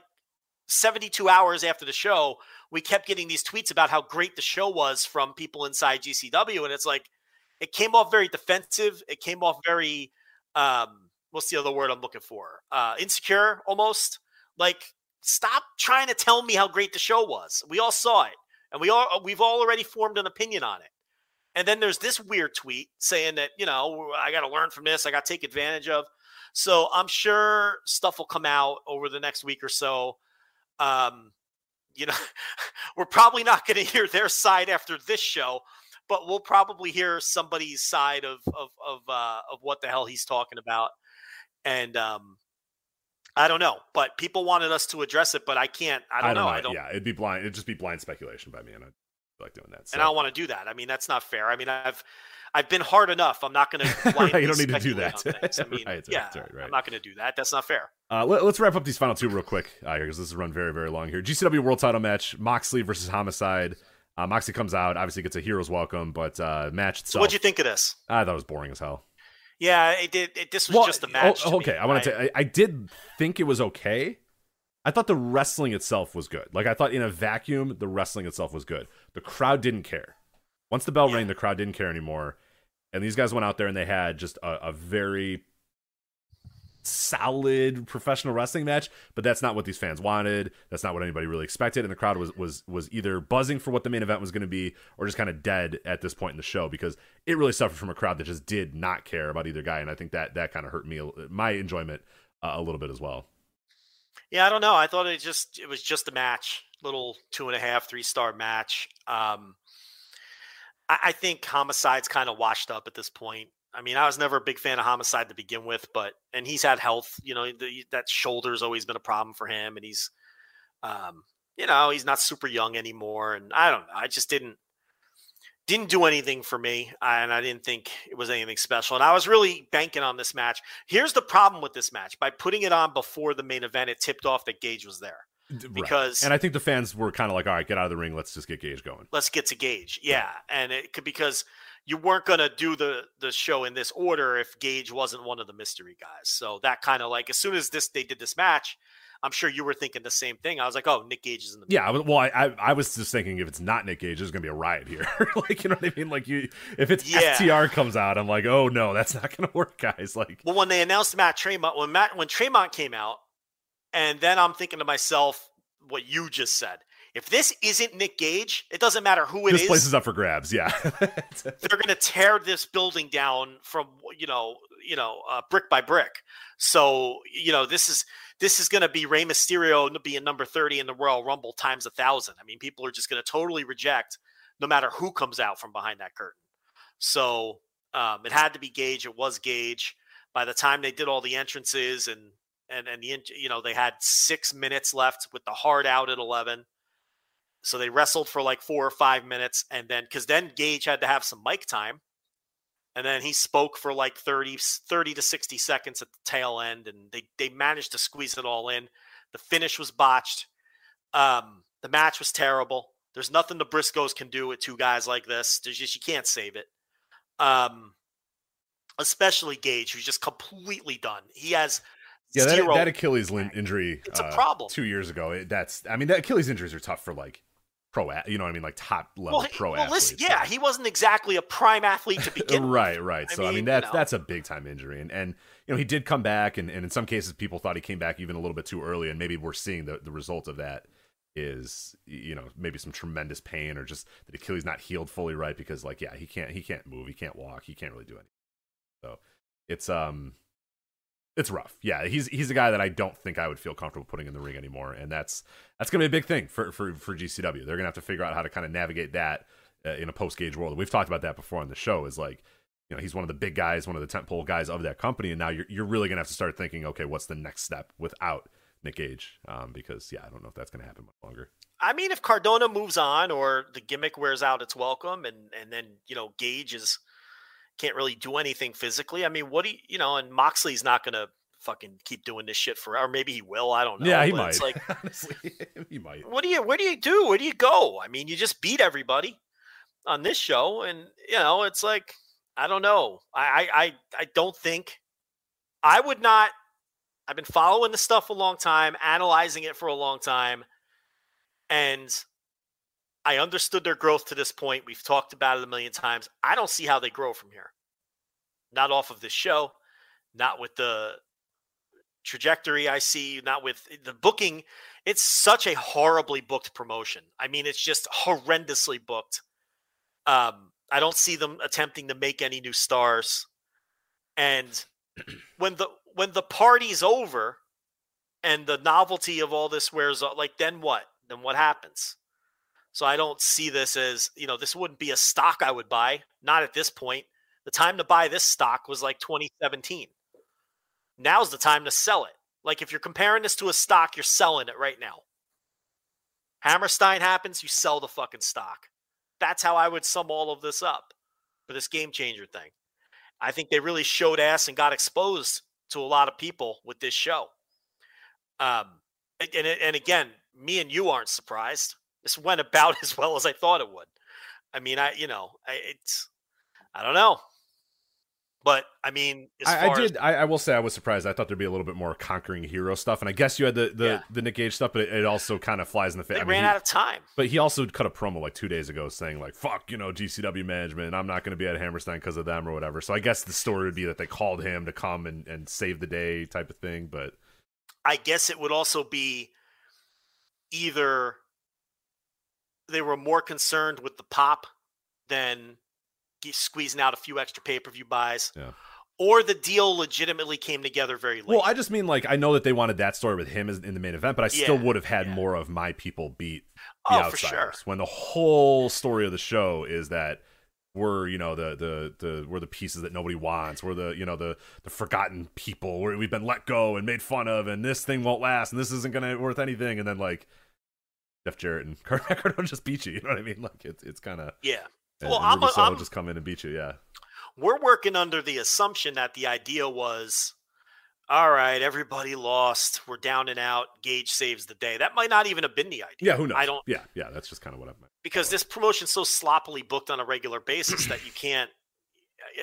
72 hours after the show, we kept getting these tweets about how great the show was from people inside GCW. And it's like, it came off very defensive. It came off very, um, what's the other word I'm looking for? Uh, insecure almost. Like, stop trying to tell me how great the show was. We all saw it. And we all we've all already formed an opinion on it. And then there's this weird tweet saying that, you know, I got to learn from this. I got to take advantage of. So I'm sure stuff will come out over the next week or so. Um, you know, we're probably not going to hear their side after this show, but we'll probably hear somebody's side of of of uh, of what the hell he's talking about. And um, I don't know, but people wanted us to address it, but I can't. I don't, I don't know. know. I don't. Yeah, it'd be blind. It'd just be blind speculation by me, and I like doing that. So. And I don't want to do that. I mean, that's not fair. I mean, I've I've been hard enough. I'm not going to. you don't need to do that. I mean, right, yeah, right, right. I'm not going to do that. That's not fair. Uh, let, us wrap up these final two real quick uh, here because this is run very very long here. GCW World Title match: Moxley versus Homicide. Uh, Moxley comes out, obviously gets a hero's welcome, but uh, match itself. So what'd you think of this? I thought it was boring as hell. Yeah, it did. It, this was well, just a match. Oh, okay, me. I want to. I, I did think it was okay. I thought the wrestling itself was good. Like I thought in a vacuum, the wrestling itself was good. The crowd didn't care. Once the bell yeah. rang, the crowd didn't care anymore. And these guys went out there and they had just a, a very solid professional wrestling match, but that's not what these fans wanted. That's not what anybody really expected, and the crowd was was was either buzzing for what the main event was going to be, or just kind of dead at this point in the show because it really suffered from a crowd that just did not care about either guy, and I think that that kind of hurt me my enjoyment uh, a little bit as well. Yeah, I don't know. I thought it just it was just a match, little two and a half, three star match. Um, I, I think Homicide's kind of washed up at this point. I mean, I was never a big fan of Homicide to begin with, but and he's had health. You know, the, that shoulder's always been a problem for him, and he's, um, you know, he's not super young anymore. And I don't know. I just didn't didn't do anything for me, and I didn't think it was anything special. And I was really banking on this match. Here's the problem with this match: by putting it on before the main event, it tipped off that Gage was there. Because right. and I think the fans were kind of like, all right, get out of the ring, let's just get Gage going. Let's get to Gage, yeah. And it could because you weren't going to do the the show in this order if Gage wasn't one of the mystery guys. So that kind of like as soon as this they did this match, I'm sure you were thinking the same thing. I was like, oh, Nick Gage is in the yeah. I was, Well, I, I, I was just thinking if it's not Nick Gage, there's gonna be a riot here. like you know what I mean? Like you, if it's yeah. FTR comes out, I'm like, oh no, that's not gonna work, guys. Like, well, when they announced Matt Tremont, when Matt when Tremont came out, and then I'm thinking to myself, what you just said. If this isn't Nick Gage, it doesn't matter who it this is. this place is up for grabs. Yeah, they're going to tear this building down from you know you know uh, brick by brick. So you know this is this is going to be Rey Mysterio being number thirty in the Royal Rumble times a thousand. I mean, people are just going to totally reject no matter who comes out from behind that curtain. So um, it had to be Gage. It was Gage. By the time they did all the entrances and and and the you know they had six minutes left with the hard out at eleven. So they wrestled for like four or five minutes, and then because then Gage had to have some mic time, and then he spoke for like 30, 30 to sixty seconds at the tail end, and they they managed to squeeze it all in. The finish was botched. Um, the match was terrible. There's nothing the Briscoes can do with two guys like this. There's just you can't save it. Um, especially Gage, who's just completely done. He has yeah, that, that, Achilles injury. It's a uh, problem. Two years ago, that's. I mean, that Achilles injuries are tough for like pro. You know what I mean? Like top level well, pro well, athletes. Listen, yeah, he wasn't exactly a prime athlete to begin. With right, right. I so mean, I mean, that's you know. that's a big time injury, and and you know he did come back, and, and in some cases people thought he came back even a little bit too early, and maybe we're seeing the the result of that is you know maybe some tremendous pain or just the Achilles not healed fully right because like yeah he can't he can't move he can't walk he can't really do anything so it's um it's rough. Yeah, he's he's a guy that I don't think I would feel comfortable putting in the ring anymore, and that's that's gonna be a big thing for for for GCW. They're gonna have to figure out how to kind of navigate that uh, in a post Gage world. We've talked about that before on the show. Is like you know he's one of the big guys, one of the tentpole guys of that company, and now you're you're really gonna have to start thinking, okay, what's the next step without Nick Gage? Um, because yeah, I don't know if that's gonna happen much longer. I mean, if Cardona moves on or the gimmick wears out its welcome, and and then you know Gage is can't really do anything physically. I mean, what do you you know? And Moxley's not gonna fucking keep doing this shit forever. Or maybe he will. I don't know. Yeah, he But might. It's like, Honestly, he might. what do you? Where do you do? Where do you go? I mean, you just beat everybody on this show, and you know, it's like I don't know. I I I, I don't think I would not. I've been following the stuff a long time, analyzing it for a long time, and I understood their growth to this point. We've talked about it a million times. I don't see how they grow from here. Not off of this show, not with the trajectory I see, not with the booking. It's such a horribly booked promotion. I mean, it's just horrendously booked. Um, I don't see them attempting to make any new stars. And when the when the party's over and the novelty of all this wears off, like then what? Then what happens? So I don't see this as, you know, this wouldn't be a stock I would buy. Not at this point. The time to buy this stock was like 2017. Now's the time to sell it. Like if you're comparing this to a stock, you're selling it right now. Hammerstein happens, you sell the fucking stock. That's how I would sum all of this up for this game changer thing. I think they really showed ass and got exposed to a lot of people with this show. Um, and, and, again, me and you aren't surprised. This went about as well as I thought it would. I mean, I you know, I, it's I don't know, but I mean, as I, I far as- did. I, I will say I was surprised. I thought there'd be a little bit more conquering hero stuff, and I guess you had the the, Yeah. the Nick Gage stuff, but it, it also kind of flies in the face. they I mean, ran he- out of time. But he also cut a promo like two days ago saying like "fuck," you know, GCW management. I'm not going to be at Hammerstein because of them or whatever. So I guess the story would be that they called him to come and, and save the day type of thing. But I guess it would also be either they were more concerned with the pop than squeezing out a few extra pay per view buys, Yeah. or the deal legitimately came together very late. well, I just mean like I know that they wanted that story with him in the main event, but I still Yeah, would have had yeah. more of my people beat the oh, for outsiders sure. when the whole story of the show is that we're you know the the the we're the pieces that nobody wants we're the you know the the forgotten people where we've been let go and made fun of and this thing won't last and this isn't gonna worth anything and then like Jeff Jarrett and Kurt Cardone just beat you you know what I mean like it's it's kind of Yeah. and, Well, and I'm, I'm just come in and beat you yeah we're working under the assumption that the idea was all right, everybody lost. We're down and out. Gage saves the day. That might not even have been the idea. yeah who knows I don't yeah yeah that's just kind of what I meant because this promotion's so sloppily booked on a regular basis that you can't.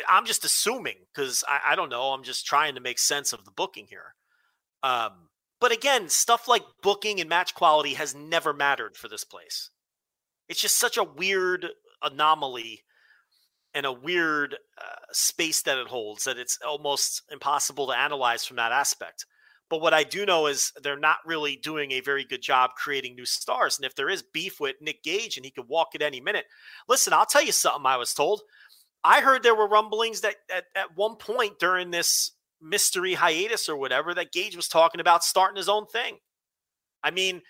I'm just assuming because I, I don't know. I'm just trying to make sense of the booking here. Um, but again, stuff like booking and match quality has never mattered for this place. It's just such a weird anomaly and a weird uh, space that it holds that it's almost impossible to analyze from that aspect. But what I do know is they're not really doing a very good job creating new stars. And if there is beef with Nick Gage and he could walk at any minute, listen, I'll tell you something I was told. I heard there were rumblings that at, at one point during this mystery hiatus or whatever, that Gage was talking about starting his own thing. I mean,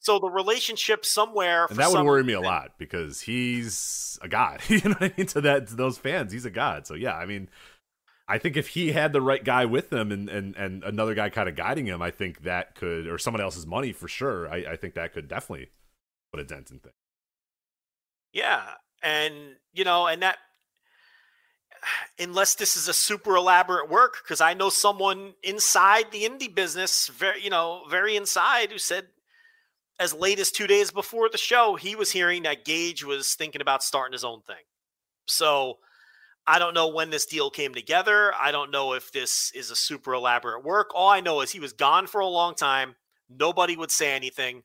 so the relationship somewhere and for that would worry me a lot because he's a god you know what I mean to that to those fans he's a god so yeah I mean I think if he had the right guy with him and and, and another guy kind of guiding him, I think that could or someone else's money for sure. I, I think that could definitely put a dent in things. Yeah. And, you know, and that, unless this is a super elaborate work, because I know someone inside the indie business, very, you know, very inside, who said as late as two days before the show, he was hearing that Gage was thinking about starting his own thing. So I don't know when this deal came together. I don't know if this is a super elaborate work. All I know is he was gone for a long time. Nobody would say anything.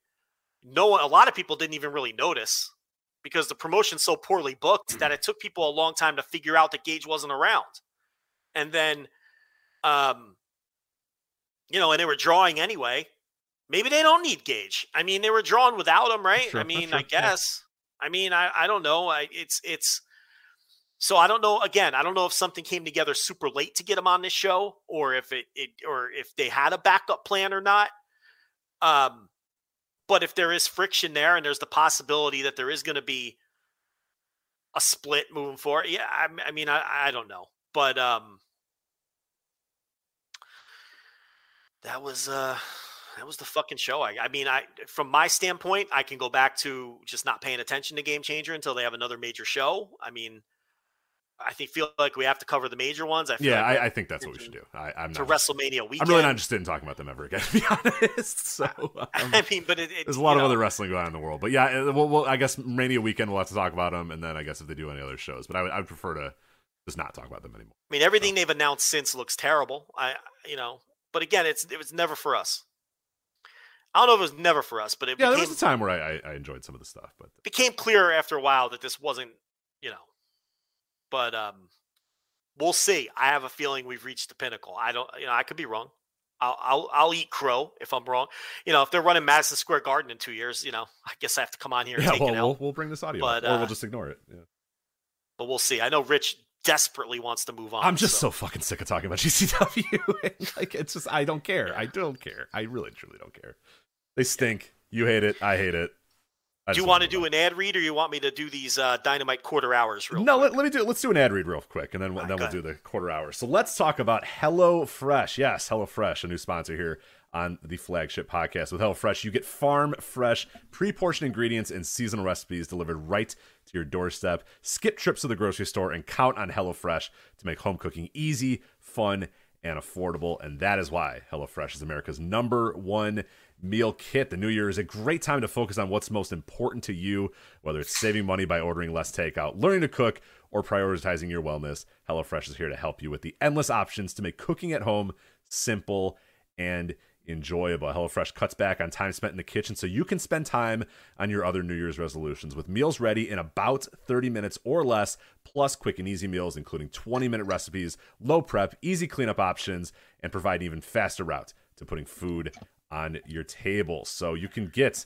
No one, a lot of people didn't even really notice because the promotion's so poorly booked that it took people a long time to figure out that Gage wasn't around. And then, um, you know, and they were drawing anyway. Maybe they don't need Gage. I mean, they were drawing without him, right? Sure, I mean, sure, I yeah. guess. I mean, I, I don't know. I, it's it's so I don't know. Again, I don't know if something came together super late to get him on this show, or if it, it or if they had a backup plan or not. Um, but if there is friction there, and there's the possibility that there is going to be a split moving forward. Yeah, I, I mean, I, I don't know, but um, that was uh, that was the fucking show. I, I mean, I from my standpoint, I can go back to just not paying attention to Game Changer until they have another major show. I mean, I think feel like we have to cover the major ones. I yeah, like I, I, think that's what we should do. I, am to not, WrestleMania weekend. I'm really not interested in talking about them ever again, to be honest. So um, I mean, but it, it, there's a lot of know, other wrestling going on in the world. But yeah, uh, we'll, we'll, I guess Mania weekend we'll have to talk about them, and then I guess if they do any other shows, but I would, I would prefer to just not talk about them anymore. I mean, everything so. they've announced since looks terrible. I, you know, but again, it's it was never for us. I don't know if it was never for us, but it yeah, became, there was a time where I, I, I enjoyed some of the stuff, but it became clear after a while that this wasn't, you know. But um, we'll see. I have a feeling we've reached the pinnacle. I don't, you know, I could be wrong. I'll, I'll, I'll eat crow if I'm wrong. You know, if they're running Madison Square Garden in two years, you know, I guess I have to come on here. And yeah, take well, it we'll, we'll bring this audio, but, uh, or we'll just ignore it. Yeah. But we'll see. I know Rich desperately wants to move on. I'm just so, so fucking sick of talking about GCW. like it's just I don't care. I don't care. I really truly don't care. They stink. You hate it. I hate it. Do you want to do an ad read, or you want me to do these uh, dynamite quarter hours? Real no, let, let, me do. It let's do an ad read real quick, and then right, then we'll ahead. do the quarter hours. So let's talk about Hello Fresh. Yes, Hello Fresh, a new sponsor here on the flagship podcast. With Hello Fresh, you get farm fresh, pre-portioned ingredients and seasonal recipes delivered right to your doorstep. Skip trips to the grocery store and count on Hello Fresh to make home cooking easy, fun, and affordable. And that is why HelloFresh is America's number one meal kit. The new year is a great time to focus on what's most important to you, whether it's saving money by ordering less takeout, learning to cook, or prioritizing your wellness. HelloFresh is here to help you with the endless options to make cooking at home simple and enjoyable. HelloFresh cuts back on time spent in the kitchen so you can spend time on your other New Year's resolutions with meals ready in about 30 minutes or less, plus quick and easy meals, including 20 minute recipes, low prep, easy cleanup options, and provide an even faster route to putting food on your table. So you can get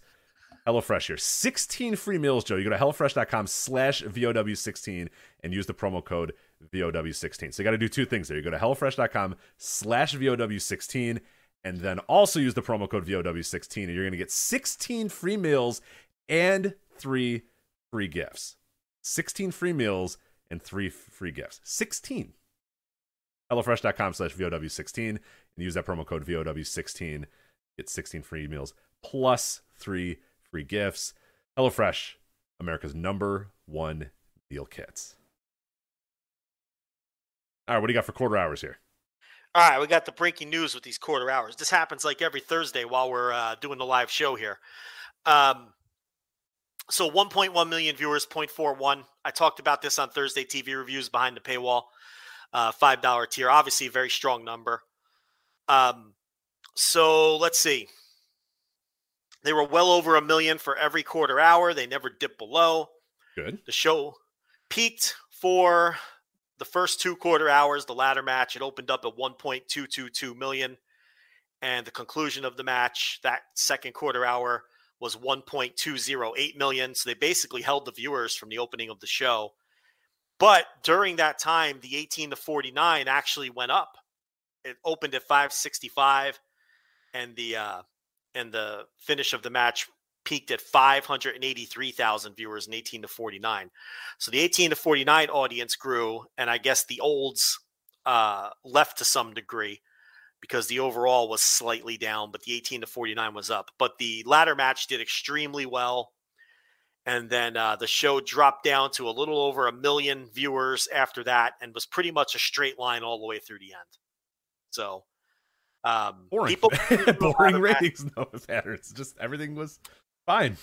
HelloFresh here. 16 free meals, Joe. You go to HelloFresh.com slash VOW16 and use the promo code VOW16. So you got to do two things there. You go to HelloFresh.com slash VOW16 and then also use the promo code VOW16 and you're going to get 16 free meals and three free gifts. 16 free meals and three free gifts. 16. HelloFresh.com slash VOW16 and use that promo code VOW16 Get 16 free meals plus three free gifts. HelloFresh, America's number one meal kits. All right, what do you got for quarter hours here? All right, we got the breaking news with these quarter hours. This happens like every Thursday while we're uh, doing the live show here. Um, so 1.1 million viewers, 0.41. I talked about this on Thursday TV reviews behind the paywall. Uh, $5 tier, obviously a very strong number. Um, so let's see. They were well over a million for every quarter hour. They never dipped below. Good. The show peaked for the first two quarter hours. The ladder match it opened up at 1.222 million, and the conclusion of the match that second quarter hour was 1.208 million. So they basically held the viewers from the opening of the show. But during that time, the 18 to 49 actually went up. It opened at 565 and the uh, and the finish of the match peaked at 583,000 viewers in 18 to 49. So the 18 to 49 audience grew, and I guess the olds uh, left to some degree because the overall was slightly down, but the 18 to 49 was up. But the ladder match did extremely well. And then uh, the show dropped down to a little over a million viewers after that and was pretty much a straight line all the way through the end. So um, boring, people boring ratings, no patterns. Just everything was fine.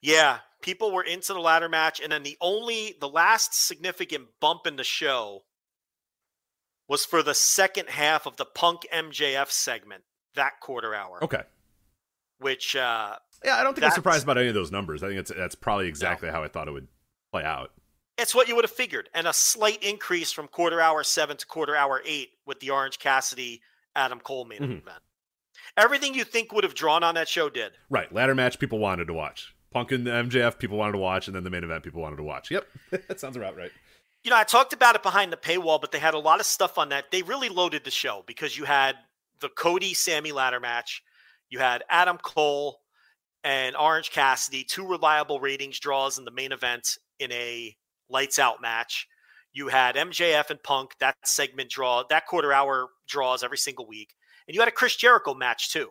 Yeah, people were into the ladder match, and then the only the last significant bump in the show was for the second half of the Punk MJF segment that quarter hour. Okay, which uh, yeah, I don't think I'm surprised about any of those numbers. I think it's that's probably exactly no. how I thought it would play out. It's what you would have figured, and a slight increase from quarter hour seven to quarter hour eight with the Orange Cassidy Adam Cole main mm-hmm. event. Everything you think would have drawn on that show did. Right. Ladder match people wanted to watch. Punk and MJF people wanted to watch, and then the main event people wanted to watch. Yep. that sounds about right. You know, I talked about it behind the paywall, but they had a lot of stuff on that. They really loaded the show because you had the Cody Sammy ladder match, you had Adam Cole and Orange Cassidy, two reliable ratings draws in the main event in a lights out match. You had MJF and Punk, that segment draw, that quarter hour draws every single week. And you had a Chris Jericho match too.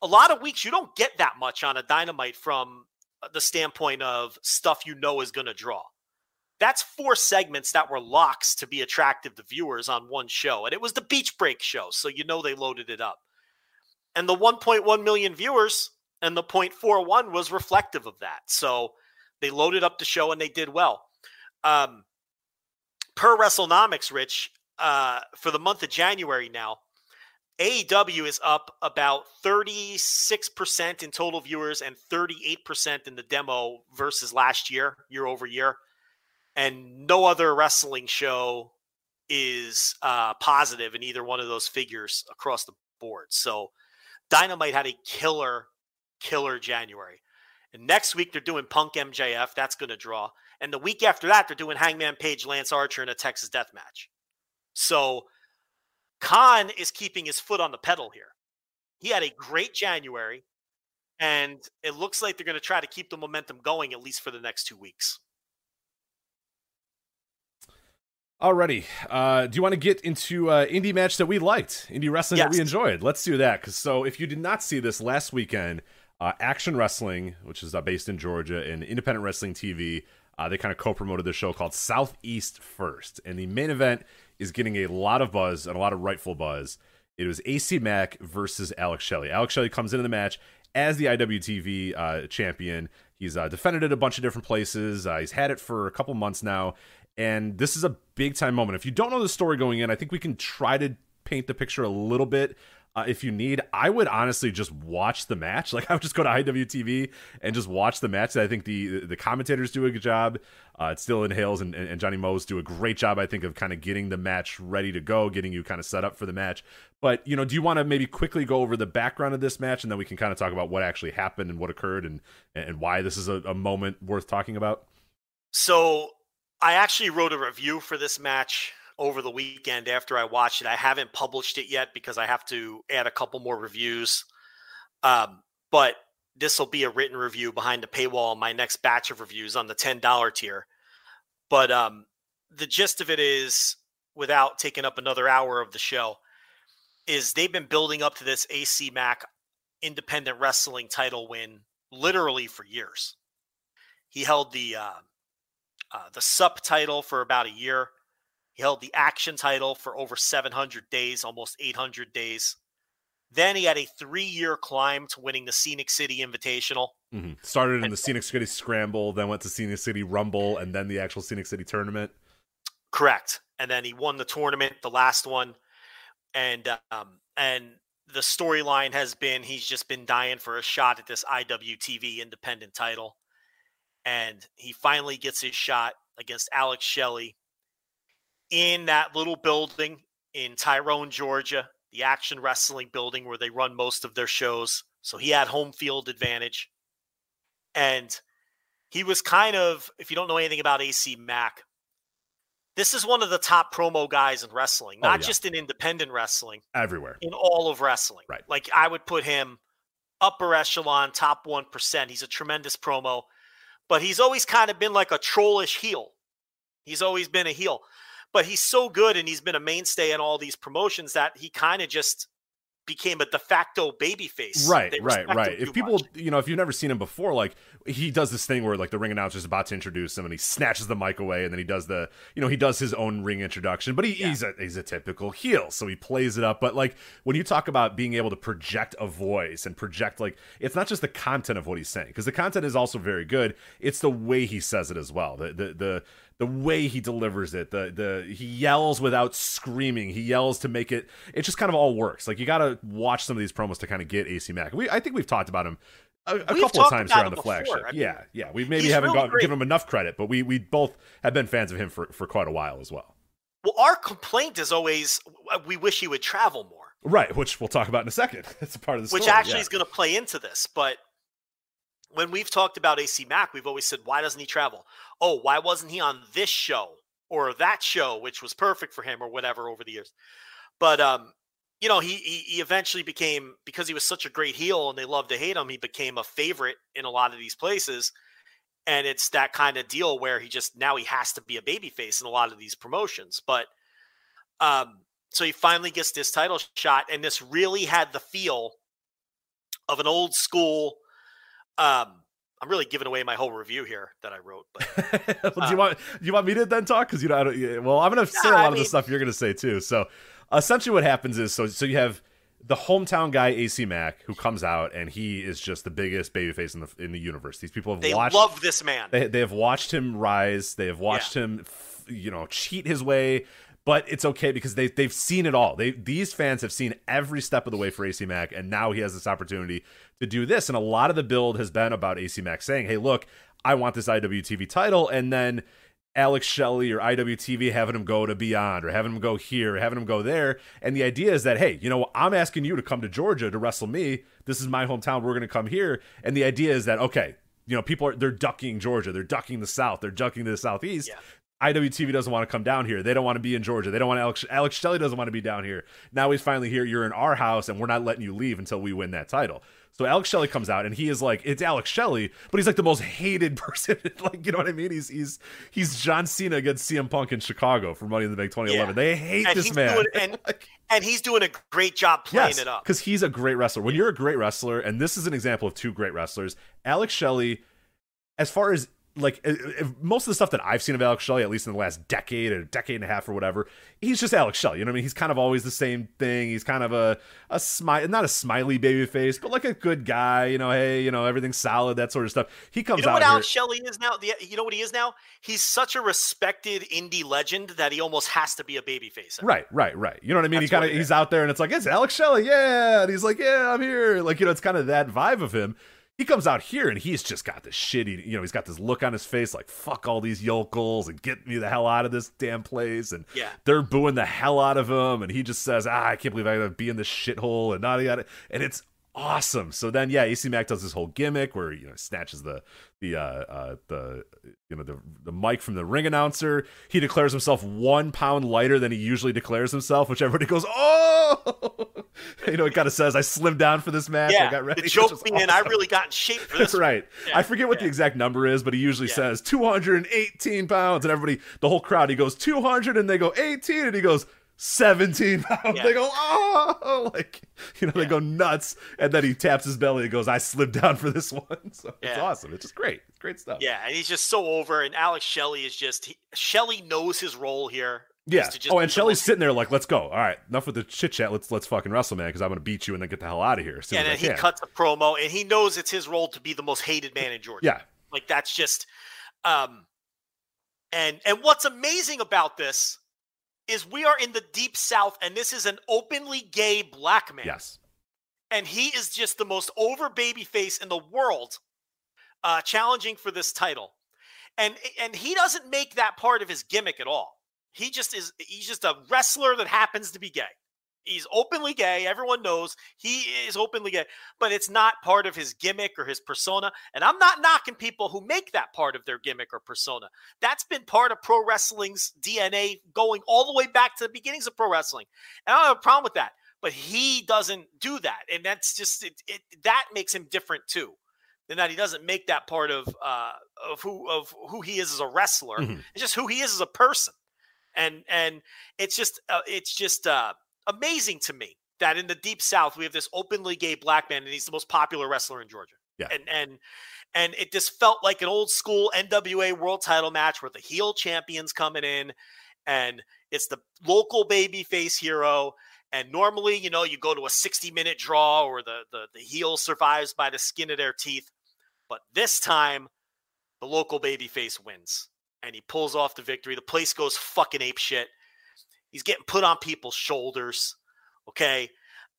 A lot of weeks you don't get that much on a dynamite from the standpoint of stuff you know is going to draw. That's four segments that were locks to be attractive to viewers on one show. And it was the Beach Break show. So you know they loaded it up. And the 1.1 million viewers and the 0.41 was reflective of that. So they loaded up the show and they did well. Um, per WrestleNomics, Rich, uh, for the month of January now, AEW is up about 36% in total viewers and 38% in the demo versus last year, year over year. And no other wrestling show is uh, positive in either one of those figures across the board. So Dynamite had a killer, killer January. And next week they're doing Punk MJF. That's going to draw. And the week after that, they're doing Hangman Page, Lance Archer in a Texas Death Match. So Khan is keeping his foot on the pedal here. He had a great January, and it looks like they're going to try to keep the momentum going at least for the next two weeks. Alrighty. Uh, do you want to get into uh, indie match that we liked, indie wrestling yes. that we enjoyed? Let's do that. Because so, if you did not see this last weekend, uh, Action Wrestling, which is uh, based in Georgia, and Independent Wrestling TV, uh, they kind of co-promoted the show called Southeast First, and the main event is getting a lot of buzz and a lot of rightful buzz. It was AC Mack versus Alex Shelley. Alex Shelley comes into the match as the IWTV uh, champion. He's uh, defended it a bunch of different places. Uh, he's had it for a couple months now, and this is a big time moment. If you don't know the story going in, I think we can try to paint the picture a little bit uh, if you need. I would honestly just watch the match. Like I would just go to IWTV and just watch the match. I think the the commentators do a good job. Uh, it's still in Hales and, and Johnny Mose do a great job. I think of kind of getting the match ready to go, getting you kind of set up for the match. But you know, do you want to maybe quickly go over the background of this match, and then we can kind of talk about what actually happened and what occurred, and and why this is a, a moment worth talking about? So I actually wrote a review for this match over the weekend after I watched it. I haven't published it yet because I have to add a couple more reviews. Um, but this will be a written review behind the paywall. My next batch of reviews on the ten dollar tier. But um, the gist of it is, without taking up another hour of the show, is they've been building up to this AC Mack independent wrestling title win literally for years. He held the uh, uh, the subtitle for about a year. He held the action title for over 700 days, almost 800 days. Then he had a three year climb to winning the Scenic City Invitational. Mm-hmm. Started in and, the Scenic City Scramble, then went to Scenic City Rumble, and then the actual Scenic City Tournament. Correct. And then he won the tournament, the last one. And um, and the storyline has been he's just been dying for a shot at this IWTV independent title. And he finally gets his shot against Alex Shelley in that little building in Tyrone, Georgia, the Action Wrestling building where they run most of their shows. So he had home field advantage. And he was kind of, if you don't know anything about AC Mack, this is one of the top promo guys in wrestling, oh, not oh, yeah. just in independent wrestling, everywhere, in all of wrestling. Right. Like I would put him upper echelon, top 1%. He's a tremendous promo, but he's always kind of been like a trollish heel. He's always been a heel but he's so good and he's been a mainstay in all these promotions that he kind of just became a de facto baby face. Right, right, right. If people, much. you know, if you've never seen him before, like he does this thing where like the ring announcer is about to introduce him and he snatches the mic away and then he does the, you know, he does his own ring introduction, but he, yeah. he's a he's a typical heel, so he plays it up. But like when you talk about being able to project a voice and project like it's not just the content of what he's saying because the content is also very good. It's the way he says it as well. The the the the way he delivers it the the he yells without screaming. He yells to make it it just kind of all works. Like you got to watch some of these promos to kind of get AC Mack we I think we've talked about him a, a couple of times here on the before. flagship I mean, yeah yeah. We maybe haven't really given him enough credit but we we both have been fans of him for for quite a while as well. Well our complaint is always uh, we wish he would travel more. Right which we'll talk about in a second. It's a part of the which actually yeah. is going to play into this but when we've talked about AC Mack, we've always said, why doesn't he travel? Oh, why wasn't he on this show or that show, which was perfect for him or whatever over the years? But, um, you know, he, he, he eventually became because he was such a great heel and they loved to hate him. He became a favorite in a lot of these places, and it's that kind of deal where he just now he has to be a babyface in a lot of these promotions. But um, so he finally gets this title shot, and this really had the feel of an old school. Um, I'm really giving away my whole review here that I wrote. But well, do you want do you want me to then talk? Because you know, I don't, well, I'm going to say a lot I of mean, the stuff you're going to say too. So essentially, what happens is so so you have the hometown guy AC Mack who comes out and he is just the biggest babyface in the in the universe. These people have they watched, love this man. They they have watched him rise. They have watched yeah. him, you know, cheat his way but it's okay because they they've seen it all. They these fans have seen every step of the way for AC Mack, and now he has this opportunity to do this. And a lot of the build has been about AC Mack saying, "Hey, look, I want this IWTV title," and then Alex Shelley or IWTV having him go to Beyond or having him go here, having him go there. And the idea is that, hey, you know, I'm asking you to come to Georgia to wrestle me. This is my hometown. We're going to come here. And the idea is that, okay, you know, people are they're ducking Georgia, they're ducking the South, they're ducking the Southeast. Yeah. IWTV doesn't want to come down here. They don't want to be in Georgia. They don't want Alex Alex Shelley doesn't want to be down here. Now he's finally here. You're in our house, and we're not letting you leave until we win that title. So Alex Shelley comes out, and he is like, it's Alex Shelley, but he's like the most hated person. like, you know what I mean? He's he's he's John Cena against CM Punk in Chicago for Money in the Bank 2011. Yeah. They hate and this man, doing, and and he's doing a great job playing yes, it up because he's a great wrestler. When you're a great wrestler, and this is an example of two great wrestlers, Alex Shelley, as far as like most of the stuff that I've seen of Alex Shelley, at least in the last decade or decade and a half or whatever, he's just Alex Shelley. You know what I mean? He's kind of always the same thing. He's kind of a a smile, not a smiley baby face, but like a good guy. You know, hey, you know everything's solid, that sort of stuff. He comes you know out. what here, Alex Shelley is now? The, you know what he is now? He's such a respected indie legend that he almost has to be a baby face. Right, right, right. You know what I mean? That's he kind of he's out there, and it's like it's Alex Shelley, yeah, and he's like, yeah, I'm here. Like you know, it's kind of that vibe of him. He comes out here and he's just got this shitty, you know, he's got this look on his face like fuck all these yokels and get me the hell out of this damn place. And yeah. they're booing the hell out of him. And he just says, ah, I can't believe I gotta be in this shithole and not yada. And it's awesome. So then, yeah, AC Mack does this whole gimmick where you know snatches the the uh, uh, the you know the the mic from the ring announcer. He declares himself one pound lighter than he usually declares himself, which everybody goes, "Oh!" you know, it kind of says, "I slimmed down for this match. Yeah, I got ready." The joke being, awesome. I really got in shape for this. right. Yeah, I forget what yeah. the exact number is, but he usually yeah. says 218 pounds, and everybody, the whole crowd, he goes 200, and they go 18, and he goes 17 pounds. Yeah. They go, oh, like, you know, yeah. they go nuts. And then he taps his belly and goes, I slipped down for this one. So yeah. it's awesome. It's just great. It's great stuff. Yeah. And he's just so over. And Alex Shelley is just, he, Shelley knows his role here. Yeah. Oh, and Shelley's sitting there like, let's go. All right, enough with the chit chat. Let's let's fucking wrestle, man, because I'm gonna beat you and then get the hell out of here. and then he can. cuts a promo, and he knows it's his role to be the most hated man in Georgia. Yeah, like that's just, um, and and what's amazing about this is we are in the deep south and this is an openly gay black man. Yes. And he is just the most over baby face in the world uh, challenging for this title. And and he doesn't make that part of his gimmick at all. He just is he's just a wrestler that happens to be gay. He's openly gay. Everyone knows he is openly gay, but it's not part of his gimmick or his persona. And I'm not knocking people who make that part of their gimmick or persona. That's been part of pro wrestling's DNA going all the way back to the beginnings of pro wrestling. And I don't have a problem with that, but he doesn't do that. And that's just, it, it that makes him different too. Than that he doesn't make that part of uh, of who of who he is as a wrestler. Mm-hmm. It's just who he is as a person, and and it's just uh, it's just uh, amazing to me that in the deep south we have this openly gay black man and he's the most popular wrestler in Georgia. Yeah. And and and it just felt like an old school NWA world title match where the heel champions coming in and it's the local baby face hero and normally, you know, you go to a 60 minute draw or the, the the heel survives by the skin of their teeth. But this time the local baby face wins and he pulls off the victory. The place goes fucking ape shit. He's getting put on people's shoulders. Okay.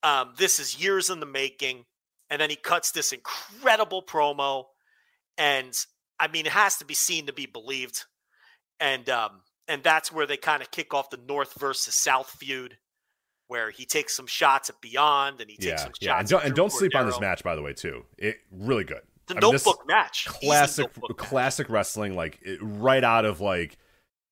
Um, this is years in the making. And then he cuts this incredible promo. And I mean, it has to be seen to be believed. And um, and that's where they kind of kick off the North versus South feud, where he takes some shots at Beyond and he takes yeah, some shots. Yeah, and don't, and don't sleep on this match, by the way, too. It really good. The I notebook mean, match, classic, notebook classic match. wrestling, like it, right out of like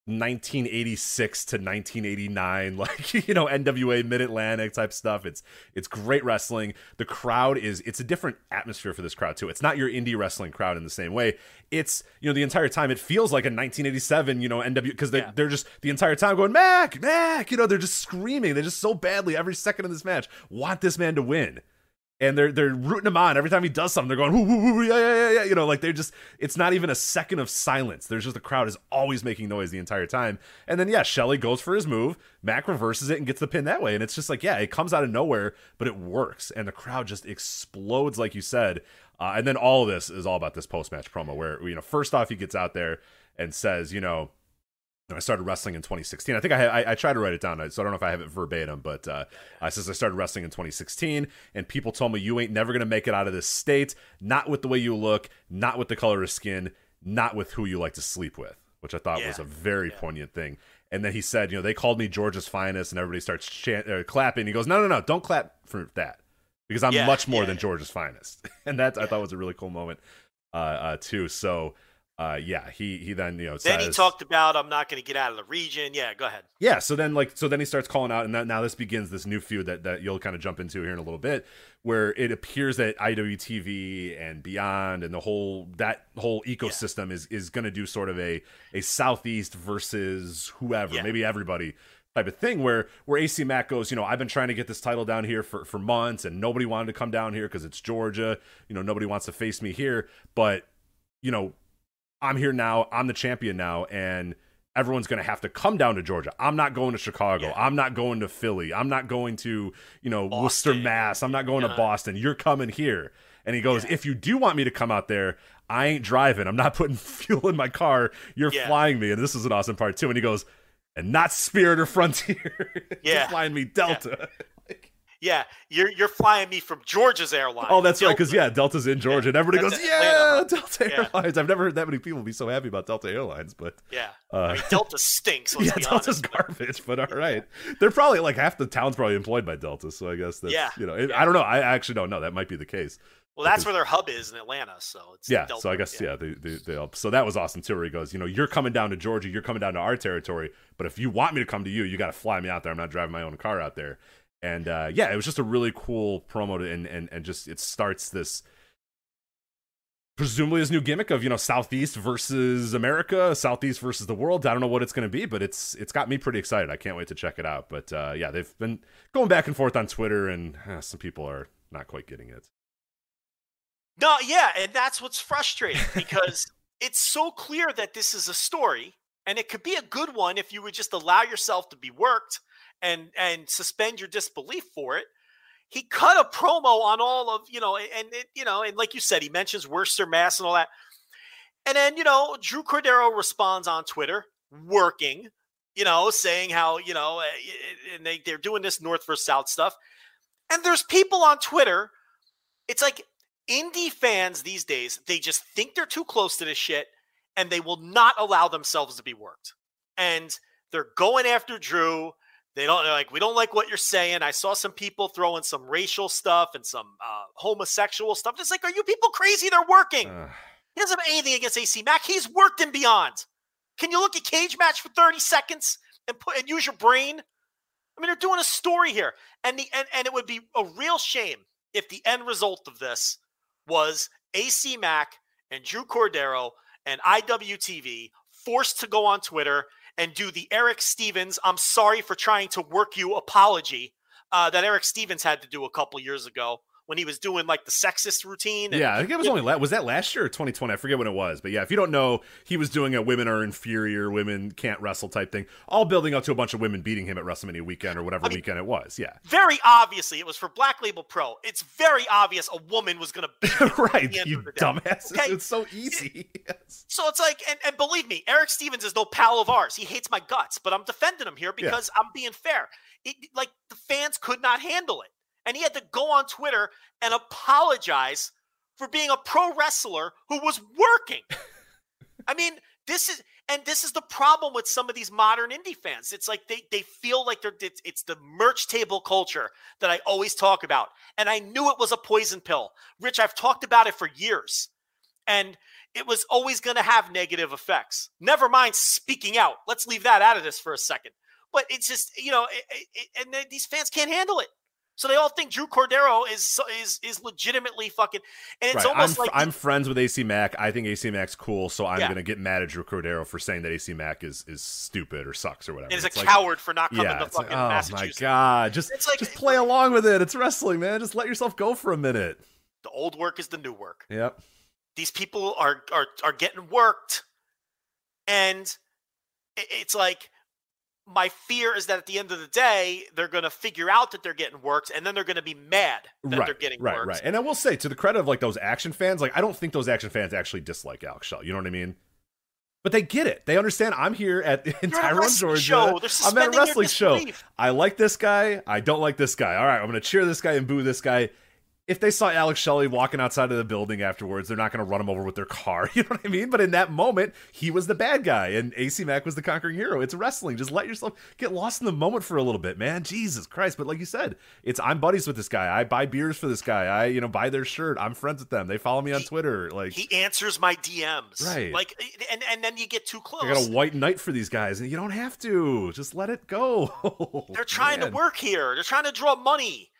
1986 to 1989 like you know NWA Mid Atlantic type stuff. It's it's great wrestling. The crowd is it's a different atmosphere for this crowd too. It's not your indie wrestling crowd in the same way. It's you know the entire time it feels like a 1987 you know NW because they Yeah. they're just the entire time going Mack Mack you know they're just screaming. They're just so badly every second of this match. Want this man to win and they're they're rooting him on every time he does something. They're going, whoo, whoo, whoo, yeah, yeah, yeah. You know, like they're just. It's not even a second of silence. There's just the crowd is always making noise the entire time. And then yeah, Shelley goes for his move. Mack reverses it and gets the pin that way. And it's just like yeah, it comes out of nowhere, but it works, and the crowd just explodes like you said. Uh, and then all of this is all about this post match promo where you know first off he gets out there and says you know I started wrestling in 2016. I think I, had, I I tried to write it down, so I don't know if I have it verbatim, but uh, I says I started wrestling in 2016, and people told me you ain't never gonna make it out of this state, not with the way you look, not with the color of skin, not with who you like to sleep with, which I thought was a very poignant thing. And then he said, you know, they called me George's finest, and everybody starts chant, uh, clapping. He goes, no, no, no, don't clap for that because I'm Yeah, much more yeah, than yeah. George's finest, and that I thought was a really cool moment uh, uh, too. So. Uh, yeah, he he then you know Then he talked about I'm not going to get out of the region. Yeah, go ahead. yeah so then like so then he starts calling out and that, now this begins this new feud that, that you'll kind of jump into here in a little bit where it appears that iwtv and beyond and the whole that whole ecosystem is is going to do sort of a a southeast versus whoever Yeah. maybe everybody type of thing where where ac mack goes you know i've been trying to get this title down here for for months and nobody wanted to come down here because it's georgia you know nobody wants to face me here but you know I'm here now. I'm the champion now, and everyone's going to have to come down to Georgia. I'm not going to Chicago. Yeah. I'm not going to Philly. I'm not going to you know Worcester, Mass. I'm not going to Boston. You're coming here. And he goes, Yeah. if you do want me to come out there, I ain't driving. I'm not putting fuel in my car. You're Yeah. flying me. And this is an awesome part too. And he goes, and not Spirit or Frontier. You're Yeah. flying me Delta. Yeah, you're you're flying me from Georgia's airline. Oh, that's right. Because yeah, Delta's in Georgia, and everybody goes, Atlanta, "Yeah? Delta Yeah. Airlines." I've never heard that many people be so happy about Delta Airlines, but Yeah, Uh, I mean, Delta stinks. Yeah, Delta's honest. garbage. But all right, they're probably like half the town's probably employed by Delta, so I guess that's Yeah. you know, it, I don't know. I actually don't know. That might be the case. Well, that's where their hub is in Atlanta. So it's Yeah, Delta, so I guess yeah, they, they, they all, so that was awesome too. Where he goes, you know, you're coming down to Georgia, you're coming down to our territory, but if you want me to come to you, you got to fly me out there. I'm not driving my own car out there. And uh, yeah, it was just a really cool promo, to, and and and just it starts this presumably this new gimmick of you know southeast versus america southeast versus the world. I don't know what it's going to be but it's it's got me pretty excited. I can't wait to check it out. But uh yeah they've been going back and forth on twitter and uh, some people are not quite getting it. No, yeah, and that's what's frustrating because it's so clear that this is a story, and it could be a good one if you would just allow yourself to be worked and and suspend your disbelief for it. He cut a promo on all of you know, and you know, and like you said, he mentions Worcester, Mass, and all that. And then you know, Drew Cordeiro responds on Twitter, working, you know, saying how you know, uh, and they they're doing this North versus South stuff. And there's people on Twitter. It's like indie fans these days, they just think they're too close to this shit and they will not allow themselves to be worked. And they're going after Drew. They don't they're like, we don't like what you're saying. I saw some people throwing some racial stuff and some uh, homosexual stuff. It's like, are you people crazy? They're working. uh, He doesn't have anything against AC Mack. He's worked and beyond. Can you look at cage match for 30 seconds and put and use your brain? I mean, they're doing a story here. And the and, and it would be a real shame if the end result of this was AC Mack and Drew Cordeiro and IWTV forced to go on Twitter and do the Eric Stevens, I'm sorry for trying to work you apology uh, that Eric Stevens had to do a couple years ago when he was doing like the sexist routine. and- yeah i think it was only la- was that last year or 2020 i forget when it was but yeah if you don't know he was doing a women are inferior women can't wrestle type thing all building up to a bunch of women beating him at wrestlemania weekend or whatever I mean- weekend it was yeah very obviously it was for Black Label Pro. It's very obvious a woman was going to right the end you of the day. dumbasses Okay. it's so easy Yes. So it's like, and, and believe me, Eric Stevens is no pal of ours. He hates my guts, but I'm defending him here because I'm being fair. It, like the fans could not handle it, and he had to go on Twitter and apologize for being a pro wrestler who was working. I mean, this is and this is the problem with some of these modern indie fans. It's like they they feel like they're it's, it's the merch table culture that I always talk about, and I knew it was a poison pill. Rich, I've talked about it for years, and it was always going to have negative effects. Never mind speaking out. Let's leave that out of this for a second. But it's just you know, it, it, and these fans can't handle it. So they all think Drew Cordeiro is is is legitimately fucking, and it's right. almost I'm, like I'm friends with AC Mack. I think AC Mack's cool, so I'm Yeah. gonna get mad at Drew Cordeiro for saying that AC Mack is is stupid or sucks or whatever. is a It's like- coward for not coming yeah, to it's like, fucking oh my god, just It's like- just play along with it. It's wrestling, man. Just let yourself go for a minute. The old work is the new work. Yep. These people are are are getting worked, and it's like my fear is that at the end of the day they're going to figure out that they're getting worked, and then they're going to be mad that right, they're getting right, worked. right. And I will say, to the credit of like those action fans, like I don't think those action fans actually dislike Alex Shell. You know what I mean? But they get it. They understand. I'm here at in Tyrone, Georgia. show. I'm at a wrestling show. I like this guy. I don't like this guy. All right, I'm going to cheer this guy and boo this guy. If they saw Alex Shelley walking outside of the building afterwards, they're not going to run him over with their car. You know what I mean? But in that moment, he was the bad guy, and AC Mack was the conquering hero. It's wrestling. Just let yourself get lost in the moment for a little bit, man. Jesus Christ! But like you said, it's I'm buddies with this guy. I buy beers for this guy. I you know buy their shirt. I'm friends with them. They follow me on He- Twitter. Like He answers my DMs, Right. Like, eh, and and then you get too close. I got a white knight for these guys, and you don't have to. Just let it go. They're trying Man. to work here. They're trying to draw money,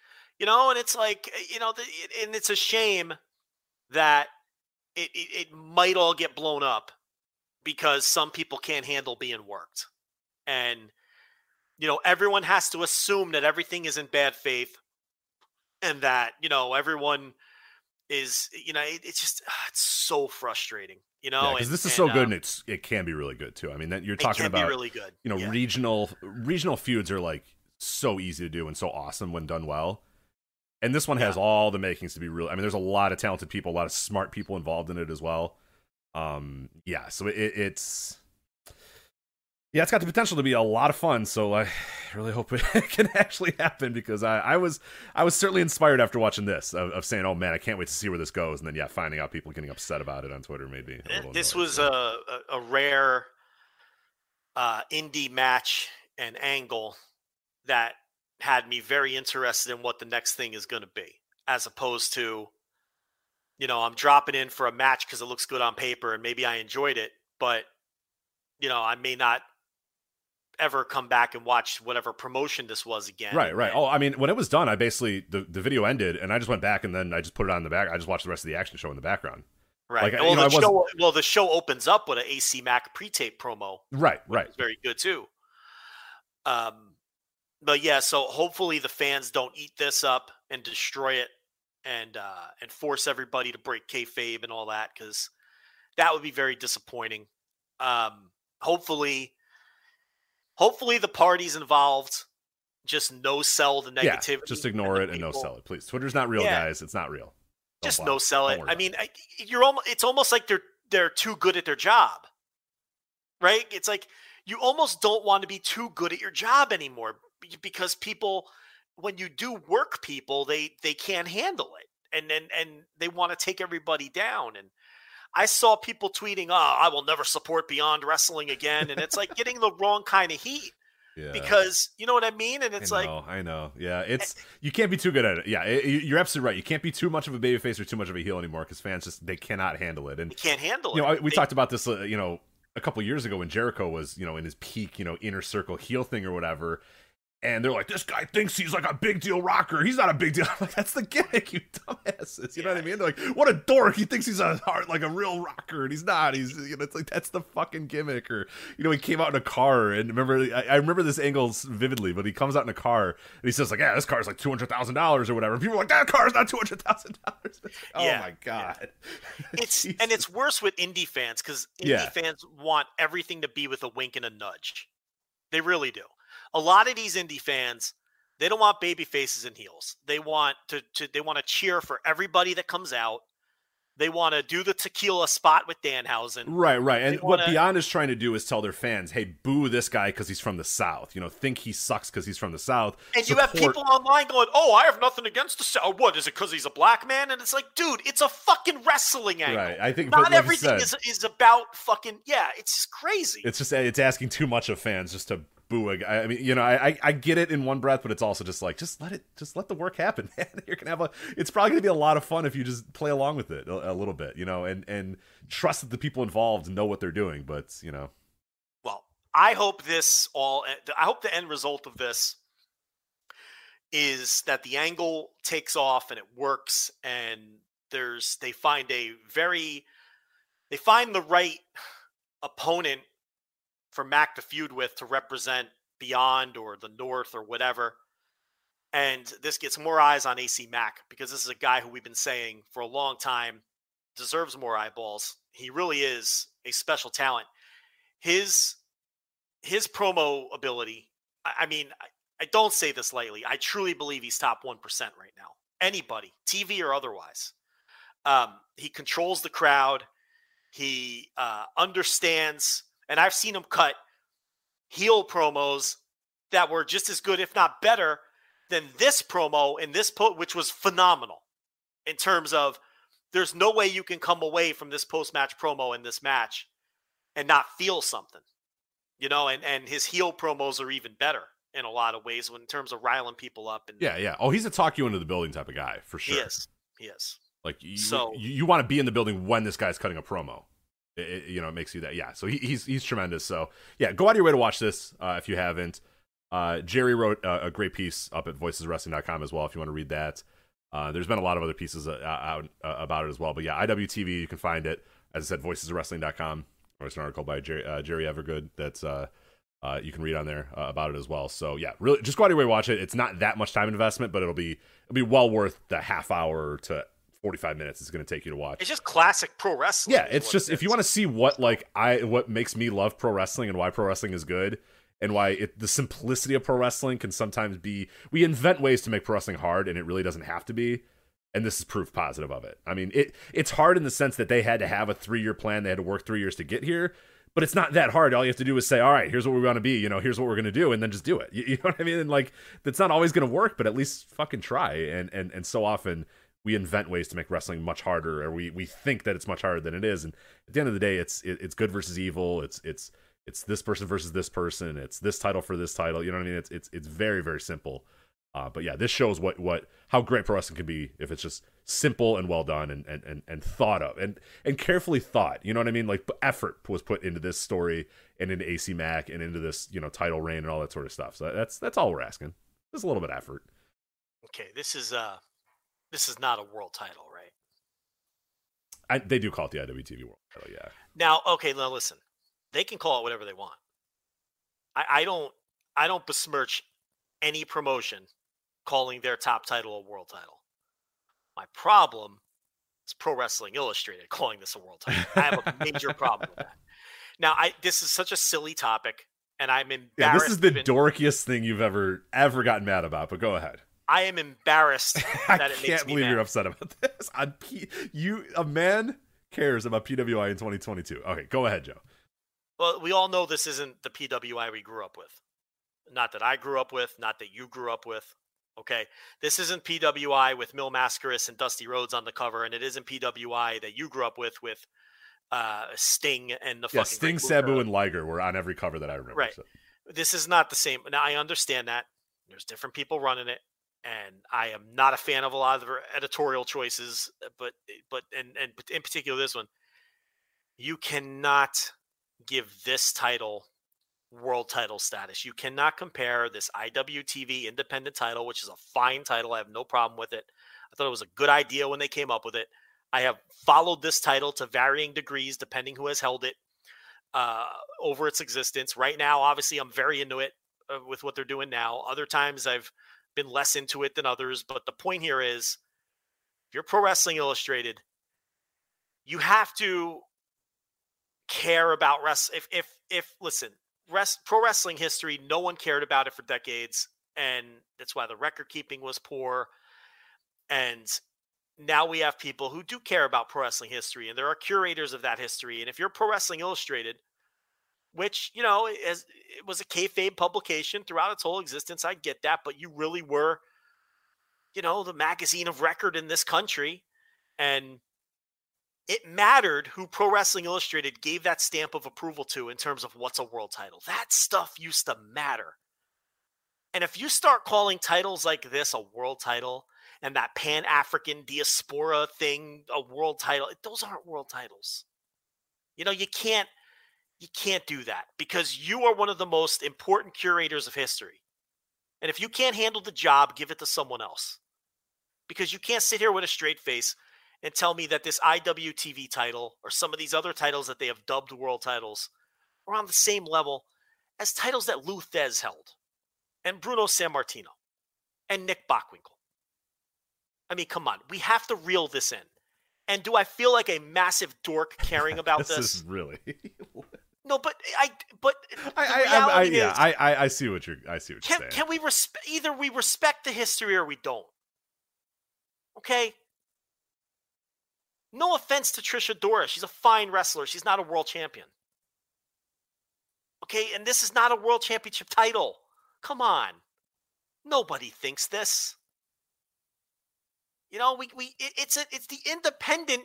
you know. And it's like, eh, you know, the, and it's a shame that it, it it might all get blown up because some people can't handle being worked, and you know, everyone has to assume that everything is in bad faith, and that you know everyone is, you know, it, it's just ah, it's so frustrating, you know. because and- this is so good, um, and it's it can be really good too. I mean, that you're talking about really good. you know Yeah. regional regional feuds are like so easy to do and so awesome when done well. And this one has Yeah. all the makings to be real. I mean, there's a lot of talented people, a lot of smart people involved in it as well. Um, yeah, so it, it's yeah, it's got the potential to be a lot of fun. So I really hope it can actually happen because I, I was I was certainly inspired after watching this of, of saying, oh man, I can't wait to see where this goes. And then yeah, finding out people getting upset about it on Twitter made me. This was a, a rare uh, indie match and angle that had me very interested in what the next thing is going to be, as opposed to, you know, I'm dropping in for a match because it looks good on paper and maybe I enjoyed it, but, you know, I may not ever come back and watch whatever promotion this was again. Right, right. Oh, I mean, when it was done, I basically the, the video ended, and I just went back and then I just put it on in the back. I just watched the rest of the action show in the background. right. like, you well, know, the show, well, the show opens up with an AC Mack pre-tape promo. Right, right. very good too. Um, but yeah, so hopefully the fans don't eat this up and destroy it, and uh, and force everybody to break kayfabe and all that, because that would be very disappointing. Um, hopefully, hopefully the parties involved just no sell the Yeah, negativity. just ignore the it and no sell it, please. Twitter's not real, Yeah. guys. It's not real. Don't Just no sell it. I mean, I, you're almost. It's almost like they're they're too good at their job, right? It's like you almost don't want to be too good at your job anymore because people, when you do work people, they they can't handle it, and then and they want to take everybody down. And I saw people tweeting, "Oh, I will never support Beyond Wrestling again," and it's like getting the wrong kind of heat Yeah. because you know what I mean. And it's I like I know. Yeah, it's you can't be too good at it. Yeah, it, you- you're absolutely right. You can't be too much of a babyface or too much of a heel anymore because fans just they cannot handle it. And you can't handle you know, it. I- we They- talked about this, uh, you know, a couple years ago when Jericho was, you know, in his peak, you know, inner circle heel thing or whatever. And they're like, this guy thinks he's like a big deal rocker. He's not a big deal. I'm like, that's the gimmick, you dumbasses. You know what I mean? They're like, what a dork. He thinks he's a heart like a real rocker, and he's not. He's, you know, it's like that's the fucking gimmick. Or, you know, he came out in a car, and remember, I, I remember this angle vividly. But he comes out in a car, and he says like, yeah, this car's like two hundred thousand dollars or whatever. And people are like, that car's not two hundred thousand dollars. Oh Yeah, my god. it's and it's worse with indie fans because indie Yeah. fans want everything to be with a wink and a nudge. They really do. A lot of these indie fans, they don't want baby faces and heels. They want to, to they want to cheer for everybody that comes out. They want to do the tequila spot with Danhausen. Right, right. And what wanna- Beyond is trying to do is tell their fans, hey, boo this guy because he's from the South. You know, think he sucks because he's from the South. And you have people online going, "Oh, I have nothing against the South. Oh, what is it? Because he's a black man?" And it's like, dude, it's a fucking wrestling angle. Right. I think Not everything is is about fucking yeah. It's just crazy. It's just it's asking too much of fans just to I, mean, you know, I, I I get it in one breath, but it's also just like just let it just let the work happen, man. You're gonna have a. It's probably gonna be a lot of fun if you just play along with it a, a little bit, you know, and and trust that the people involved know what they're doing. But you know, Well, I hope this all. I hope the end result of this is that the angle takes off and it works, and there's they find a very they find the right opponent for Mack to feud with to represent Beyond or the North or whatever. And this gets more eyes on AC Mack because this is a guy who we've been saying for a long time deserves more eyeballs. He really is a special talent. His his promo ability, I, mean, I, I don't say this lightly. I truly believe he's top 1% right now. Anybody, TV or otherwise. Um, he controls the crowd. He uh, understands, and I've seen him cut heel promos that were just as good, if not better, than this promo in this po- which was phenomenal in terms of there's no way you can come away from this post match promo in this match and not feel something, you know. And and his heel promos are even better in a lot of ways when in terms of riling people up. And yeah, yeah. Oh, he's a talk you into the building type of guy for sure. he is, he is. Like you, So- you, you want to be in the building when this guy's cutting a promo. It, you know, it makes you that. Yeah. So he, he's he's tremendous. So yeah, go out of your way to watch this uh, if you haven't. Uh, Jerry wrote uh, a great piece up at voiceswrestling.com as well if you want to read that. Uh, there's been a lot of other pieces uh, out uh, about it as well. But yeah, IWTV, you can find it. As I said, voiceswrestling.com. There's an article by Jerry, uh, Jerry Evergood that's you can read on there about it as well. So yeah, really, just go out of your way to watch it. It's not that much time investment, but it'll be it'll be well worth the half hour to 45 minutes it's going to take you to watch. It's just classic pro wrestling. Yeah, it's just if you want to see what like I what makes me love pro wrestling and why pro wrestling is good and why it, the simplicity of pro wrestling can sometimes be we invent ways to make pro wrestling hard and it really doesn't have to be and this is proof positive of it. I mean, it it's hard in the sense that they had to have a 3-year plan, they had to work 3 years to get here, but it's not that hard. All you have to do is say, "All right, here's what we want to be, you know, here's what we're going to do," and then just do it. You, you know what I mean? And like that's not always going to work, but at least fucking try. And and and so often we invent ways to make wrestling much harder or we we think that it's much harder than it is. And at the end of the day it's it, it's good versus evil. It's it's it's this person versus this person. It's this title for this title. You know what i mean? It's it's it's very very simple. Uh, but yeah this shows what what how great pro wrestling can be if it's just simple and well done and and and, and thought of and and carefully thought. You know what i mean? Like effort was put into this story and into ac mack and into this you know title reign and all that sort of stuff. So that's that's all we're asking. Just a little bit of effort. Okay. This is uh, this is not a world title, right? I, they do call it the iwtv world title yeah Now, okay, now listen. They can call it whatever they want. I, I don't I don't besmirch any promotion calling their top title a world title. My problem is Pro Wrestling Illustrated calling this a world title. I have a major problem with that. Now, I this is such a silly topic, and I'm embarrassed. Yeah, this is the even- dorkiest thing you've ever ever gotten mad about. But go ahead. I am embarrassed I that it can't makes me believe mad. you're upset about this. On P- you, a man cares about PWI in 2022. Okay, go ahead, Joe. Well, we all know this isn't the PWI we grew up with. Not that I grew up with, not that you grew up with. Okay. This isn't PWI with Mil Mascaras and Dusty Rhodes on the cover, and it isn't PWI that you grew up with with uh, Sting and the Yeah, fucking Sting, Sabu, and Liger were on every cover that I remember. Right. so- This is not the same. Now I understand that there's different people running it, and I am not a fan of a lot of their editorial choices. But but and and in particular this one, you cannot give this title world title status. You cannot compare this IWTV independent title, which is a fine title. I have no problem with it. I thought it was a good idea when they came up with it. I have followed this title to varying degrees depending who has held it uh, over its existence. Right now, obviously, I'm very into it uh, with what they're doing now. Other times, I've been less into it than others. But the point here is, if you're Pro Wrestling Illustrated, you have to care about rest. If if if listen, rest pro wrestling history, no one cared about it for decades, and that's why the record keeping was poor. And now we have people who do care about pro wrestling history, and there are curators of that history. And if you're Pro Wrestling Illustrated, which you know as it was a kayfabe publication throughout its whole existence, I get that, but you really were, you know, the magazine of record in this country, and it mattered who Pro Wrestling Illustrated gave that stamp of approval to in terms of what's a world title. That stuff used to matter. And if you start calling titles like this a world title and that Pan African diaspora thing a world title, those aren't world titles. You know, you can't you can't do that because you are one of the most important curators of history. And if you can't handle the job, give it to someone else. Because you can't sit here with a straight face and tell me that this IWTV title or some of these other titles that they have dubbed world titles are on the same level as titles that Lou Thesz held and Bruno Sammartino and Nick Bockwinkel. I mean, come on. We have to reel this in. And do I feel like a massive dork caring about this? this? is really. no, but I. But I, I, I, yeah, is, I, I, I see what you're. I see what you're can saying. can we respect? Either we respect the history or we don't. Okay. No offense to Trisha Dora, she's a fine wrestler. She's not a world champion. Okay, and this is not a world championship title. Come on. Nobody thinks this. You know, we we it, it's a, it's the independent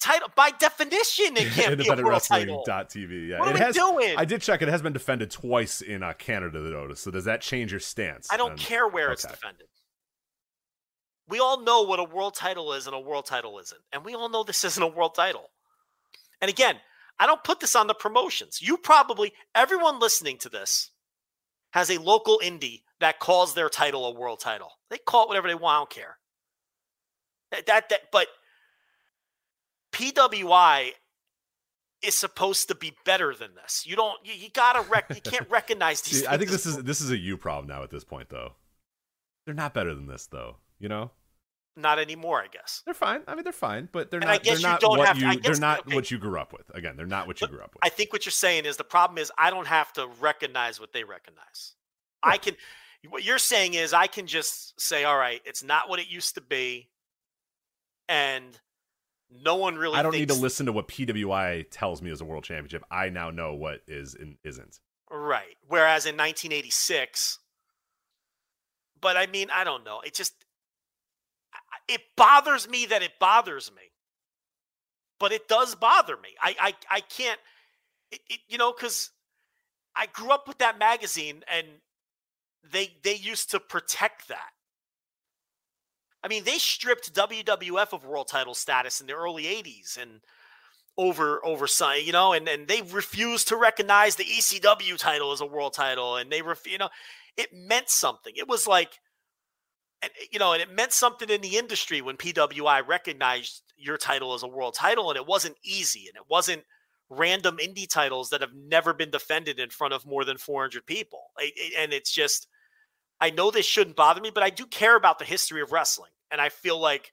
title by definition. It can't be a Independent world title. TV. Yeah, What are it we has, doing? I did check. It has been defended twice in uh, Canada. The notice. So does that change your stance? I don't on- care where it's defended. We all know what a world title is and a world title isn't. And we all know this isn't a world title. And again, I don't put this on the promotions. You probably, everyone listening to this has a local indie that calls their title a world title. They call it whatever they want. I don't care. That, that, that but PWI is supposed to be better than this. You don't, you, you gotta rec, you can't recognize these See, I think this is this is a you problem now at this point, though. They're not better than this, though. You know, not anymore, I guess. they're fine. I mean, they're fine, but they're And I not. guess they're you not don't what have to- you. I they're guess- not okay. what you grew up with. Again, they're not what you grew up with. I think what you're saying is the problem is I don't have to recognize what they recognize. I can. What you're saying is I can just say, all right, it's not what it used to be, and no one really. I don't need to listen to what PWI tells me is a world championship. I now know what is and isn't. Right. Whereas in 1986, but I mean, I don't know. It just it bothers me that it bothers me, but it does bother me. I I I can't, it, it, you know, because I grew up with that magazine and they they used to protect that. I mean, they stripped WWF of world title status in the early 80s and over over you know, and, and they refused to recognize the ECW title as a world title. And they ref, you know, it meant something. It was like, and eh, you know, and it meant something in the industry when PWI recognized your title as a world title, and it wasn't easy, and it wasn't random indie titles that have never been defended in front of more than 400 people. It- eh, and it's just, I know this shouldn't bother me, but I do care about the history of wrestling, and I feel like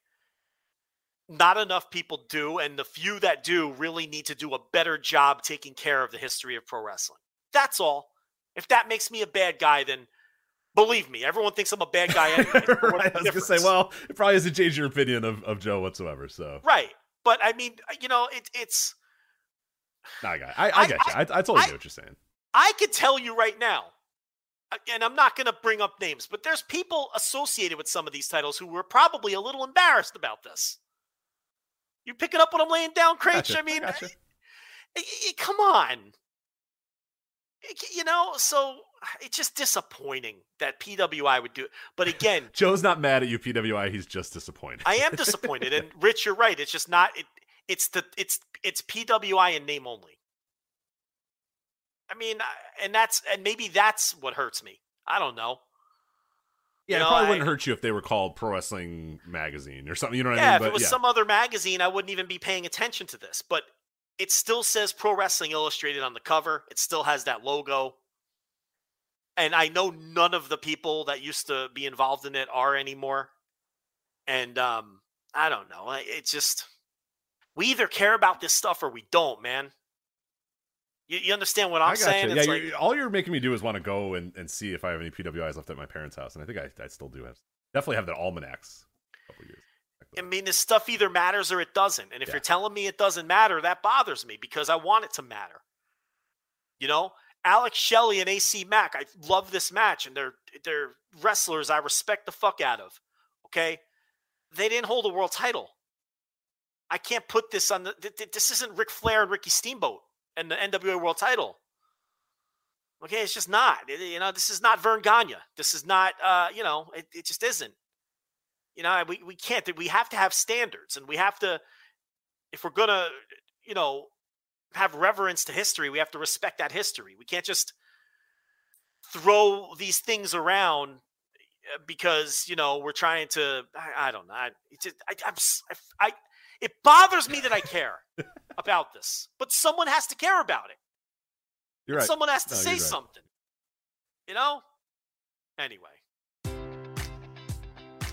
not enough people do, and the few that do really need to do a better job taking care of the history of pro wrestling. That's all. If that makes me a bad guy, then believe me, everyone thinks I'm a bad guy. Anyway. right. I was gonna say, well, it probably hasn't changed your opinion of, of Joe whatsoever. So, right. But I mean, you know, it, it's nah, I got. it. I, I I- get you. I, I totally I- get what you're saying. I could tell you right now, uh, and I'm not going to bring up names, but there's people associated with some of these titles who were probably a little embarrassed about this. You picking up what I'm laying down, Craig? Gotcha, I mean, gotcha. I- I- come on. You know, so it's just disappointing that PWI would do it. But again, Joe's not mad at you, PWI. He's just disappointed. I am disappointed. And Rich, you're right. It's just not. It, it's the it's it's PWI in name only. I mean, and that's and maybe that's what hurts me. I don't know. yeah, you it probably I- wouldn't hurt you if they were called Pro Wrestling Magazine or something. You know what I yeah, mean? if it was yeah. some other magazine, I wouldn't even be paying attention to this. But it still says Pro Wrestling Illustrated on the cover. It still has that logo. And I know none of the people that used to be involved in it are anymore. And um, I don't know. It just we either care about this stuff or we don't, man. You, you understand what I'm I saying? you. Yeah, like, you're, all you're making me do is want to go and, and see if I have any PWIs left at my parents' house, and I think I, I still do have. Definitely have the almanacs. A couple years. I mean, this stuff either matters or it doesn't. And if Yeah. you're telling me it doesn't matter, that bothers me because I want it to matter. You know, Alex Shelley and AC Mack, I love this match, and they're they're wrestlers I respect the fuck out of. Okay, they didn't hold a world title. I can't put this on the. Th- th- this isn't Ric Flair and Ricky Steamboat and the NWA World Title. Okay, it's just not. It- you know, this is not Verne Gagne. This is not. Uh, you know, it, it just isn't. You know, we we can't. We have to have standards, and we have to. If we're gonna, you know, have reverence to history, we have to respect that history. We can't just throw these things around uh, because you know we're trying to. I, I don't know. I, just, I, I'm, I, I- it bothers me that I care about this, but someone has to care about it. Right. Someone has to No, say right. something. You know. Anyway.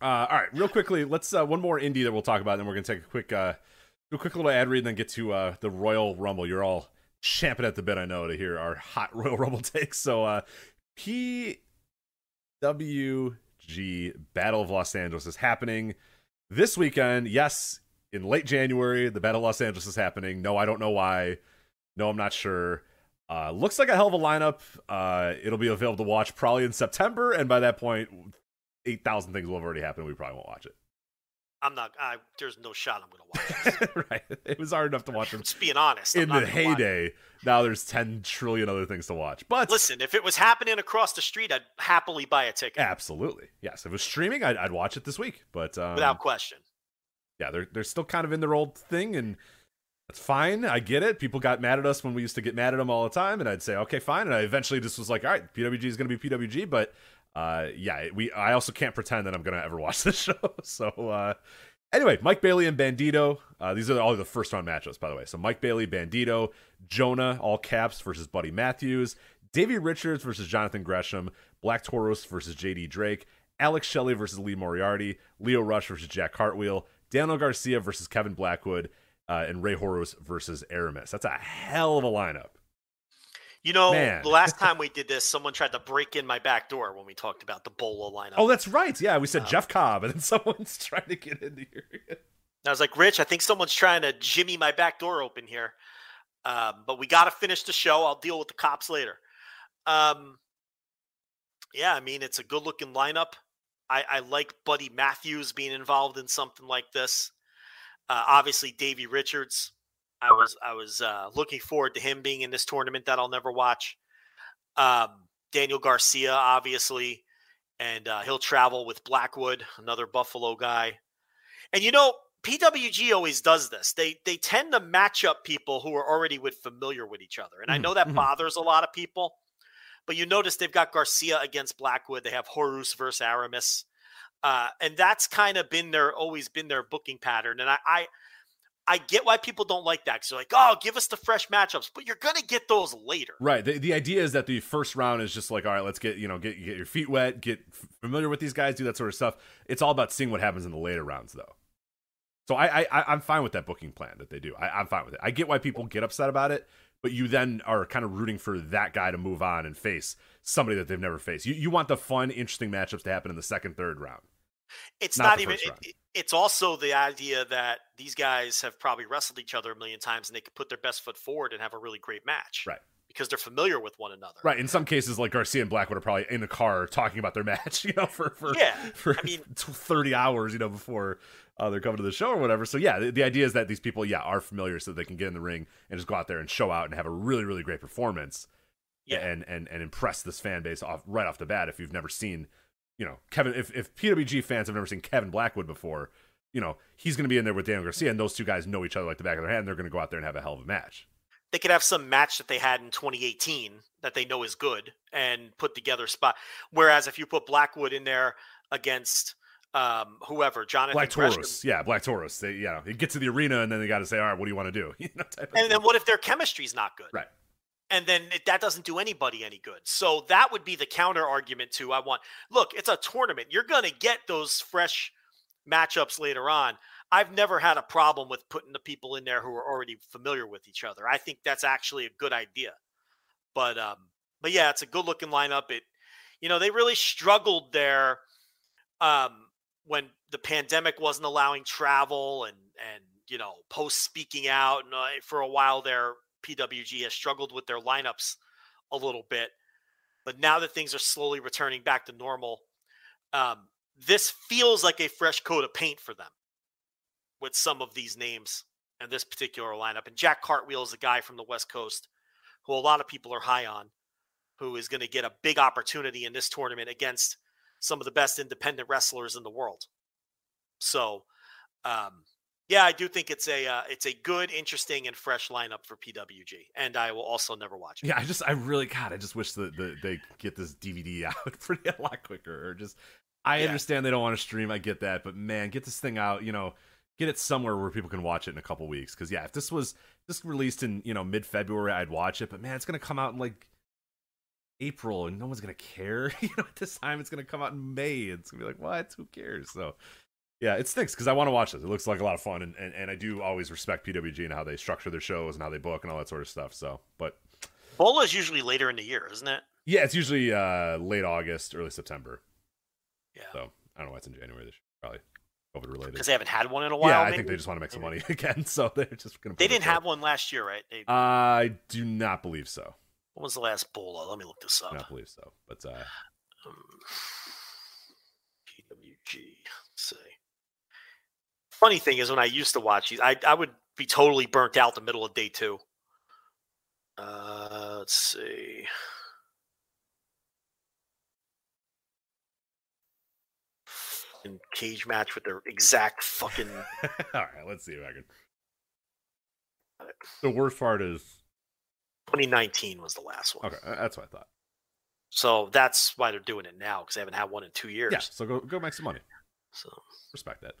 Uh, all right, real quickly, let's uh, one more indie that we'll talk about, and then we're gonna take a quick, uh, a quick little ad read, and then get to uh, the Royal Rumble. You're all champing at the bit, I know, to hear our hot Royal Rumble takes. So, uh, PWG Battle of Los Angeles is happening this weekend. Yes, in late January, the Battle of Los Angeles is happening. No, I don't know why. No, I'm not sure. Uh, looks like a hell of a lineup. Uh, it'll be available to watch probably in September, and by that point, eight thousand things will have already happened. We probably won't watch it. I'm not. I, there's no shot I'm going to watch it. right? It was hard enough to watch them Just being honest. I'm in the heyday. Now there's ten trillion other things to watch. But Listen, if it was happening across the street, I'd happily buy a ticket absolutely, yes. If it was streaming, I'd, I'd watch it this week. But um, without question. yeah, they're they're still kind of in their old thing, and that's fine. I get it. People got mad at us when we used to get mad at them all the time, and I'd say, okay, fine. And I eventually just was like, all right, PWG is going to be PWG, but uh, yeah, we. I also can't pretend that I'm to ever watch this show. So uh, anyway, Mike Bailey and Bandito. Uh, these are all the first round matchups, by the way. So Mike Bailey, Bandito, Jonah, all caps versus Buddy Matthews, Davey Richards versus Jonathan Gresham, Black Taurus versus JD Drake, Alex Shelley versus Lee Moriarty, Leo Rush versus Jack Cartwheel, Daniel Garcia versus Kevin Blackwood, uh, and Rey Horus versus Aramis. That's a hell of a lineup. You know, Man. the last time we did this, someone tried to break in my back door when we talked about the BOLA lineup. Oh, that's right. Yeah, we said Um, Jeff Cobb, and then someone's trying to get into here. I was like, Rich, I think someone's trying to jimmy my back door open here. Um, but we got to finish the show. I'll deal with the cops later. Um, yeah, I mean, it's a good looking lineup. I, I like Buddy Matthews being involved in something like this. Uh, obviously, Davey Richards. I was I was uh, looking forward to him being in this tournament that I'll never watch. Um, Daniel Garcia, obviously, and uh, he'll travel with Blackwood, another Buffalo guy. And you know, PWG always does this. They they tend to match up people who are already with familiar with each other. And I Mhm, know that mhm. bothers a lot of people. But you notice they've got Garcia against Blackwood. They have Horus versus Aramis. Uh, and that's kind of been their always been their booking pattern. And I I, I get why people don't like that. Because they're like, oh, give us the fresh matchups. But you're gonna get those later. Right. The, the idea is that the first round is just like, all right, let's get you know get get your feet wet, get familiar with these guys, do that sort of stuff. It's all about seeing what happens in the later rounds, though. So I, I I'm fine with that booking plan that they do. I, I'm fine with it. I get why people get upset about it, but you then are kind of rooting for that guy to move on and face somebody that they've never faced. You you want the fun, interesting matchups to happen in the second, third round. It's Not not, even. it- it's also the idea that these guys have probably wrestled each other a million times, and they could put their best foot forward and have a really great match, Right. Because they're familiar with one another, Right. In some cases, like Garcia and Blackwood are probably in the car talking about their match, you know, for for Yeah, for I mean- thirty hours, you know, before uh, they're coming to the show or whatever. So yeah, the, the idea is that these people, yeah, are familiar, so they can get in the ring and just go out there and show out and have a really really great performance, Yeah. and and and impress this fan base off right off the bat. If you've never seen, you know, Kevin, if if PWG fans have never seen Kevin Blackwood before. you know, he's going to be in there with Daniel Garcia, and those two guys know each other like the back of their hand. And they're going to go out there and have a hell of a match. They could have some match that they had in 2018 that they know is good and put together spot. Whereas if you put Blackwood in there against um, whoever, Jonathan Black Gresham, Taurus, yeah, Black Taurus. They, you know, they get to the arena and then they got to say, all right, what do you want to do? You know, and thing. then what if their chemistry's not good? right. And then it, that doesn't do anybody any good. So that would be the counter argument to I want. Look, it's a tournament. You're going to get those fresh matchups later on. I've never had a problem with putting the people in there who are already familiar with each other. I think that's actually a good idea. But um but yeah, it's a good looking lineup. It you know, they really struggled there um when the pandemic wasn't allowing travel and and you know, post speaking out and uh, for a while there PWG has struggled with their lineups a little bit. But now that things are slowly returning back to normal, um, this feels like a fresh coat of paint for them with some of these names and this particular lineup. And Jack Cartwheel is a guy from the West Coast who a lot of people are high on, who is going to get a big opportunity in this tournament against some of the best independent wrestlers in the world. So, um, yeah, I do think it's a uh, it's a good, interesting, and fresh lineup for PWG, and I will also never watch it. Yeah, I just, I really, God, I just wish that the, they get this DVD out pretty a lot quicker. Or just, I Yeah. understand they don't want to stream. I get that, but man, get this thing out. You know, get it somewhere where people can watch it in a couple weeks. Because yeah, if this was this released in you know mid February, I'd watch it. But man, it's gonna come out in like April, and no one's gonna care. you know, at this time, it's gonna come out in May. It's gonna be like, what? Who cares? So. Yeah, it stinks because I want to watch this. It looks like a lot of fun, and, and, and I do always respect PWG and how they structure their shows and how they book and all that sort of stuff. So, but BOLA is usually later in the year, isn't it? yeah, it's usually uh, late August, early September. Yeah, So I don't know why it's in January this year. Probably COVID related. because they haven't had one in a while. Yeah, I maybe? think they just want to make some money again, so they're just gonna. They didn't have one last year, right? They, I do not believe so. when was the last BOLA? Let me look this up. Not believe so. But uh, Um, PWG. Let's see. Funny thing is, when I used to watch these, I I would be totally burnt out the middle of day two. Uh, let's see. Fucking cage match with their exact fucking. all right, let's see if I can. The worst part is 2019 was the last one. okay. That's what I thought. So that's why they're doing it now because they haven't had one in two years. Yeah. So go go make some money. So Respect that.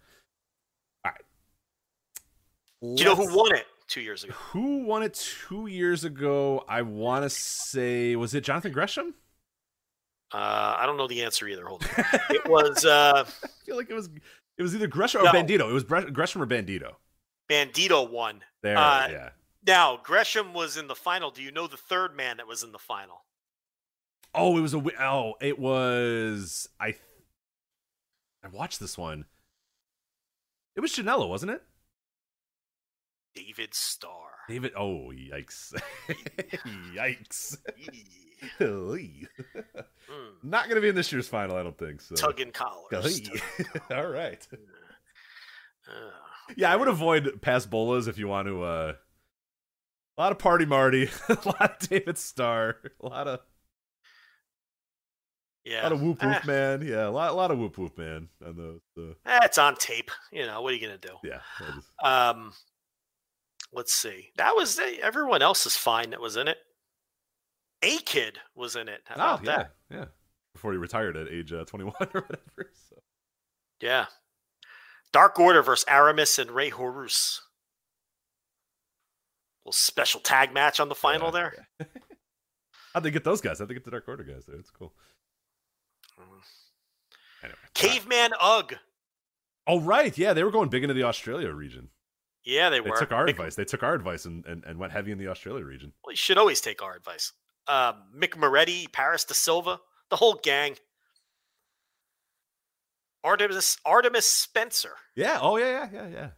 Do you know who won it two years ago? Who won it two years ago? I want to say was it Jonathan Gresham? Uh, I don't know the answer either. Hold on. It was uh, I feel like it was it was either Gresham or No. Bandito. It was Gresham or Bandito. Bandito won. There, Uh, yeah. Now Gresham was in the final. Do you know the third man that was in the final? Oh, it was a oh, it was I. I watched this one. It was Janela, wasn't it? David Starr. David. Oh, yikes! yikes! Mm. Not gonna be in this year's final, I don't think. So. Tugging collars. All right. Yeah, I would avoid past BOLAs if you want to. uh A lot of party Marty, a lot of David Starr, a lot of yeah. a lot of whoop whoop Eh, man. Yeah, a lot, a lot of whoop whoop man on those. Uh, eh, it's on tape. You know what are you gonna do? yeah, is- Um, let's see. That was eh, everyone else is fine that was in it. A-Kid was in it. How Oh, yeah, that? yeah. Before he retired at age uh, 21 or whatever. So. Yeah. Dark Order versus Aramis and Rey Horus. Little special tag match on the final Yeah, there. yeah. How'd they get those guys? How'd they get the Dark Order guys there? It's cool. Mm. Anyway. Caveman Ugg. Oh, right. Yeah, they were going big into the Australia region. Yeah, they were. They were. took our Mick- advice. They took our advice and, and, and went heavy in the Australia region. Well, you should always take our advice. Um, Mick Moretti, Paris de Silva, the whole gang. Artemis Artemis Spencer. Yeah. Oh, yeah, yeah, yeah, yeah.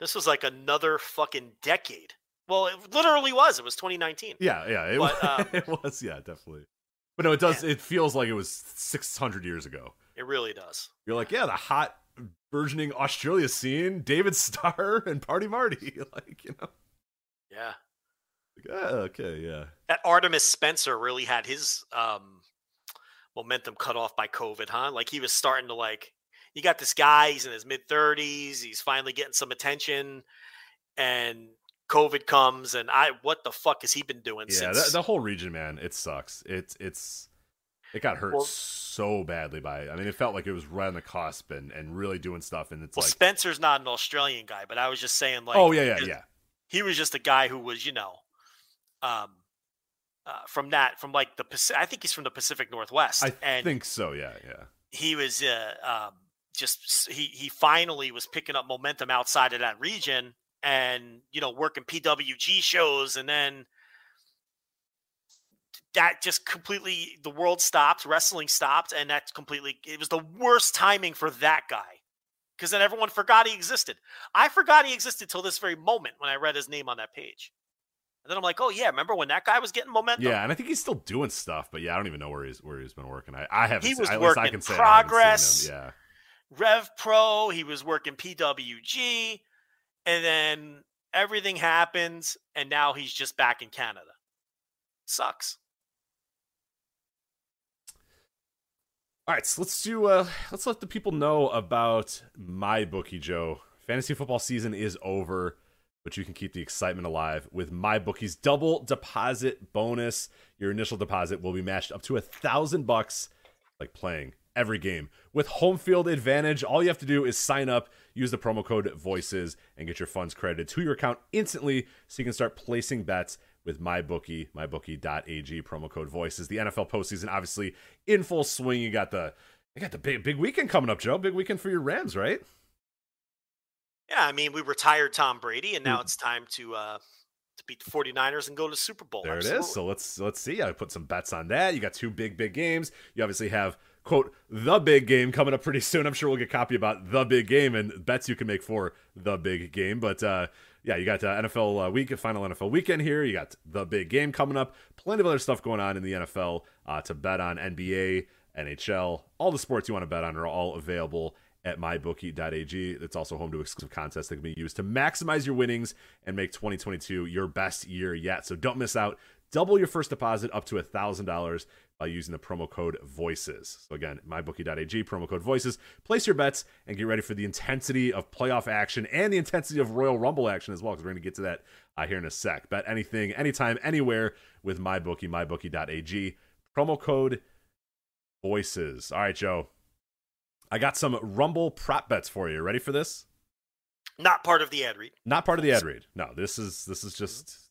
This was like another fucking decade. Well, it literally was. It was 2019. Yeah, yeah. It, But, was, um, it was, yeah, definitely. But no, it does. It feels like it was 600 years ago. It really does. You're like, yeah, the hot burgeoning Australia scene, David Starr and Party Marty. like, you know, Yeah. like, ah, okay, yeah. That Artemis Spencer really had his um momentum cut off by COVID, huh? Like he was starting to like you got this guy, he's in his mid 30s, he's finally getting some attention, and COVID comes, and I, what the fuck has he been doing Yeah, since? the, the whole region, man, it sucks. It's it's it got hurt Well- so badly by it. I mean, it felt like it was right on the cusp and, and really doing stuff. And it's well, like, Spencer's not an Australian guy, but I was just saying, like, oh yeah, yeah, yeah. he was just a guy who was, you know, um, uh, from that, from like the, Paci- I think he's from the Pacific Northwest, I and think so. Yeah, yeah. he was uh, um, just he he finally was picking up momentum outside of that region, and you know, working PWG shows, and then that just completely the world stopped, wrestling stopped, and that completely it was the worst timing for that guy because then everyone forgot he existed. I forgot he existed till this very moment when I read his name on that page. And then I'm like, oh yeah, remember when that guy was getting momentum? Yeah, and I think he's still doing stuff, but yeah, I don't even know where he's where he's been working. I, I haven't. He seen- was at least I working can say seen Progress. Yeah, Rev Pro, he was working PWG, and then everything happens, and now he's just back in Canada. Sucks. All right, so let's do. Uh, let's let the people know about MyBookie, Joe. Fantasy football season is over, but you can keep the excitement alive with MyBookie's double deposit bonus. Your initial deposit will be matched up to a thousand bucks, like playing every game with home field advantage. All you have to do is sign up, use the promo code Voices, and get your funds credited to your account instantly, so you can start placing bets with MyBookie, mybookie.ag, promo code voices. The NFL postseason obviously in full swing. You got the you got the big big weekend coming up, Joe. Big weekend for your Rams, right? Yeah, I mean, we retired Tom Brady, and now Mm. it's time to uh, to beat the 49ers and go to the Super Bowl. There it Absolutely. is. So let's let's see. I put some bets on that. You got two big big games. You obviously have quote the big game coming up pretty soon. I'm sure we'll get copy about the big game and bets you can make for the big game. But uh, yeah, you got uh, NFL uh, week, final NFL weekend here. You got the big game coming up. Plenty of other stuff going on in the NFL uh, to bet on. NBA, NHL, all the sports you want to bet on are all available at mybookie.ag. It's also home to exclusive contests that can be used to maximize your winnings and make 2022 your best year yet. So don't miss out. Double your first deposit up to a $1,000 by using the promo code VOICES. So again, mybookie.ag, promo code VOICES. Place your bets and get ready for the intensity of playoff action and the intensity of Royal Rumble action as well, because we're going to get to that uh, here in a sec. Bet anything, anytime, anywhere with mybookie, mybookie.ag. Promo code VOICES. All right, Joe. I got some Rumble prop bets for you. Ready for this? Not part of the ad read. Not part of the ad read. No, this is this is just.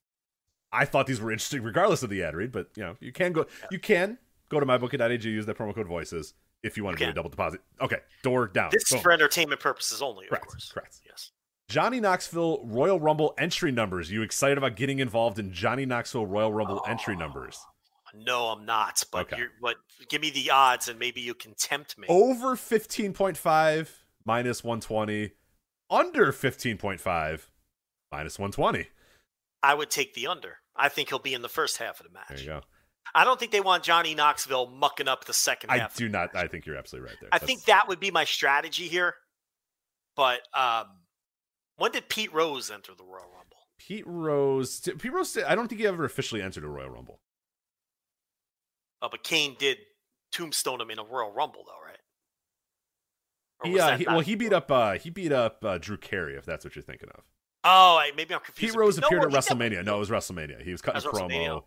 I thought these were interesting, regardless of the ad read. But you know, you can go. You can go to mybookie.ag, use that promo code voices if you want to do a double deposit. Okay, door down. This is for entertainment purposes only, of Correct, course. correct. Yes. Johnny Knoxville Royal Rumble entry numbers. You excited about getting involved in Johnny Knoxville Royal Rumble entry ah, numbers? No, I'm not. But Okay. you're, but give me the odds, and maybe you can tempt me. Over fifteen point five minus one twenty. Under fifteen point five minus one twenty. I would take the under. I think he'll be in the first half of the match. There you go. I don't think they want Johnny Knoxville mucking up the second I half. I do not. I think you're absolutely right there. I That's- think that would be my strategy here. But um, when did Pete Rose enter the Royal Rumble? Pete Rose. Pete Rose. I don't think he ever officially entered a Royal Rumble. Oh, but Kane did tombstone him in a Royal Rumble, though, right? Yeah, he, well, he beat up. uh He beat up uh, Drew Carey, if that's what you're thinking of. Oh, I, maybe I'm confused. Pete. Rose No, appeared at he definitely- WrestleMania. No, it was WrestleMania. He was cutting was promo,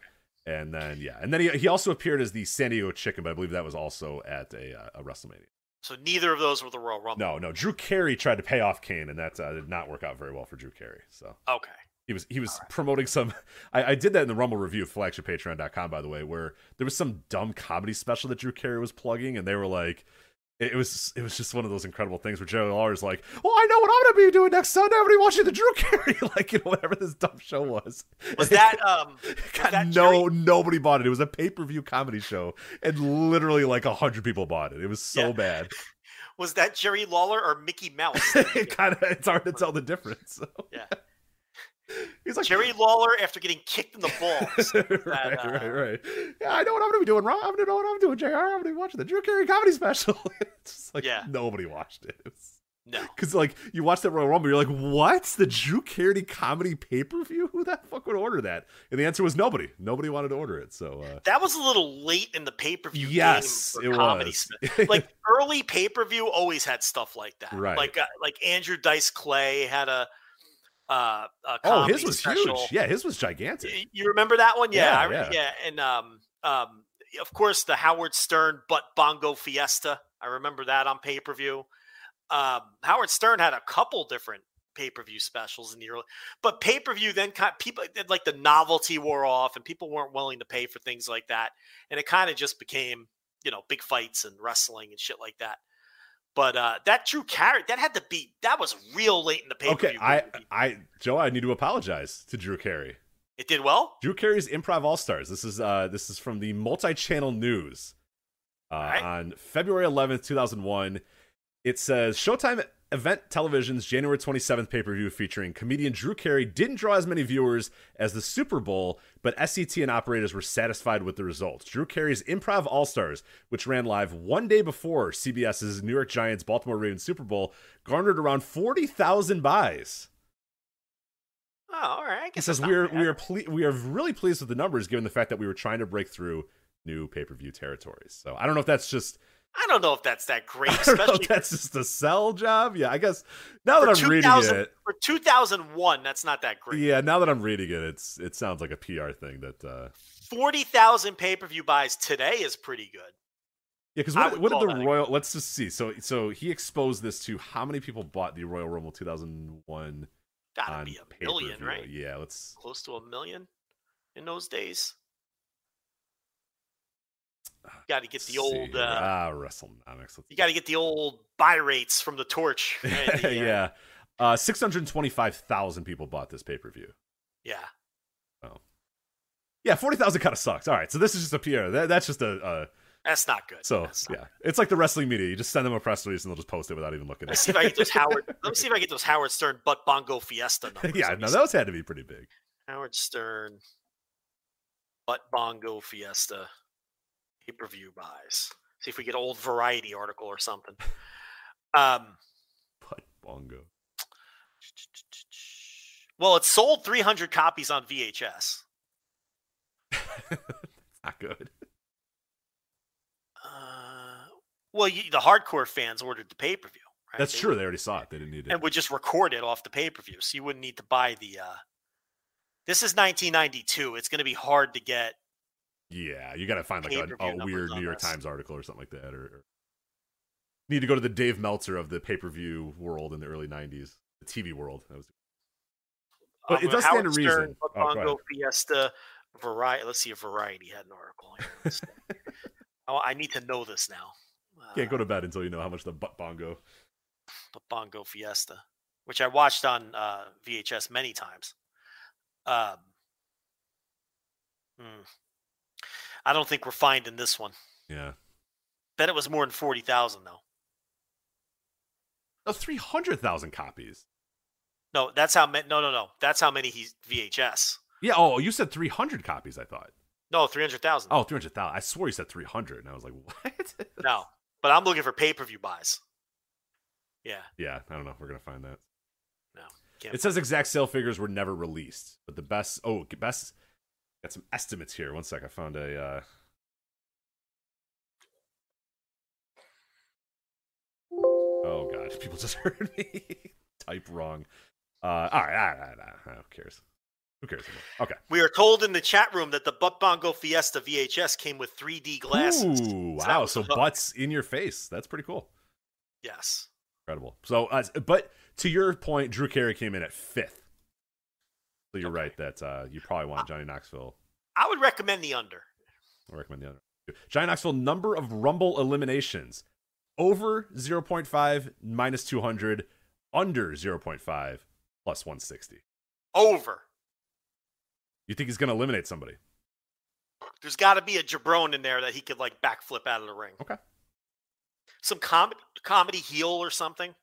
and then yeah, and then he he also appeared as the San Diego Chicken, but I believe that was also at a uh, a WrestleMania. So neither of those were the Royal Rumble. No, no, Drew Carey tried to pay off Kane, and that uh, did not work out very well for Drew Carey. So Okay. he was he was promoting some. I, I did that in the Rumble review, flagshippatreon.com, by the way, where there was some dumb comedy special that Drew Carey was plugging, and they were like. It was it was just one of those incredible things where Joe is like, "Well, I know what I'm gonna be doing next Sunday. I'm gonna be watching the Drew Carey, like you know whatever this dumb show was." Was that um? God, that no, Jerry- nobody bought it. It was a pay per view comedy show, and literally like a hundred people bought it. It was so Yeah. bad. Was that Jerry Lawler or Mickey Mouse? it kind of it's hard to tell the difference. So. Yeah. He's like Jerry Lawler after getting kicked in the balls. right, that, uh, right, right. Yeah, I know what I'm gonna be doing. Wrong. I'm gonna know what I'm doing. Jr. I'm gonna be watching the Drew Carey comedy special. it's just like Yeah. nobody watched it. No. Because like you watch that Royal Rumble, you're like, what's The Drew Carey comedy pay per view? Who the fuck would order that? And the answer was nobody. Nobody wanted to order it. So uh, That was a little late in the pay per view. Yes, it comedy was. like early pay per view always had stuff like that. Right. Like uh, like Andrew Dice Clay had a. Uh, Oh, his was special. huge. Yeah, his was gigantic. You remember that one? Yeah, Yeah, I yeah. yeah. And um, um, of course, the Howard Stern Butt Bongo Fiesta. I remember that on pay per view. Um, Howard Stern had a couple different pay per view specials in the early, but pay per view then kind people like the novelty wore off, and people weren't willing to pay for things like that, and it kind of just became you know big fights and wrestling and shit like that. But uh, that Drew Carey, that had to be that was real late in the pay per Okay. I, I, Joe, I need to apologize to Drew Carey. it did well. Drew Carey's Improv All Stars. This is uh, this is from the multi-channel news uh, right. on February 11th, 2001. It says Showtime Event Television's January 27th pay-per-view featuring comedian Drew Carey didn't draw as many viewers as the Super Bowl, but SET and operators were satisfied with the results. Drew Carey's Improv All Stars, which ran live one day before CBS's New York Giants Baltimore Ravens Super Bowl, garnered around 40,000 buys. Oh, all right. I guess says we are bad. we are ple- we are really pleased with the numbers given the fact that we were trying to break through new pay per view territories. So I don't know if that's just I don't know if that's that great, I don't know especially if that's just a sell job. Yeah, I guess now that I'm reading it, for 2001. That's not that great. yeah, now that I'm reading it, it's it sounds like a PR thing that uh Forty thousand pay per view buys today is pretty good. yeah, because what, what did the Royal? Let's just see. So so he exposed this to how many people bought the Royal Rumble 2001 Gotta be a million, right? Yeah, let's Close to a million in those days. Got to get the old. Uh, ah WrestleNomics. Let's you got to get the old buy rates from the torch. right? The, uh, yeah. Uh, 625,000 people bought this pay per view. yeah. Oh. Yeah, 40,000 kind of sucks. All right, so this is just a PR. That, that's just a. Uh, That's not good. so, not yeah. It's like the wrestling media. You just send them a press release and they'll just post it without even looking Let me at see if I get those Howard. let me see if I get those Howard Stern butt bongo fiesta numbers. yeah, no, those had to be pretty big. Howard Stern butt bongo fiesta pay per view buys. See if we get an old variety article or something. Um, But bongo. well, it sold 300 copies on VHS. Not good. Uh, well, you, the hardcore fans ordered the pay per view. Right? That's They true. would- They already saw it. They didn't need it. and would just record it off the pay per view, so you wouldn't need to buy the. Uh, this is 1992. It's going to be hard to get. Yeah, you got to find like a, a weird New York this. Times article or something like that. Or, or need to go to the Dave Meltzer of the pay per view world in the early 90s, the TV world. That was But it um, does stand Howard to reason. Stern, Oh, Bongo ahead. Fiesta, Variety. Let's see if Variety had an article. Here. Let's see. oh, I need to know this now. Can't go Uh, to bed until you know how much the butt bongo. the Bongo Fiesta, which I watched on uh, VHS many times. Um, hmm. I don't think we're finding this one. Yeah. Bet it was more than forty thousand though. Oh, 300,000 copies. No, that's how many. No, no, no. That's how many he's VHS. Yeah. Oh, you said 300 copies, I thought. No, three hundred thousand. Oh, 300,000. I swore you said 300. And I was like, what? No, but I'm looking for pay per view buys. Yeah, yeah, I don't know. If we're going to find that. no. It says exact sale figures were never released, but the best. Oh, best. Got some estimates here. One sec. I found a. Uh... Oh god, people just heard me type wrong. Uh, all right, all right, all right, all right. Who cares? Who cares anymore? Okay. We are told in the chat room that the Butt Bongo Fiesta VHS came with 3D glasses. Ooh, wow. So butts in your face. That's pretty cool. Yes. Incredible. So, uh, but to your point, Drew Carey came in at fifth. So you're Okay. right that uh, you probably want Johnny Knoxville. I would recommend the under. I recommend the other. Johnny Knoxville number of Rumble eliminations over 0.5 minus 200, under 0.5 plus 160. Over. You think he's going to eliminate somebody? There's got to be a jabron in there that he could like backflip out of the ring. Okay. Some com- comedy heel or something.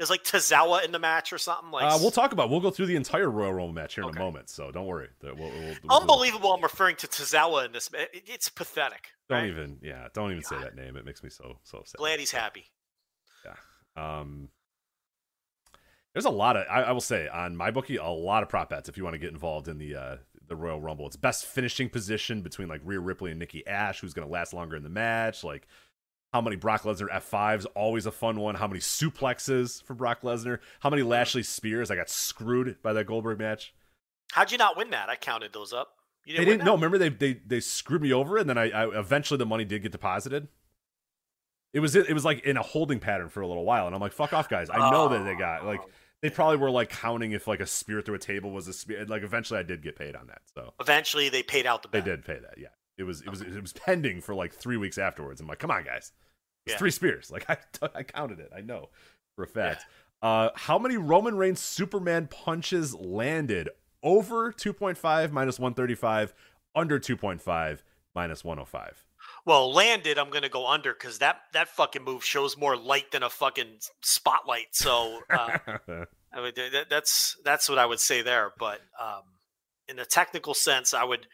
Is like Tozawa in the match or something like. Uh, we'll talk about. We'll go through the entire Royal Rumble match here in Okay. a moment. So don't worry. We'll, we'll, we'll- Unbelievable! I'm referring to Tozawa in this. It's pathetic. Don't right? even. Yeah. Don't even say that name. It makes me so so sad. Glad he's happy. Yeah. Um, there's a lot of I, I will say on MyBookie a lot of prop bets if you want to get involved in the uh the Royal Rumble. It's best finishing position between like Rhea Ripley and Nikki Ash, who's going to last longer in the match. Like How many Brock Lesnar F5s? Always a fun one. How many suplexes for Brock Lesnar? How many Lashley spears? I got screwed by that Goldberg match. How'd you not win that? I counted those up. You They didn't, didn't. No, remember they they they screwed me over, and then I, I eventually the money did get deposited. It was it was like in a holding pattern for a little while, and I'm like, fuck off, guys. I know that they got like oh. they probably were like counting if like a spear through a table was a spear. Like eventually, I did get paid on that, so Eventually, they paid out the bill. they did pay that. Yeah, it was it was it was pending for like three weeks afterwards. I'm like, come on, guys, it's Yeah. three spears. Like I I counted it. I know for a fact. Uh, how many Roman Reigns Superman punches landed? Over 2.5 minus 135, under 2.5 minus 105. Well, landed. I'm gonna go under because that that fucking move shows more light than a fucking spotlight. So uh, I mean, that, that's that's what I would say there. But um, in the technical sense, I would.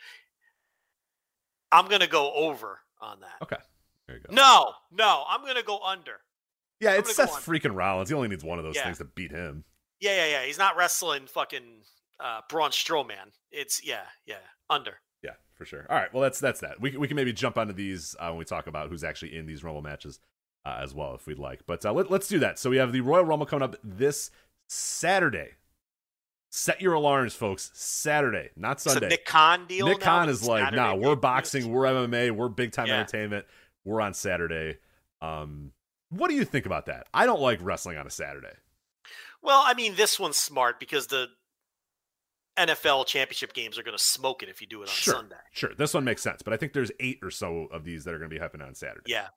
I'm gonna go over on that. okay. There you go. No, no, I'm gonna go under. Yeah, I'm it's Seth freaking Rollins. He only needs one of those Yeah. things to beat him. Yeah, yeah, yeah. He's not wrestling fucking uh, Braun Strowman. It's yeah, yeah, under. Yeah, for sure. All right, well that's that's that. We we can maybe jump onto these uh, when we talk about who's actually in these Rumble matches uh, as well if we'd like. But uh, let, let's do that. So we have the Royal Rumble coming up this Saturday. Set your alarms, folks. Saturday, not It's Sunday. Nick Khan deal. Nick Khan is like, Saturday nah, we're boxing, we're MMA, we're big time Yeah. entertainment. We're on Saturday. Um, what do you think about that? I don't like wrestling on a Saturday. Well, I mean, this one's smart because the NFL championship games are going to smoke it if you do it on sure, Sunday. sure. This one makes sense, but I think there's eight or so of these that are going to be happening on Saturday. Yeah.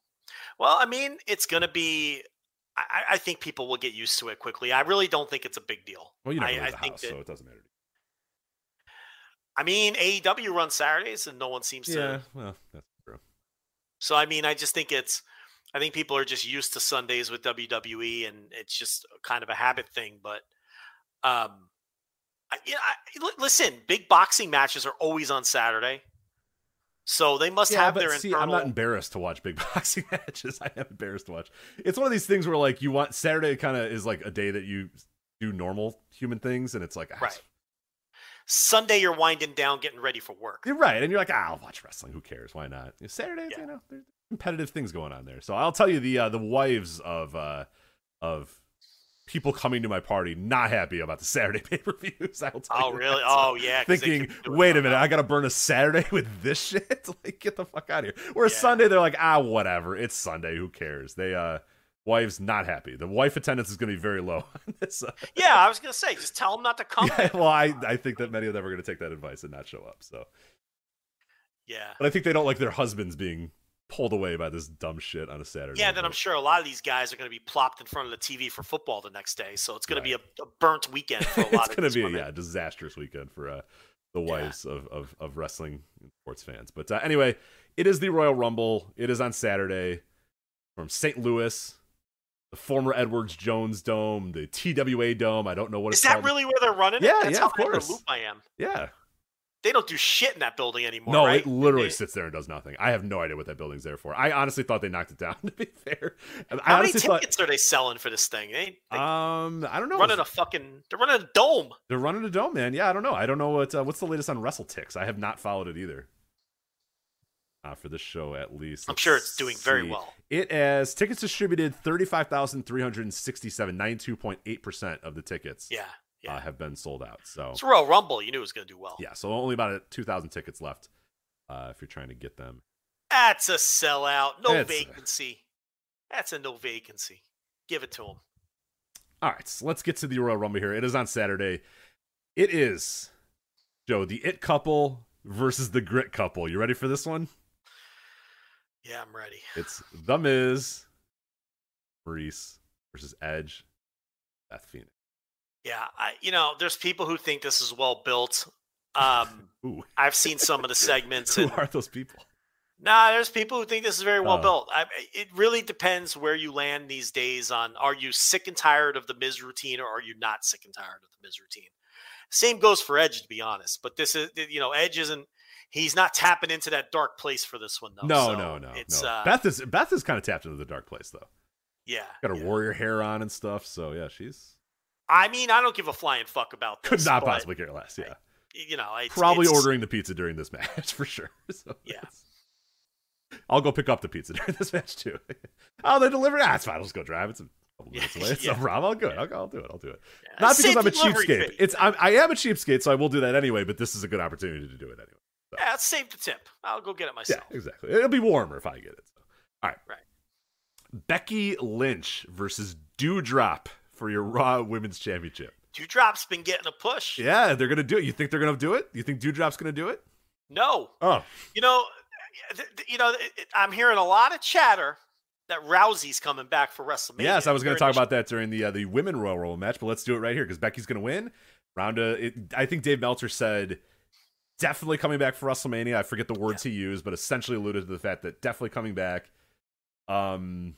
Well, I mean, it's going to be. I, I think people will get used to it quickly. I really don't think it's a big deal. Well, you know, I, I think house, that. so it doesn't matter. I mean, AEW runs Saturdays, and no one seems Yeah, to. Yeah, well, that's true. So, I mean, I just think it's. I think people are just used to Sundays with WWE, and it's just kind of a habit thing. But, um, I, yeah, I, listen, big boxing matches are always on Saturday, so they must Yeah, have their see, internal. I'm not embarrassed to watch big boxing matches. I am embarrassed to watch. It's one of these things where like you want Saturday kind of is like a day that you do normal human things, and it's like ah, Right. Sunday, you're winding down, getting ready for work. You're right, and you're like, ah, I'll watch wrestling. Who cares? Why not? Saturdays, Yeah. you know, there's competitive things going on there. So I'll tell you the uh, the wives of uh, of people coming to my party not happy about the Saturday pay per views. I'll tell Oh, really? that. Oh, yeah. Thinking, couldn't do it wait a minute, that. I got to burn a Saturday with this shit. like, get the fuck out of here. Whereas Yeah. Sunday, they're like, ah, whatever. It's Sunday. Who cares? They uh, wives not happy. The wife attendance is going to be very low. on this, uh, Yeah, I was gonna say, just tell them not to come. yeah, well, I I think that many of them are going to take that advice and not show up. So. Yeah. But I think they don't like their husbands being pulled away by this dumb shit on a Saturday. Yeah, then I'm sure a lot of these guys are going to be plopped in front of the TV for football the next day, so it's going to be a, a burnt weekend for a lot it's going to be a women. yeah, disastrous weekend for uh, the Yeah. wives of, of, of wrestling sports fans. But uh, anyway, it is the Royal Rumble. It is on Saturday from St. Louis, the former Edwards Jones Dome, the TWA Dome. I don't know what Is it's. Is that called. really where they're running it? Yeah, That's yeah, how of course. loop I am. Yeah. They don't do shit in that building anymore. No, right? it literally They- sits there and does nothing. I have no idea what that building's there for. I honestly thought they knocked it down. To be fair, I How many honestly tickets are they selling for this thing? They, they. Um, I don't know. running a fucking. They're running a dome. They're running a dome, man. Yeah, I don't know. I don't know what uh, what's the latest on WrestleTix. I have not followed it either. Uh, for this show, at least. I'm sure it's doing very well. It has tickets distributed thirty five thousand three hundred sixty seven. Ninety two point eight percent of the tickets Yeah, yeah. uh, have been sold out. So it's Royal Rumble. You knew it was going to do well. yeah, so only about two thousand tickets left uh, if you're trying to get them. That's a sellout. No It's- vacancy. That's a no vacancy. Give it to them. All right, so let's get to the Royal Rumble here. It is on Saturday. It is Joe, the It couple versus the Grit couple. You ready for this one? Yeah, I'm ready. It's The Miz, Maryse versus Edge, Beth Phoenix. Yeah, I, you know, there's people who think this is well built. Um, I've seen some of the segments, who and are those people? nah, there's people who think this is very well Oh. built. I, it really depends where you land these days. On are you sick and tired of the Miz routine, or are you not sick and tired of the Miz routine? Same goes for Edge, to be honest. But this is, you know, Edge isn't. He's not tapping into that dark place for this one, though. No, So no, no, It's no. uh, Beth is Beth is kind of tapped into the dark place though. yeah. Got her yeah. warrior hair on and stuff. So yeah, she's I mean, I don't give a flying fuck about this. could not but, possibly care less. Yeah, You know, it's, probably it's- ordering the pizza during this match for sure. So Yeah. I'll go pick up the pizza during this match too. oh, they delivered. Ah, it's fine. I'll just go drive. It's a couple minutes away. It's Yeah. no problem. I'll go. I'll, I'll do it. I'll do it. Yeah, Not because save I'm a cheapskate. fee. It's I'm, I am a cheapskate, so I will do that anyway. But this is a good opportunity to do it anyway. Yeah, let's save the tip. I'll go get it Yeah, myself. exactly. It'll be warmer if I get it. So. All right. Right. Becky Lynch versus Doudrop for your Raw Women's Championship. Doudrop's been getting a push. Yeah, they're gonna do it. You think they're gonna do it? You think Doudrop's gonna do it? No, Oh, you know, th- th- you know, it- I'm hearing a lot of chatter that Rousey's coming back for WrestleMania. yes. I was gonna talk initi- about that during the uh, the Women Royal Rumble match, but let's do it right here because Becky's gonna win. Ronda. It, I think Dave Meltzer said definitely coming back for WrestleMania. I forget the words he used, but essentially alluded to the fact that definitely coming back. Um,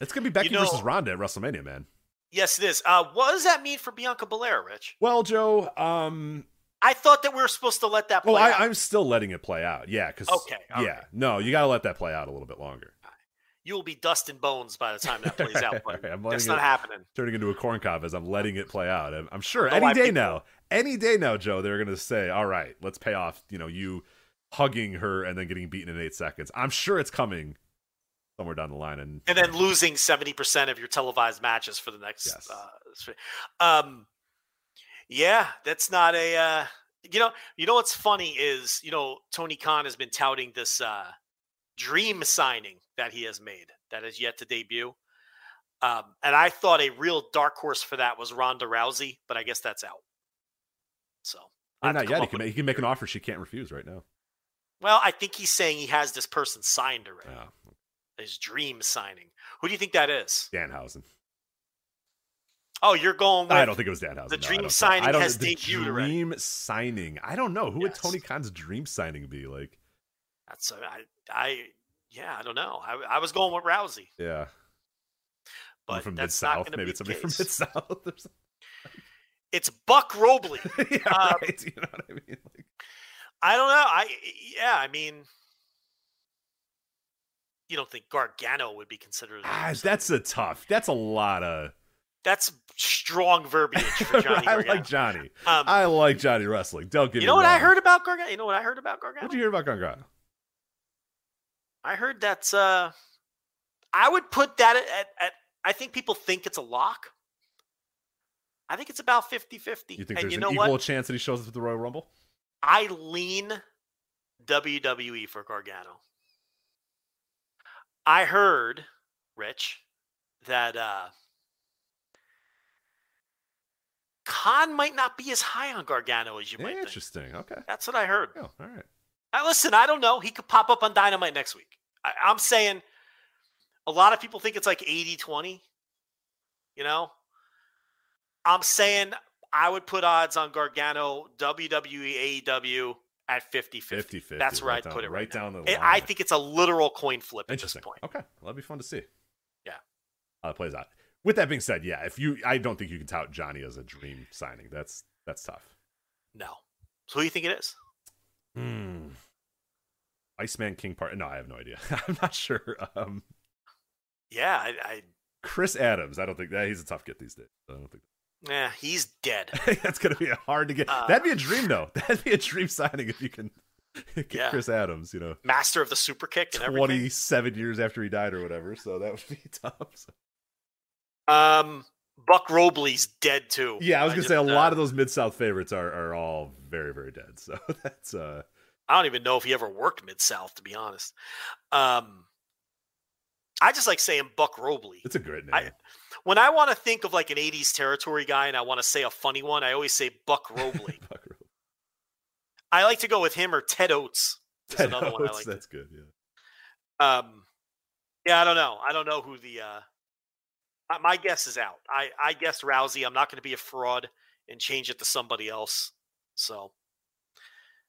it's gonna be Becky know- versus Ronda at WrestleMania, man. Yes, it is. Uh, what does that mean for Bianca Belair, Rich? Well, Joe. Um, I thought that we were supposed to let that play Well, I, out. I'm still letting it play out. Yeah, because Okay, yeah, right. no, you got to let that play out a little bit longer. you will be dust and bones by the time that plays out. But that's not it- happening. Turning into a corn cob as I'm letting it play out. I'm, I'm sure No, any day think- now, any day now, Joe, they're gonna say, "All right, let's pay off." You know, you hugging her and then getting beaten in eight seconds. I'm sure it's coming somewhere down the line. And And then losing 70% of your televised matches for the next. Yes. Uh, um, yeah, that's not a. Uh, you know, you know what's funny is you know Tony Khan has been touting this uh, dream signing that he has made that is yet to debut. Um, and I thought a real dark horse for that was Ronda Rousey, but I guess that's out. So I Well, have to not yet. He can, make, he can make an offer she can't refuse right now. Well, I think he's saying he has this person signed already. Yeah, His dream signing. Who do you think that is? Danhausen. Oh, you're going with I don't think it was Danhausen. the no, dream signing has the debuted already. Dream signing. I don't know who would Tony Khan's dream signing be like. That's uh, I I yeah I don't know. I, I was going with Rousey, Yeah, but from that's not South. going to Maybe be it's somebody from. Mid South. or It's Buck Robley. yeah, Uh, right. You know what I mean? Like, I don't know. I yeah. I mean, you don't think Gargano would be considered? ah, that's a tough. That's a lot of. that's strong verbiage for Johnny I like Johnny. Um, I like Johnny wrestling. Don't get you me know what I heard about Gargano? You know what I heard about Gargano? What'd you hear about Gargano? I heard that's uh I would put that at, at, at I think people think it's a lock. I think it's about 50-50. You think and there's you an know equal what? chance that he shows up at the Royal Rumble? I lean WWE for Gargano. I heard, Rich, that uh Khan might not be as high on Gargano as you might think. Interesting. Okay. That's what I heard. Oh, all right. I, listen, I don't know. He could pop up on Dynamite next week. I, I'm saying a lot of people think it's like 80 20. You know? I'm saying I would put odds on Gargano, WWE, AEW at 50 50. 50-50, That's where right I'd down- put it right right, down the I- I think it's a literal coin flip at this point. Okay. Well, that'd be fun to see. Yeah. How it plays out. With that being said, yeah, if you, I don't think you can tout Johnny as a dream signing. That's that's tough. No. So who do you think it is? Hmm. Iceman King Part. No, I have no idea. I'm not sure. Um, Yeah, I, I Chris Adams. I don't think that he's a tough get these days. I don't think yeah, he's dead. that's gonna be hard to get. Uh, That'd be a dream, though. That'd be a dream signing if you can get Yeah. Chris Adams. You know, Master of the super kick and everything. 27 years after he died or whatever. So that would be tough. So- Um, Buck Robley's dead too. Yeah, I was gonna say a uh, lot of those mid South favorites are are all very very dead. So that's uh I don't even know if he ever worked Mid South, to be honest. Um, I just like saying Buck Robley. it's a great name. I, when I want to think of like an '80s territory guy, and I want to say a funny one, I always say Buck Robley. Buck Robley. I like to go with him or Ted Oates. Ted another one I Oates, like. that's good. Yeah. Um, yeah, I don't know. I don't know who the. Uh, my- my guess is out. I I guess Rousey. I'm not going to be a fraud and change it to somebody else. So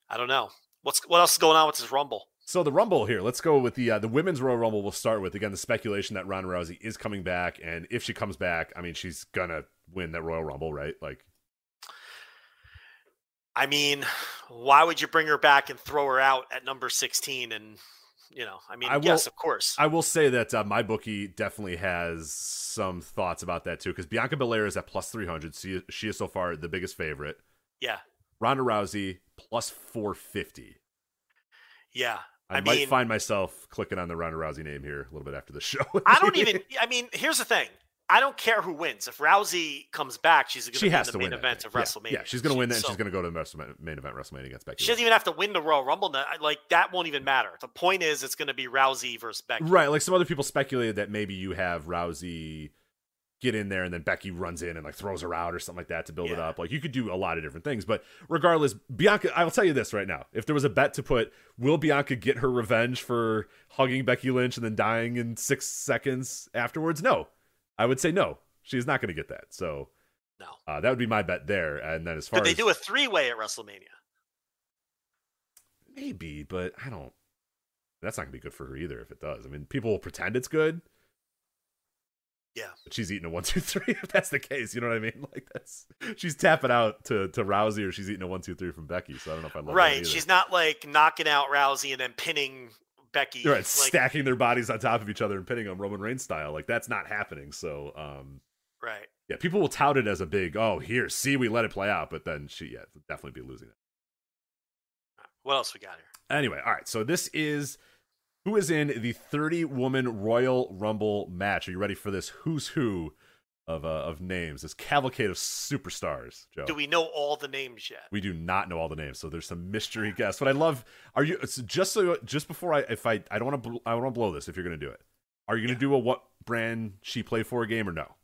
I don't know. What's what else is going on with this Rumble? So the Rumble here, let's go with the uh, the women's Royal Rumble. We'll start with again the speculation that Ronda Rousey is coming back, and if she comes back, I mean she's gonna win that Royal Rumble, right? Like I mean, why would you bring her back and throw her out at number 16? And, you know, I mean, I will- yes, of course. I will say that uh, MyBookie definitely has some thoughts about that too, because Bianca Belair is at plus three hundred. She she is so far the biggest favorite. yeah. Ronda Rousey plus four fifty. Yeah. I, I might mean- find myself clicking on the Ronda Rousey name here a little bit after the show. I don't even. I mean, here's the thing. I don't care who wins. If Rousey comes back, she's going to she be in has the main event of WrestleMania. Yeah, she's going to win that. and So- she's going to go to the main event WrestleMania against Becky. She doesn't even have to win the Royal Rumble. Like that won't even matter. The point is, it's going to be Rousey versus Becky. Right, like some other people speculated that maybe you have Rousey get in there and then Becky runs in and like throws her out or something like that to build it up. Like you could do a lot of different things, but regardless, Bianca, I will tell you this right now. If there was a bet to put will Bianca get her revenge for hugging Becky Lynch and then dying in 6 seconds afterwards? No. I would say no. She's not going to get that. So No. uh, that would be my bet there. And then as far as Could they as do a three way at WrestleMania? maybe, but I don't that's not going to be good for her either if it does. I mean, people will pretend it's good. Yeah. But she's eating a one, two, three. If that's the case, you know what I mean? Like that's she's tapping out to to Rousey, or she's eating a one, two, three from Becky. So I don't know if I love Right. She's not like knocking out Rousey and then pinning Becky. Right, Like, stacking their bodies on top of each other and pinning them Roman Reigns style. Like that's not happening. So um, right. yeah, people will tout it as a big oh here, see we let it play out, but then she yeah definitely be losing it. What else we got here? Anyway, all right. So this is who is in the 30 woman Royal Rumble match. Are you ready for this? Who's who of uh, of names? This cavalcade of superstars. Joe. Do we know all the names yet? We do not know all the names, so there's some mystery guests. But I love. Are you just so just before I if I I don't want to I don't want to blow this if you're going to do it. Are you going to do a what brand she play for a game or no?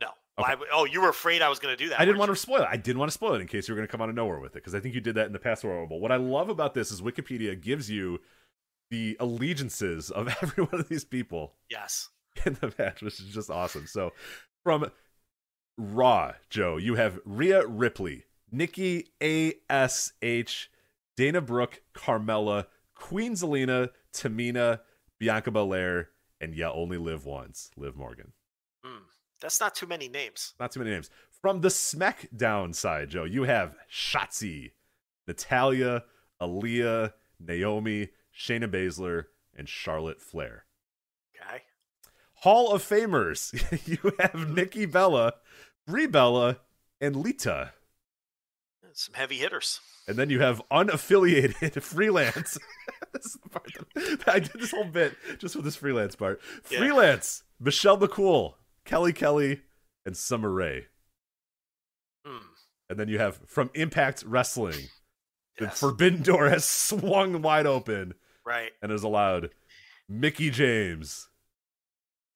No. Okay. Why would- oh, you were afraid I was going to do that. I didn't want to spoil it. I didn't want to spoil it in case you were going to come out of nowhere with it because I think you did that in the past Royal Rumble. What I love about this is Wikipedia gives you the allegiances of every one of these people? Yes. in the match, which is just awesome. So from Raw, Joe, you have Rhea Ripley, Nikki A.S.H., Dana Brooke, Carmella, Queen Zelina, Tamina, Bianca Belair, and yeah, only live once, Liv Morgan. Hmm. That's not too many names. Not too many names. From the SmackDown side, Joe, you have Shotzi, Natalia, Aaliyah, Naomi, Shayna Baszler, and Charlotte Flair. Okay. Hall of Famers, you have Nikki Bella, Brie Bella, and Lita. Some heavy hitters. And then you have unaffiliated freelance. this is the part that, I did this whole bit just with this freelance part. Yeah. Freelance, Michelle McCool, Kelly Kelly, and Summer Rae. Hmm. And then you have from Impact Wrestling, the forbidden door has swung wide open Right. and has allowed Mickie James,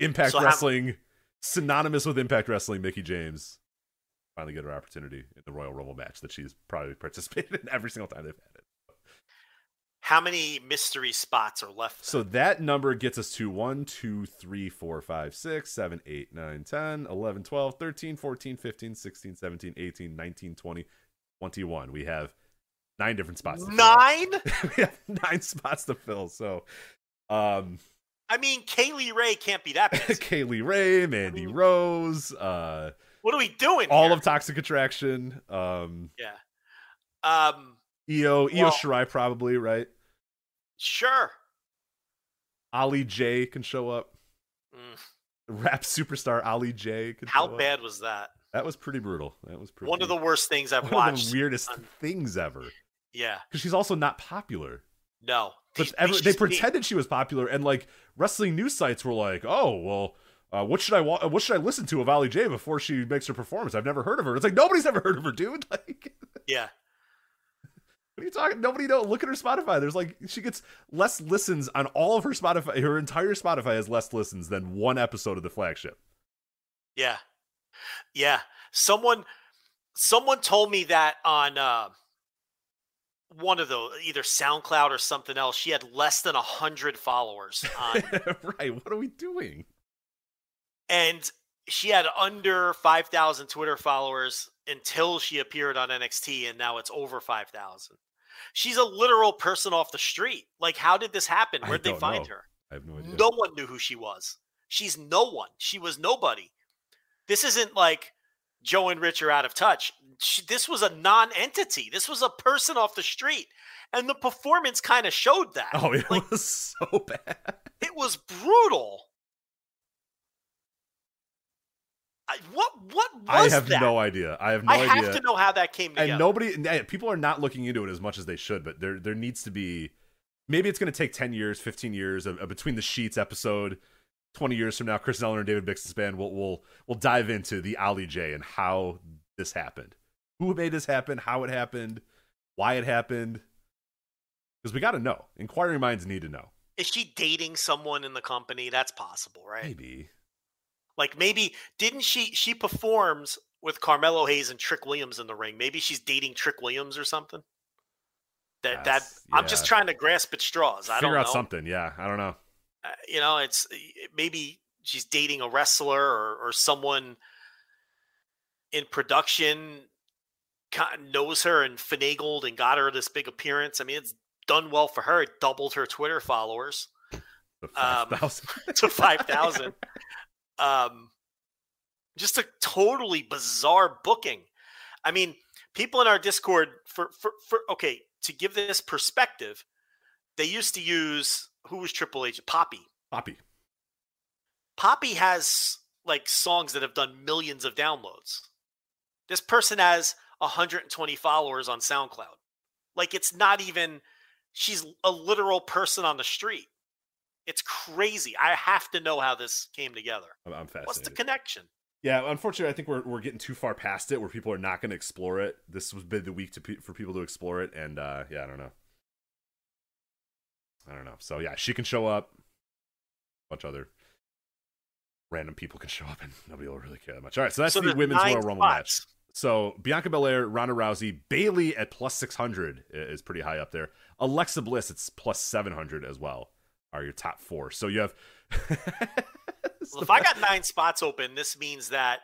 Impact So how- Wrestling, synonymous with Impact Wrestling, Mickie James, finally get her opportunity in the Royal Rumble match that she's probably participated in every single time they've had it. How many mystery spots are left? So that number gets us to 1, 2, 3, 4, 5, 6, 7, 8, 9, 10, 11, 12, 13, 14, 15, 16, 17, 18, 19, 20, 21. We have nine different spots. to fill. Nine? we have nine spots to fill. So, um, I mean, Kaylee Ray can't be that. Kaylee Ray, Mandy Rose, uh, what are we doing? all here? of Toxic Attraction, um, Yeah. Um. Io, Io Well- Shirai probably, right? Sure. Ali J can show up. Mm. Rap superstar Ali J How show up. bad was that? That was pretty brutal. That was pretty One of the worst things I've one of watched. the weirdest on- things ever. Yeah. Because she's also not popular. No. But they she's- pretended she was popular, and like wrestling news sites were like, "Oh, well, uh, what should I wa- what should I listen to of Ali J before she makes her performance? I've never heard of her." It's like nobody's ever heard of her, dude. Like, Yeah. what are you talking? Nobody know. Look at her Spotify. There's like she gets less listens on all of her Spotify. Her entire Spotify has less listens than one episode of the flagship. Yeah. Yeah. Someone someone told me that on uh one of those either SoundCloud or something else. She had less than a hundred followers on right? What are we doing? and she had under five thousand Twitter followers until she appeared on NXT and now it's over five thousand. She's a literal person off the street. Like, how did this happen? Where'd they find know. her? I have no idea. No one knew who she was. She's no one. She was nobody. This isn't like Joe and Rich are out of touch. She, this was a non-entity. This was a person off the street, and the performance kind of showed that. Oh, it Like, was so bad. it was brutal. I, what what was I have that? no idea. I have no I idea. I have to know how that came together. and nobody people are not looking into it as much as they should but there there needs to be maybe it's going to take 10 years, 15 years of, of between the sheets episode. 20 years from now, Kris Zellner and David Bixenspan will will will dive into the Ali J and how this happened. Who made this happen, how it happened, why it happened. Because we got to know. Inquiring minds need to know. Is she dating someone in the company? That's possible, right? Maybe. Like maybe didn't she she performs with Carmelo Hayes and Trick Williams in the ring. Maybe she's dating Trick Williams or something. That that I'm just trying to grasp at straws. I Figure don't out something. Yeah, I don't know. Uh, you know, it's maybe she's dating a wrestler or, or someone in production kind knows her and finagled and got her this big appearance. I mean, it's done well for her. It doubled her Twitter followers Um, 5,000. to 5,000. um, just a totally bizarre booking. I mean, people in our Discord for, for, for, okay, to give this perspective, they used to use, who was Triple H? Poppy. Poppy. Poppy has like songs that have done millions of downloads. This person has 120 followers on SoundCloud. Like it's not even she's a literal person on the street. It's crazy. I have to know how this came together. I'm, I'm fascinated. What's the connection? Yeah, unfortunately, I think we're we're getting too far past it, where people are not going to explore it. This was been the week to pe- for people to explore it, and uh, yeah, I don't know. I don't know. So yeah, she can show up. A bunch of other random people can show up, and nobody will really care that much. All right, so that's So the women's Royal Rumble match. So Bianca Belair, Ronda Rousey, Bayley at plus six hundred is pretty high up there. Alexa Bliss, it's plus seven hundred as well. Are your top four? So you have. Well, if I got nine spots open, this means that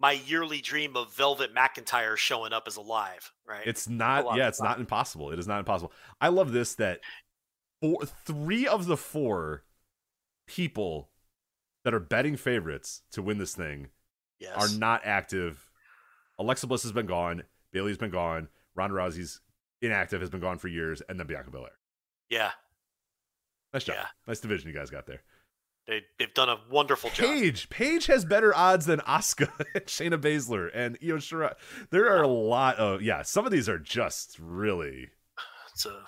my yearly dream of Velvet McIntyre showing up is alive, right? It's not. Yeah, it's not impossible. It is not impossible. I love this that four, three of the four people that are betting favorites to win this thing yes. are not active. Alexa Bliss has been gone. Bayley's been gone. Ronda Rousey's inactive, has been gone for years, and then Bianca Belair. yeah, Nice job. Yeah. Nice division you guys got there. they they've done a wonderful job. Paige. Paige has better odds than Asuka Shayna Baszler and Io Shirai. There are a lot of yeah. Some of these are just really It's a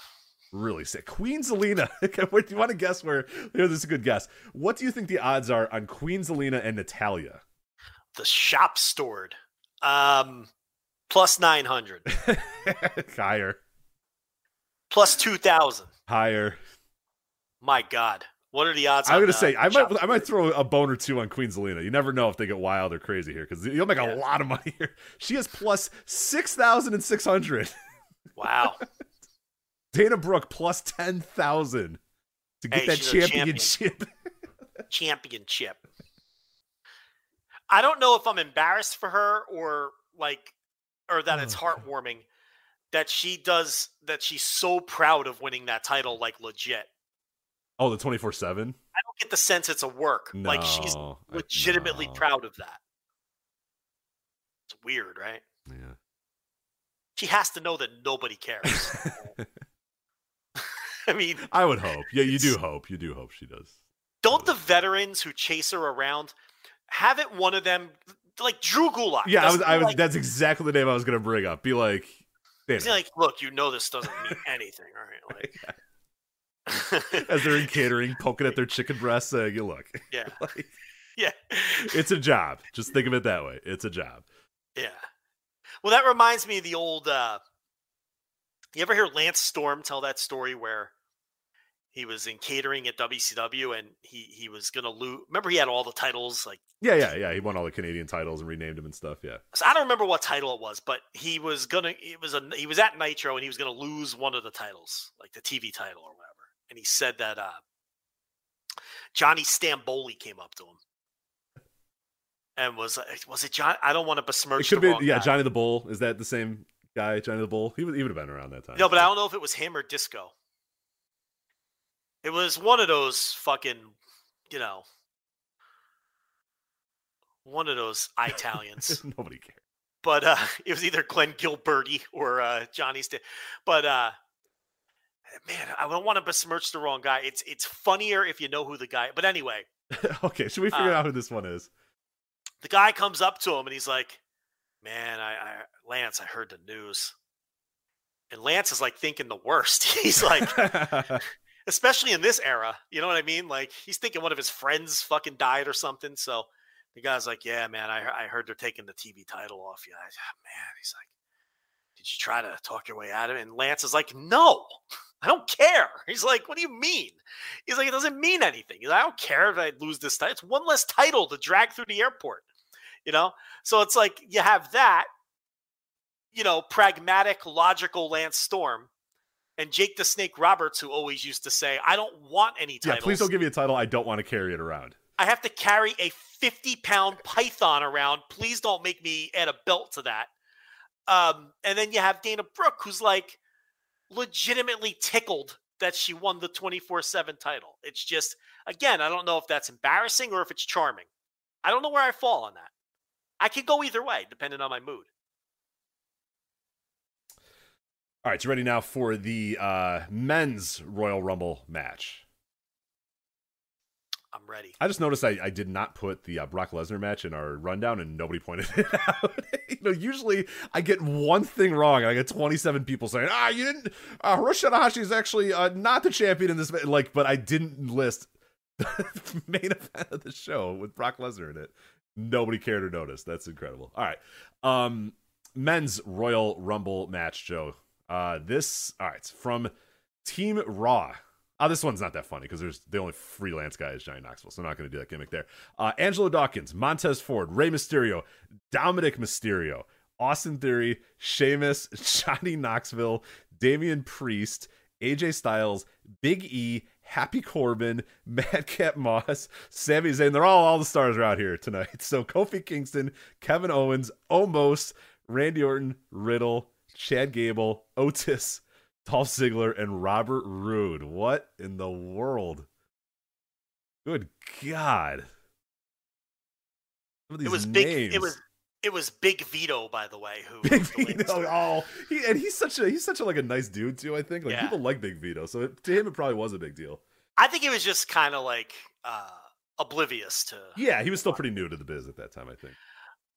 really sick. Queen Zelina. what do you want to guess where? Here, this is a good guess. What do you think the odds are on Queen Zelina and Natalya? the shop stored. Um, plus nine hundred, higher, plus two thousand. higher. My God, what are the odds? I'm gonna say I might I might throw a bone or two on Queen Zelina. You never know if they get wild or crazy here because you'll make Yeah. a lot of money here. She is plus six thousand and six hundred. Wow, Dana Brooke plus ten thousand to get Hey, that she's a championship. championship. I don't know if I'm embarrassed for her or like, or that it's Oh, heartwarming that she does that. She's so proud of winning that title, like legit. oh, the twenty four seven. I don't get the sense it's a work. like she's No, legitimately no. proud of that. It's weird, right? Yeah. She has to know that nobody cares. I mean, I would hope. Yeah, you do hope. You do hope she does. don't the veterans who chase her around have it one of them like Drew Gulak? Yeah, I was. I was. like, that's exactly the name I was gonna bring up. Be like, Dana, like, look, you know this doesn't mean anything, all right? Like, as they're in catering, poking at their chicken breasts, saying, "You look, yeah, like, yeah, it's a job. Just think of it that way. It's a job." yeah. Well, that reminds me of the old. uh You ever hear Lance Storm tell that story where he was in catering at WCW and he he was gonna lose? Remember, he had all the titles. Like, Yeah, yeah, yeah. He won all the Canadian titles and renamed them and stuff. Yeah. so I don't remember what title it was, but he was gonna. It was a. He was at Nitro and he was gonna lose one of the titles, like the TV title or whatever. And he said that uh Johnny Stamboli came up to him. And was was it John? I don't want to besmirch. It the be. Yeah, guy. Johnny the Bull. Is that the same guy? Johnny the Bull. He would. He would have been around that time. No, but I don't know if it was him or Disco. It was one of those fucking, you know, one of those Italians. Nobody cares. but uh, it was either Glenn Gilberti or uh, Johnny St- But uh, man, I don't want to besmirch the wrong guy. It's it's funnier if you know who the guy. But anyway, okay, should we figure Uh, out who this one is? the guy comes up to him and he's like, "Man, I, I Lance, I heard the news. And Lance is like thinking the worst. He's like, especially in this era, you know what I mean? Like he's thinking one of his friends fucking died or something. So the guy's like, "Yeah, man, I, I heard they're taking the TV title off you." I, man, he's like, "Did you try to talk your way out of it?" And Lance is like, "No, I don't care." He's like, "What do you mean?" He's like, "It doesn't mean anything." He's like, "I don't care if I lose this title. It's one less title to drag through the airport." You know, so it's like you have that, you know, pragmatic, logical Lance Storm, and Jake the Snake Roberts, who always used to say, "I don't want any titles." Yeah, please don't give me a title. I don't want to carry it around. I have to carry a 50 pound python around. Please don't make me add a belt to that. Um, and then you have Dana Brooke, who's like legitimately tickled that she won the 24 7 title. It's just, again, I don't know if that's embarrassing or if it's charming. I don't know where I fall on that. I could go either way, depending on my mood. All right, you ready now for the uh, men's Royal Rumble match? I'm ready. I just noticed I, I did not put the uh, Brock Lesnar match in our rundown, and nobody pointed it out. you know, usually I get one thing wrong, and I get 27 people saying, "Ah, you didn't." Uh, Hiroshi Tanahashi is actually uh, not the champion in this. Like, but I didn't list the main event of the show with Brock Lesnar in it. Nobody cared or noticed. That's incredible. All right, um, men's Royal Rumble match, Joe. Uh, this all right from Team Raw. Oh, this one's not that funny because there's the only freelance guy is Johnny Knoxville, so I'm not going to do that gimmick there. Uh, Angelo Dawkins, Montez Ford, Rey Mysterio, Dominic Mysterio, Austin Theory, Sheamus, Johnny Knoxville, Damian Priest, AJ Styles, Big E, Happy Corbin, Madcap Moss, Sami Zayn. They're all all the stars are out here tonight. So Kofi Kingston, Kevin Owens, Omos, Randy Orton, Riddle, Chad Gable, Otis, Dolph Ziggler and Robert Roode. What in the world? Good God. It was names. big. It was it was Big Vito, by the way. Who Big Vito? Oh, he and he's such a he's such a like a nice dude too. I think like yeah. people like Big Vito, so it, to him it probably was a big deal. I think he was just kind of like uh oblivious to. Yeah, he was still pretty new to the biz at that time. I think.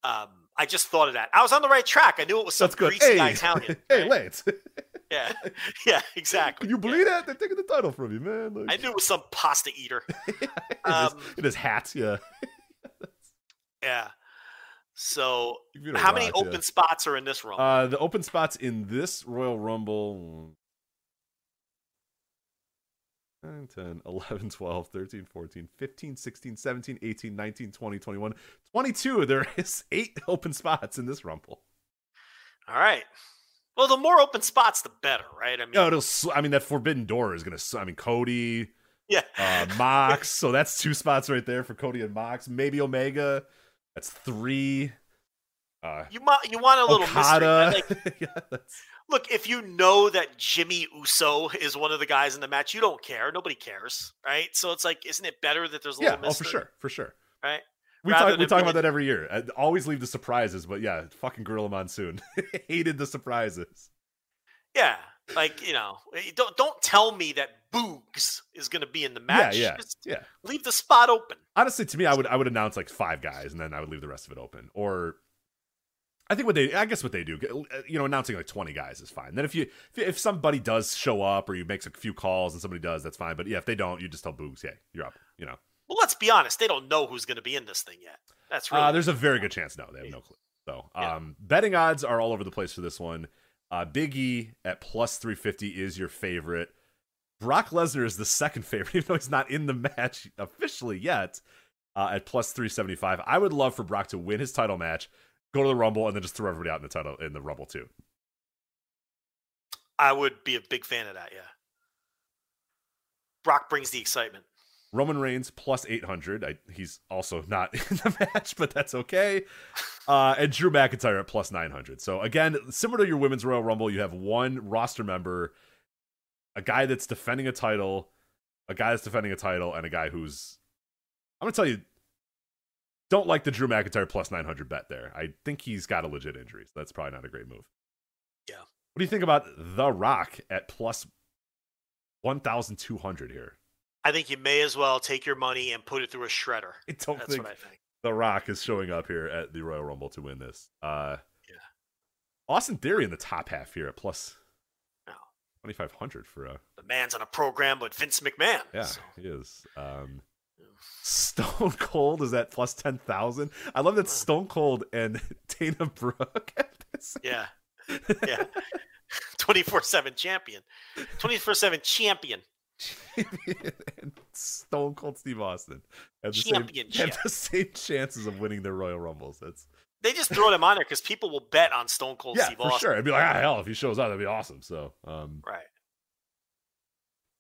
Um, I just thought of that. I was on the right track. I knew it was some good. greasy hey. Italian. hey, right? Lance. yeah, yeah, exactly. Can you believe yeah. that they're taking the title from you, man? Like... I knew it was some pasta eater. in, um, his, in his hat, yeah. yeah. So, how many open yeah. spots are in this Rumble? Uh, the open spots in this Royal Rumble 9, 10, 11, 12, 13, 14, 15, 16, 17, 18, 19, 20, 21, 22. There is eight open spots in this Rumble. All right. Well, the more open spots, the better, right? I mean, no, it'll. I mean, that forbidden door is gonna. I mean, Cody, yeah, uh, Mox. so that's two spots right there for Cody and Mox. Maybe Omega. That's three. Uh, you want you want a little Okada. mystery. Like, yeah, look, if you know that Jimmy Uso is one of the guys in the match, you don't care. Nobody cares, right? So it's like, isn't it better that there's a yeah, little mystery? oh, for sure, for sure, right? We talk, we talk about that every year. I always leave the surprises, but yeah, fucking Gorilla Monsoon hated the surprises. Yeah, like you know, eh, don't don't tell me that Boogs is going to be in the match. Yeah, yeah, Just yeah. Leave the spot open. Honestly, to me, I would I would announce like five guys, and then I would leave the rest of it open. Or I think what they, I guess what they do, uh, you know, announcing like twenty guys is fine. Then if you if somebody does show up or you make a few calls and somebody does, that's fine. But yeah, if they don't, you just tell Boogs, yeah, you're up. You know. Well, let's be honest. They don't know who's going to be in this thing yet. That's really. Uh, there's a very good chance. No, they have no clue. So, um, yeah. betting odds are all over the place for this one. Uh, Big E at plus 350 is your favorite. Brock Lesnar is the second favorite, even though he's not in the match officially yet. Uh, at plus 375. I would love for Brock to win his title match, go to the Rumble, and then just throw everybody out in the title in the Rumble too. I would be a big fan of that. Yeah. Brock brings the excitement. Roman Reigns plus 800. I, he's also not in the match, but that's okay. Uh, and Drew McIntyre at plus 900. So, again, similar to your Women's Royal Rumble, you have one roster member, a guy that's defending a title, a guy that's defending a title, and a guy who's. I'm going to tell you, don't like the Drew McIntyre plus 900 bet there. I think he's got a legit injury, so that's probably not a great move. Yeah. What do you think about The Rock at plus 1,200 here? I think you may as well take your money and put it through a shredder. I don't That's think, what I think. The Rock is showing up here at the Royal Rumble to win this. Uh, yeah. Austin Theory in the top half here at plus 2500 for a The man's on a program with Vince McMahon. yeah, so- he is. Um, Stone Cold is at plus 10,000. I love that Stone Cold and Dana Brooke have this. yeah, yeah. Twenty four seven champion. Twenty four seven champion. and Stone Cold Steve Austin have the, same, have the same chances of winning their Royal Rumbles. That's They just throw them on there because people will bet on Stone Cold yeah, Steve for sure. I'd be like, ah, hell, if he shows up, that'd be awesome. So, um, Right.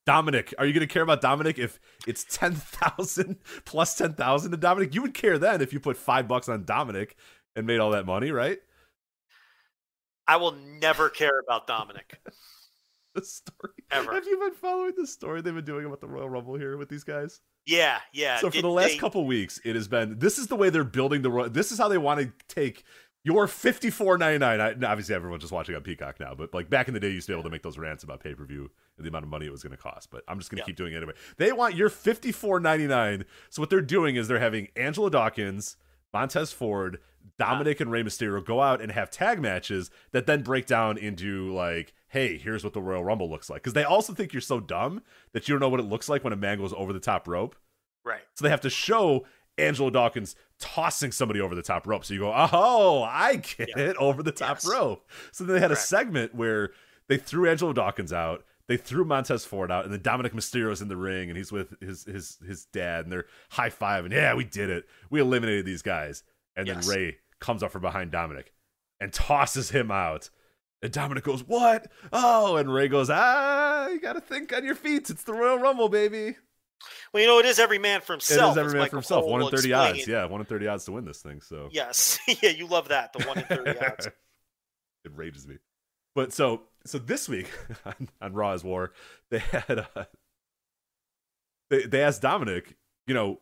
Dominic, are you going to care about Dominic if it's 10,000 plus 10,000 to Dominic? You would care then if you put five bucks on Dominic and made all that money, right? I will never care about Dominic. The story. Ever. Have you been following the story they've been doing about the Royal Rumble here with these guys? Yeah, yeah. so for Did the last they- couple weeks, it has been this is the way they're building the Royal. This is how they want to take your fifty four ninety nine. Obviously, everyone's just watching on Peacock now, but like back in the day, you used to be able to make those rants about pay per view and the amount of money it was going to cost. But I'm just going to Yeah. keep doing it anyway. They want your fifty four ninety nine. So what they're doing is they're having Angelo Dawkins, Montez Ford, uh-huh. Dominic, and Rey Mysterio go out and have tag matches that then break down into like, hey, here's what the Royal Rumble looks like. Because they also think you're so dumb that you don't know what it looks like when a man goes over the top rope. Right. So they have to show Angelo Dawkins tossing somebody over the top rope. So you go, oh, I get Yeah. it, over the top Yes. rope. So then they had a segment where they threw Angelo Dawkins out. They threw Montez Ford out, and then Dominic Mysterio's in the ring, and he's with his his his dad, and they're high fiving. Yeah, we did it. We eliminated these guys. And Yes. then Rey comes up from behind Dominic and tosses him out. And Dominic goes, "What? Oh!" And Rey goes, "Ah, you got to think on your feet. It's the Royal Rumble, baby." Well, you know, it is every man for himself. is every man Michael for himself. Cole One in thirty explain odds. Yeah, one in thirty odds to win this thing. So Yes. yeah, you love that. The one in 30 odds. it rages me. But so so this week on, on Raw is War, they had uh, they they asked Dominic, you know,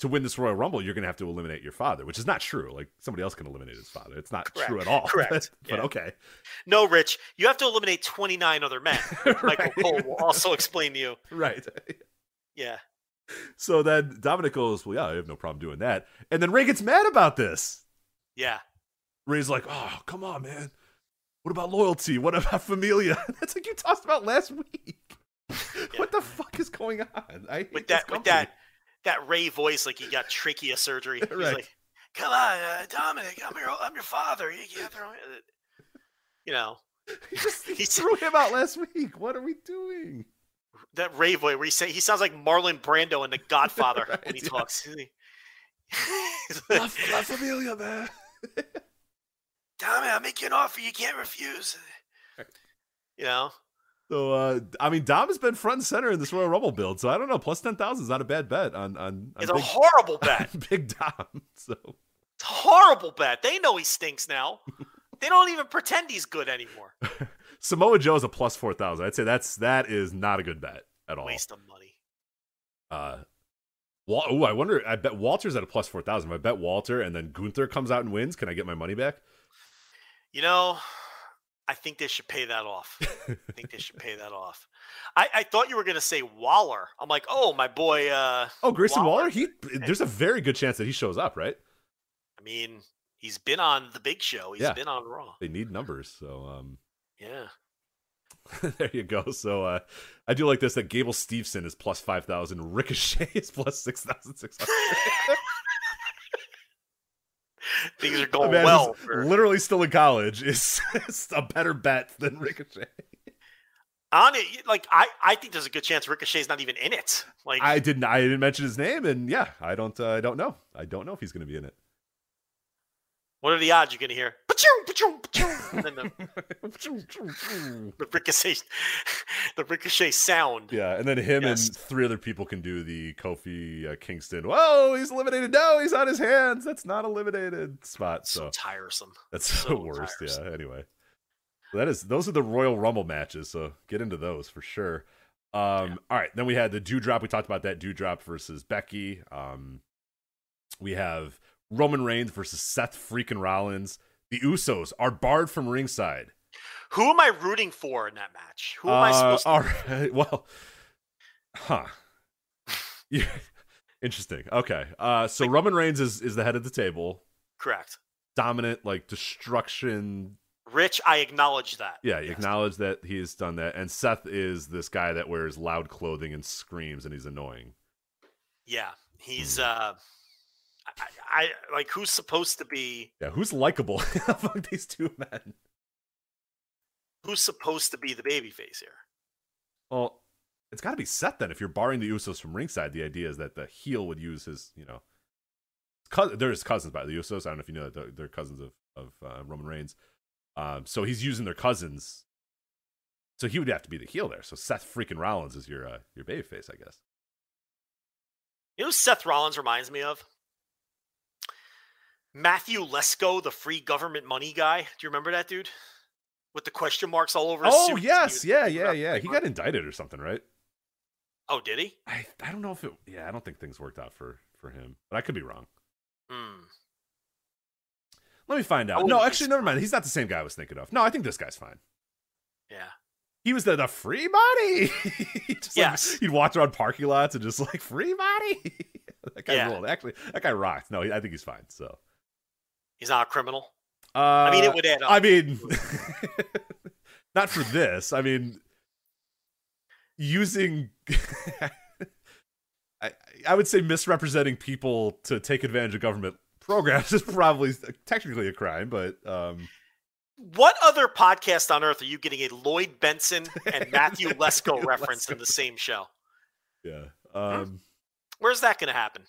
to win this Royal Rumble, you're gonna have to eliminate your father, which is not true. Like somebody else can eliminate his father. It's not Correct. true at all. Correct. But, but Yeah. okay. No, Rich, you have to eliminate 29 other men. Michael Cole will also explain to you. Right. Yeah. So then Dominic goes, Well, yeah, I have no problem doing that. And then Rey gets mad about this. Yeah. Rey's like, Oh, come on, man. What about loyalty? What about familia? That's like you talked about last week. What the fuck is going on? I hate With that, with that, that Rey voice, like he got trachea surgery. He's Right. like, "Come on, uh, Dominic, I'm your, I'm your father. You can't throw it." You know He just he threw him out last week. What are we doing? that Rey voice where he say he sounds like Marlon Brando in The Godfather Right, when he yeah. talks. La, La Familia, man. Dominic, I'll make you an offer you can't refuse. You know, So uh I mean Dom has been front and center in this Royal Rumble build, so I don't know. Plus ten thousand is not a bad bet on on, on it's a horrible bet. big Dom. So It's a horrible bet. They know he stinks now. they don't even pretend he's good anymore. Samoa Joe is a plus four thousand. I'd say that's that is not a good bet at all. Waste of money. Uh, Wal- oh, I wonder. I bet Walter's at a plus four thousand. If I bet Walter and then Gunther comes out and wins, can I get my money back? You know, I think they should pay that off. I think they should pay that off. I, I thought you were going to say Waller. I'm like, oh, my boy. Uh, Oh, Grayson Waller. Waller. He there's a very good chance that he shows up. Right? I mean, he's been on the big show. He's Yeah. been on Raw. They need numbers, so um, Yeah. there you go. So uh, I do like this that Gable Steveson is plus five thousand. Ricochet is plus six thousand six hundred. Things are going well. For, literally still in college is, is a better bet than Ricochet. on it, like, I, I think there's a good chance Ricochet's not even in it. Like, I didn't. I didn't mention his name, and yeah, I don't. Uh, I don't know. I don't know if he's going to be in it. what are the odds you're going to hear? The, the ricochet, the ricochet sound. yeah, and then him Yes. and three other people can do the Kofi uh, Kingston. Whoa, he's eliminated. No, he's on his hands. That's not eliminated spot. So So tiresome. that's so the worst. tiresome. Yeah. Anyway, that is those are the Royal Rumble matches. So get into those for sure. Um, all right, then we had the Doudrop. We talked about that Doudrop versus Becky. Um, we have Roman Reigns versus Seth freaking Rollins. The Usos are barred from ringside. Who am I rooting for in that match? Who am I Uh, supposed to? All right. Well, huh. Yeah. Interesting. Okay. Uh, so Roman Reigns is is the head of the table. Correct. Dominant, like destruction, Rich, I acknowledge that. Yeah, you acknowledge that he's done that. And Seth is this guy that wears loud clothing and screams, and he's annoying. Yeah, he's Hmm. uh, I, I like who's supposed to be Yeah, who's likable among these two men? who's supposed to be the babyface here. Well, it's got to be Seth then. If you're barring the Usos from ringside, the idea is that the heel would use his, you know, they're his cousins by the Usos. I don't know if you know that they're, cousins of of uh, Roman Reigns. Um, so he's using their cousins. So he would have to be the heel there. So Seth freaking Rollins is your uh, your babyface, I guess. You know who Seth Rollins reminds me of? Matthew Lesko, the free government money guy. Do you remember that dude? With the question marks all over his Oh yes, yeah, yeah, yeah. He got indicted or something, right? Oh, did he? I I don't know if it. Yeah, I don't think things worked out for for him, but I could be wrong. Hmm. Let me find out. wouldn't No, actually, never mind. He's not the same guy I was thinking of. No, I think this guy's fine. Yeah. He was the, the free body. Just, like, Yes. he'd walk around parking lots and just like free body. that guy Yeah. ruled. Actually, that guy rocked. No, I think he's fine. So, He's not a criminal. uh, I mean, it would add up. I mean, not for this. I mean, using. I, I would say misrepresenting people to take advantage of government programs is probably technically a crime, but um, What other podcast on earth are you getting a Lloyd Bentsen and Matthew Lesko reference in the same show? yeah. Um, Where's that going to happen?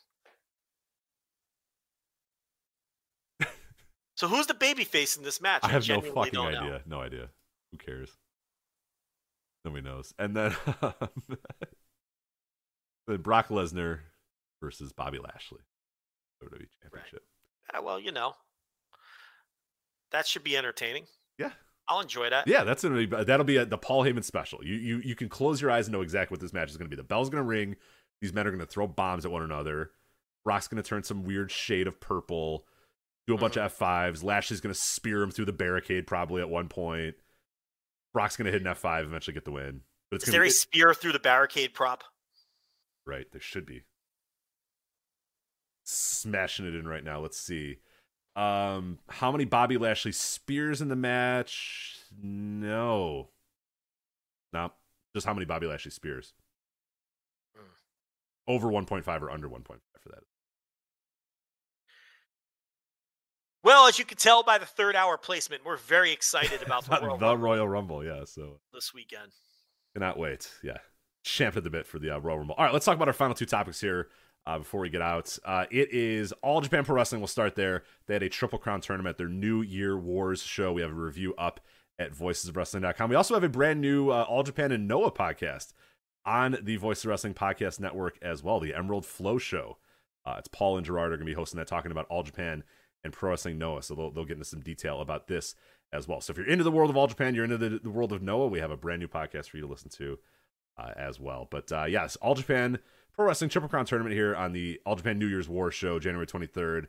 So who's the babyface in this match? I have no fucking don't know. idea. No idea. Who cares? Nobody knows. And then, then Brock Lesnar versus Bobby Lashley, WWE Championship. Ah, well, you know, that should be entertaining. Yeah, I'll enjoy that. yeah. That's gonna be that'll be a, the Paul Heyman special. You you you can close your eyes and know exactly what this match is gonna be. The bell's gonna ring. These men are gonna throw bombs at one another. Brock's gonna turn some weird shade of purple. Do a bunch Mm-hmm. of F5s. Lashley's gonna spear him through the barricade probably at one point. Brock's gonna hit an F5, eventually get the win. But it's Is gonna there be a spear through the barricade prop? Right, there should be. Smashing it in right now. Let's see. Um, how many Bobby Lashley spears in the match? No. No. Just how many Bobby Lashley spears? Hmm. Over 1.5 or under 1.5 for that. Well, as you can tell by the third hour placement, we're very excited about the, Royal the Rumble Royal Rumble, yeah. So this weekend. Cannot wait. Yeah. Champed at the bit for the uh, Royal Rumble. All right, let's talk about our final two topics here uh, before we get out. Uh, it is All Japan Pro Wrestling. We'll start there. They had a Triple Crown tournament, their New Year Wars show. We have a review up at voicesofwrestling.com. We also have a brand new uh, All Japan and Noah podcast on the Voice of Wrestling Podcast Network as well, the Emerald Flow Show. Uh, it's Paul and Gerard are going to be hosting that, talking about All Japan and Pro Wrestling Noah. So they'll, they'll get into some detail about this as well. So if you're into the world of All Japan, you're into the, the world of Noah, we have a brand new podcast for you to listen to uh, as well. But uh, yes, All Japan Pro Wrestling Triple Crown tournament here on the All Japan New Year's War show, January 23rd.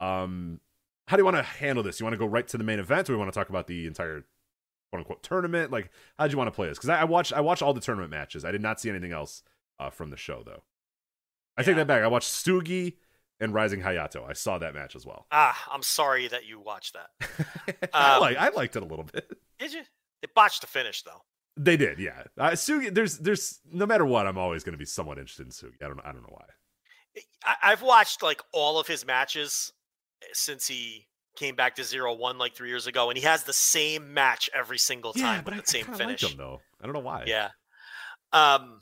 Um, how do you want to handle this? You want to go right to the main event, or we want to talk about the entire quote unquote tournament? Like, how do you want to play this? Because I, I watched I watched all the tournament matches. I did not see anything else uh, from the show though. I take that back. I watched Sugi and Rising Hayato. I saw that match as well. Ah, I'm sorry that you watched that. I Um, like I liked it a little bit. Did you? They botched the finish though. They did, yeah. Uh, Sugi, there's, there's, no matter what, I'm always going to be somewhat interested in Sugi. I don't, know, I don't know why. I, I've watched like all of his matches eh, since he came back to zero one like three years ago, and he has the same match every single time with the same finish. Like him, though. I don't know why. Yeah. Um,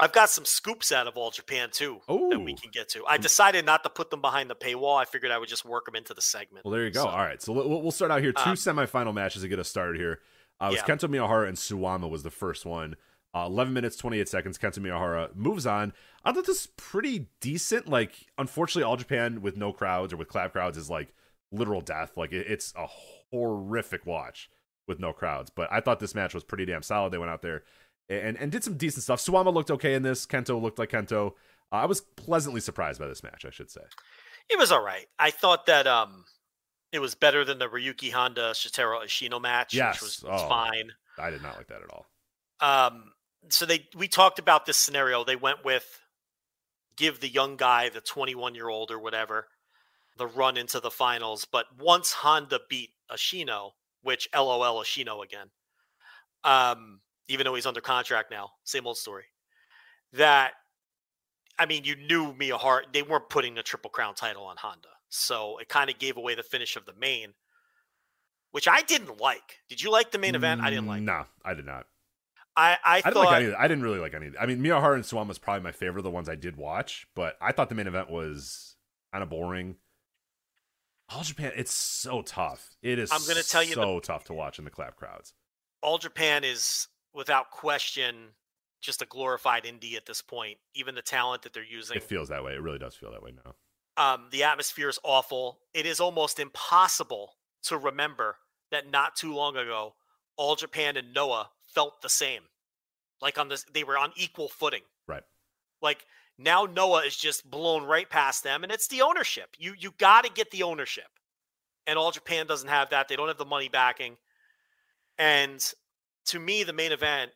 I've got some scoops out of all Japan too that we can get to. I decided not to put them behind the paywall. I figured I would just work them into the segment. Well, there you go. So, All right, so we'll, we'll start out here. Two Um, semifinal matches to get us started here. Uh, it was Yeah. Kento Miyahara and Suwama was the first one. Uh, 11 minutes 28 seconds. Kento Miyahara moves on. I thought this was pretty decent. Like, unfortunately, all Japan with no crowds or with clap crowds is like literal death. Like, it, it's a horrific watch with no crowds. But I thought this match was pretty damn solid. They went out there and and did some decent stuff. Suwama looked okay in this. Kento looked like Kento. Uh, I was pleasantly surprised by this match, I should say. It was all right. I thought that um, it was better than the Ryuki Honda Shotaro Ashino match, Yes. which was, was Oh. fine. I did not like that at all. Um, so they we talked about this scenario. They went with give the young guy, the 21 year old or whatever, the run into the finals. But once Honda beat Ashino, which LOL Ashino again, um, even though he's under contract now, same old story. That I mean, you knew Miyahara, they weren't putting the Triple Crown title on Honda. So it kind of gave away the finish of the main, which I didn't like. Did you like the main event? I didn't like. No, I did not. I I, I thought didn't like any. I didn't really like any. I mean, Miyahara and Suwama was probably my favorite, of the ones I did watch. But I thought the main event was kind of boring. All Japan, it's so tough. It is. I'm gonna tell you the- so tough to watch in the clap crowds. All Japan is without question just a glorified indie at this point. Even the talent that they're using, It feels that way. It really does feel that way now. um, the atmosphere is awful. It is almost impossible to remember that not too long ago, All Japan and Noah felt the same. Like on this, they were on equal footing. Right. Like now Noah is just blown right past them, and it's the ownership. You you got to get the ownership, and All Japan doesn't have that. They don't have the money backing. And to me, the main event.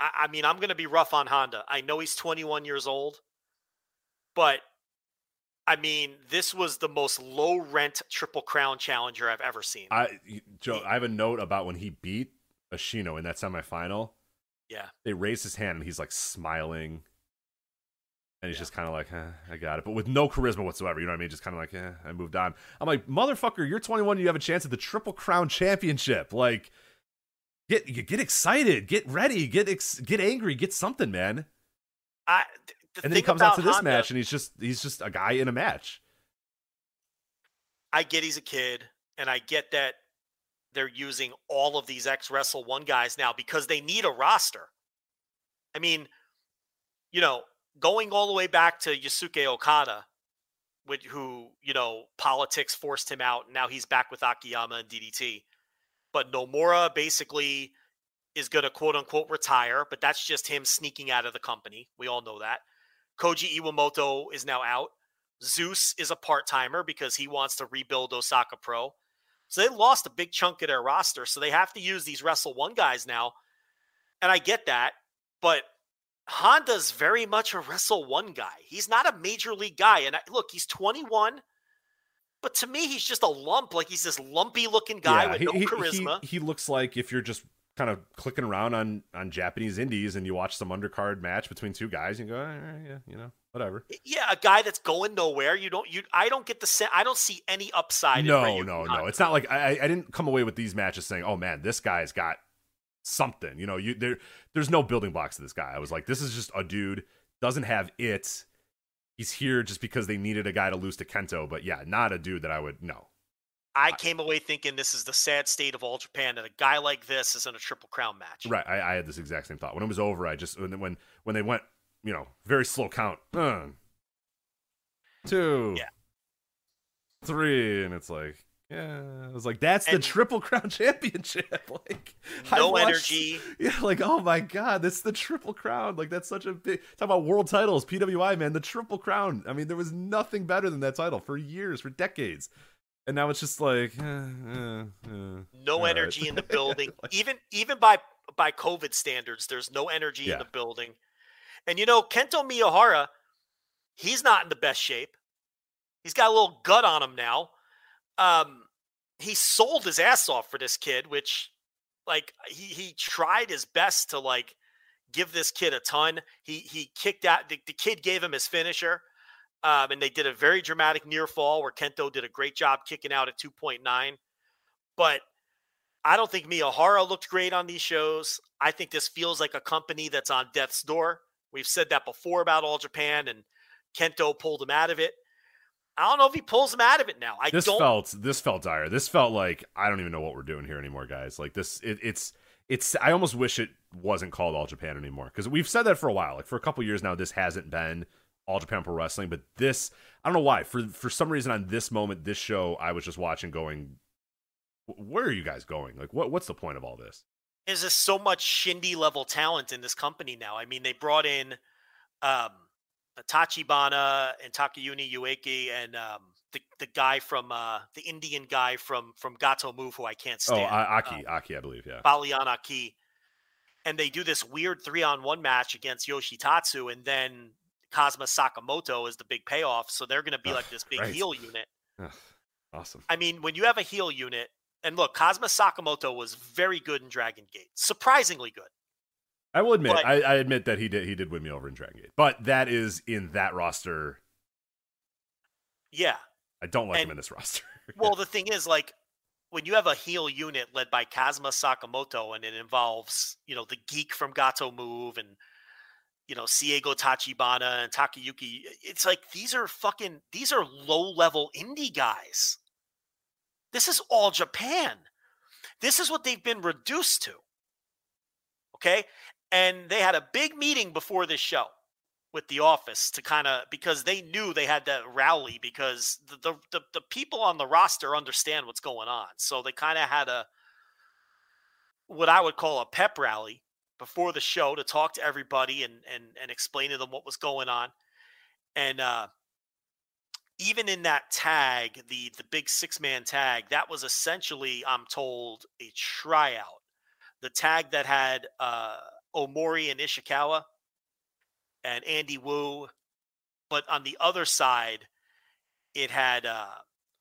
I, I mean, I'm going to be rough on Honda. I know he's 21 years old, but I mean, this was the most low rent Triple Crown challenger I've ever seen. I Joe, I have a note about when he beat Ashino in that semifinal. yeah. They raised his hand and he's like smiling. And he's just kind of like, eh, I got it. But with no charisma whatsoever. You know what I mean? Just kind of like, eh, I moved on. I'm like, motherfucker, you're 21. You have a chance at the Triple Crown Championship. Like, get you get excited. Get ready. Get ex- get angry. Get something, man. I, th- and then he comes out to this Honda- match and he's just he's just a guy in a match. I get he's a kid, and I get that they're using all of these ex Wrestle One guys now because they need a roster. I mean, you know, going all the way back to Yusuke Okada, which, who, you know, politics forced him out. And now he's back with Akiyama and DDT. But Nomura basically is going to quote unquote retire, but that's just him sneaking out of the company. We all know that. Koji Iwamoto is now out. Zeus is a part timer because he wants to rebuild Osaka Pro. So they lost a big chunk of their roster. So they have to use these Wrestle One guys now. And I get that. But Honda's very much a Wrestle One guy. He's not a major league guy. And I, look, he's 21. But to me, he's just a lump. Like he's this lumpy looking guy with he, no he- charisma. He, he looks like if you're just kind of clicking around on on Japanese indies and you watch some undercard match between two guys and you go, "All right, yeah, you know, whatever. yeah, a guy that's going nowhere. You don't. You. I don't get the. sen- I don't see any upside. No, no, no. It's not like I, I didn't come away with these matches saying, "Oh man, this guy's got something." You know, you there. There's no building blocks to this guy. I was like, this is just a dude doesn't have it. He's here just because they needed a guy to lose to Kento, but yeah, not a dude that I would know. I came away thinking this is the sad state of all Japan that a guy like this is in a triple crown match. Right, I, I had this exact same thought when it was over. I just when when when they went, you know, very slow count, uh, two, Yeah. three, and it's like, yeah, I was like, that's the triple crown championship. like, No watched- energy. Yeah, like, oh my god, that's the triple crown. Like, that's such a big talk about world titles, PWI, man, the triple crown. I mean, there was nothing better than that title for years, for decades. And now it's just like, eh, eh, eh. No All right. energy in the building. Like- even even by by COVID standards, there's no energy Yeah. in the building. And you know, Kento Miyahara, he's not in the best shape. He's got a little gut on him now. Um, he sold his ass off for this kid, which like he he tried his best to like give this kid a ton. He he kicked out the, the kid gave him his finisher. Um, and they did a very dramatic near fall where Kento did a great job kicking out at 2.9. But I don't think Miyahara looked great on these shows. I think this feels like a company that's on death's door. We've said that before about All Japan, and Kento pulled him out of it. I don't know if he pulls him out of it now. I this don't. felt this felt dire. This felt like I don't even know what we're doing here anymore, guys. Like this, it, it's it's. I almost wish it wasn't called All Japan anymore because we've said that for a while. Like for a couple years now, this hasn't been All Japan Pro Wrestling. But this, I don't know why. For for some reason, on this moment, this show, I was just watching, going, "Where are you guys going? Like, what what's the point of all this?" There's just so much shindy level talent in this company now. I mean, they brought in um, Tachibana and Takayuki Ueki and um, the the guy from uh, the Indian guy from from Gatoh Move, who I can't Oh, stand. A- Aki, Aki, I believe, yeah. Baliyan Akki. And they do this weird three on one match against Yoshitatsu, and then Kazuma Sakamoto is the big payoff. So they're going to be like this big right. heel unit. Awesome. I mean, when you have a heel unit, and look, Kazuma Sakamoto was very good in Dragon Gate, surprisingly good. I will admit, But- I, I admit that he did he did win me over in Dragon Gate, but that is in that roster. Yeah. I don't like him in this roster. Well, the thing is, like, when you have a heel unit led by Kazuma Sakamoto, and it involves, you know, the geek from Gatoh Move and, you know, Seigo Tachibana and Takayuki, it's like these are fucking, these are low level indie guys. This is all Japan. This is what they've been reduced to. Okay. And they had a big meeting before this show with the office to kind of because they knew they had to rally because the the, the, the people on the roster understand what's going on. So they kind of had a what I would call a pep rally before the show to talk to everybody and and and explain to them what was going on. And uh even in that tag, the the big six man tag, that was essentially, I'm told, a tryout. The tag that had uh Omori and Ishikawa and Andy Wu, but on the other side, it had uh,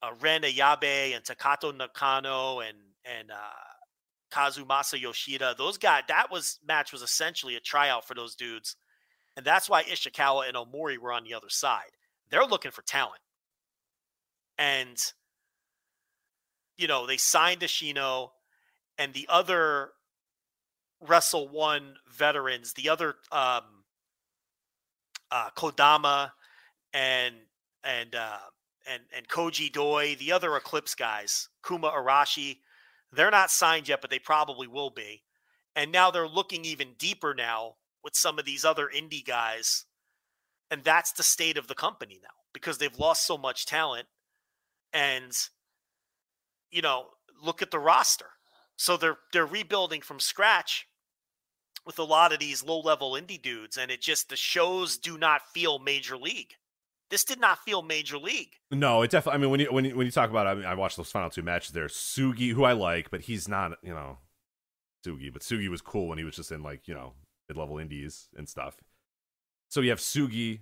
uh, Ren Ayabe and Takato Nakano and and uh, Kazumasa Yoshida. Those guys, that was match was essentially a tryout for those dudes, and that's why Ishikawa and Omori were on the other side. They're looking for talent, and you know they signed Ashino, and the other Wrestle One veterans, the other um, uh, Kodama and and uh, and and Koji Doi, the other Eclipse guys, Kuma Arashi, they're not signed yet, but they probably will be. And now they're looking even deeper now with some of these other indie guys, and that's the state of the company now because they've lost so much talent. And you know, look at the roster. So they're they're rebuilding from scratch with a lot of these low level indie dudes, and it just the shows do not feel major league. This did not feel major league. No, it definitely. I mean, when you when you, when you talk about, I mean, I watched those final two matches. There, Sugi, who I like, but he's not, you know, Sugi. But Sugi was cool when he was just in like you know mid level indies and stuff. So you have Sugi,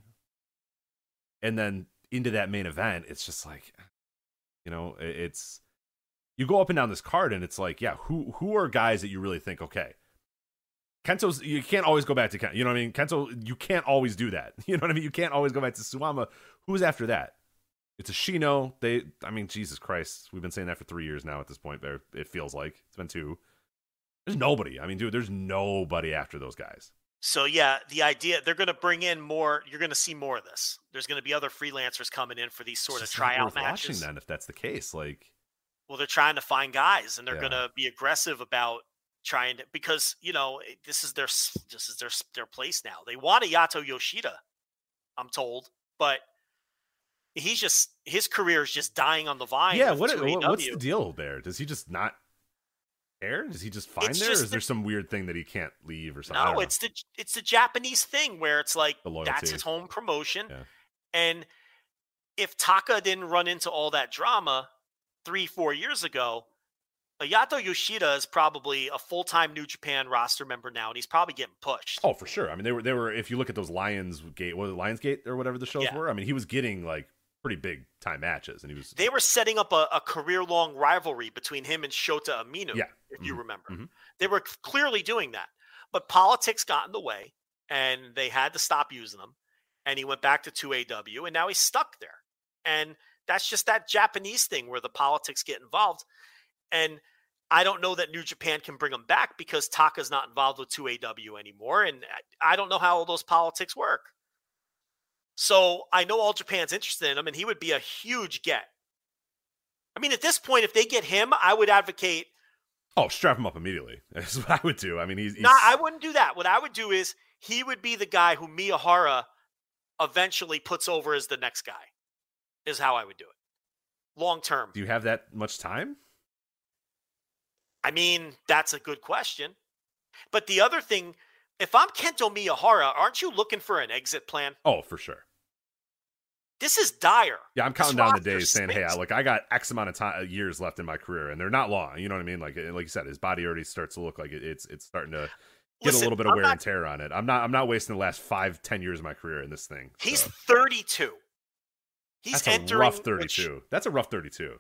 and then into that main event, it's just like, you know, it's you go up and down this card, and it's like, yeah, who who are guys that you really think okay? Kento's you can't always go back to Kento. You know what I mean? Kento, you can't always do that. You know what I mean? You can't always go back to Suwama. Who's after that? It's Ashino. They, I mean, Jesus Christ, we've been saying that for three years now. At this point, there it feels like it's been two. There's nobody. I mean, dude, there's nobody after those guys. So yeah, the idea they're going to bring in more. You're going to see more of this. There's going to be other freelancers coming in for these sort of It's not tryout matches. Watching then, if that's the case, like Well, they're trying to find guys, and they're Yeah. going to be aggressive about trying to because you know eh, this is their this is their their place now. They want Ayato Yoshida, I'm told, but he's just his career is just dying on the vine. yeah. What, 2AW. what what's the deal there? Does he just not care? Does he just find It's there? just Or is there some weird thing that he can't leave or something? No, it's the it's the Japanese thing where it's like that's his home promotion, Yeah. and if Taka didn't run into all that drama three four years ago, Ayato Yoshida is probably a full time New Japan roster member now, and he's probably getting pushed. Oh, for sure. I mean, they were they were. If you look at those Lions Gate, was it Lions Gate or whatever the shows Yeah. were? I mean, he was getting like pretty big time matches, and he was. They were setting up a, a career long rivalry between him and Shota Umino, Yeah. if you Mhm. remember. Mhm. They were clearly doing that. But politics got in the way, and they had to stop using them. And he went back to 2AW, and now he's stuck there. And that's just that Japanese thing where the politics get involved. And I don't know that New Japan can bring him back because Taka's not involved with 2AW anymore. And I- don't know how all those politics work. So I know all Japan's interested in him, and he would be a huge get. I mean, at this point, if they get him, I would advocate. oh, strap him up immediately. That's what I would do. I mean, he's, he's No, I wouldn't do that. What I would do is he would be the guy who Miyahara eventually puts over as the next guy. Is how I would do it, long term. Do you have that much time? I mean, that's a good question. But the other thing, if I'm Kento Miyahara, aren't you looking for an exit plan? Oh, for sure. This is dire. Yeah, I'm counting down the days, saying, "Hey, I, like I got X amount of time, years left in my career, and they're not long." You know what I mean? Like, eh, like you said, his body already starts to look like it, it's it's starting to get Listen, a little bit of I'm wear not- and tear on it. I'm not I'm not wasting the last five ten years of my career in this thing. He's so. 32. He's That's a entering rough which- 32. That's a rough 32.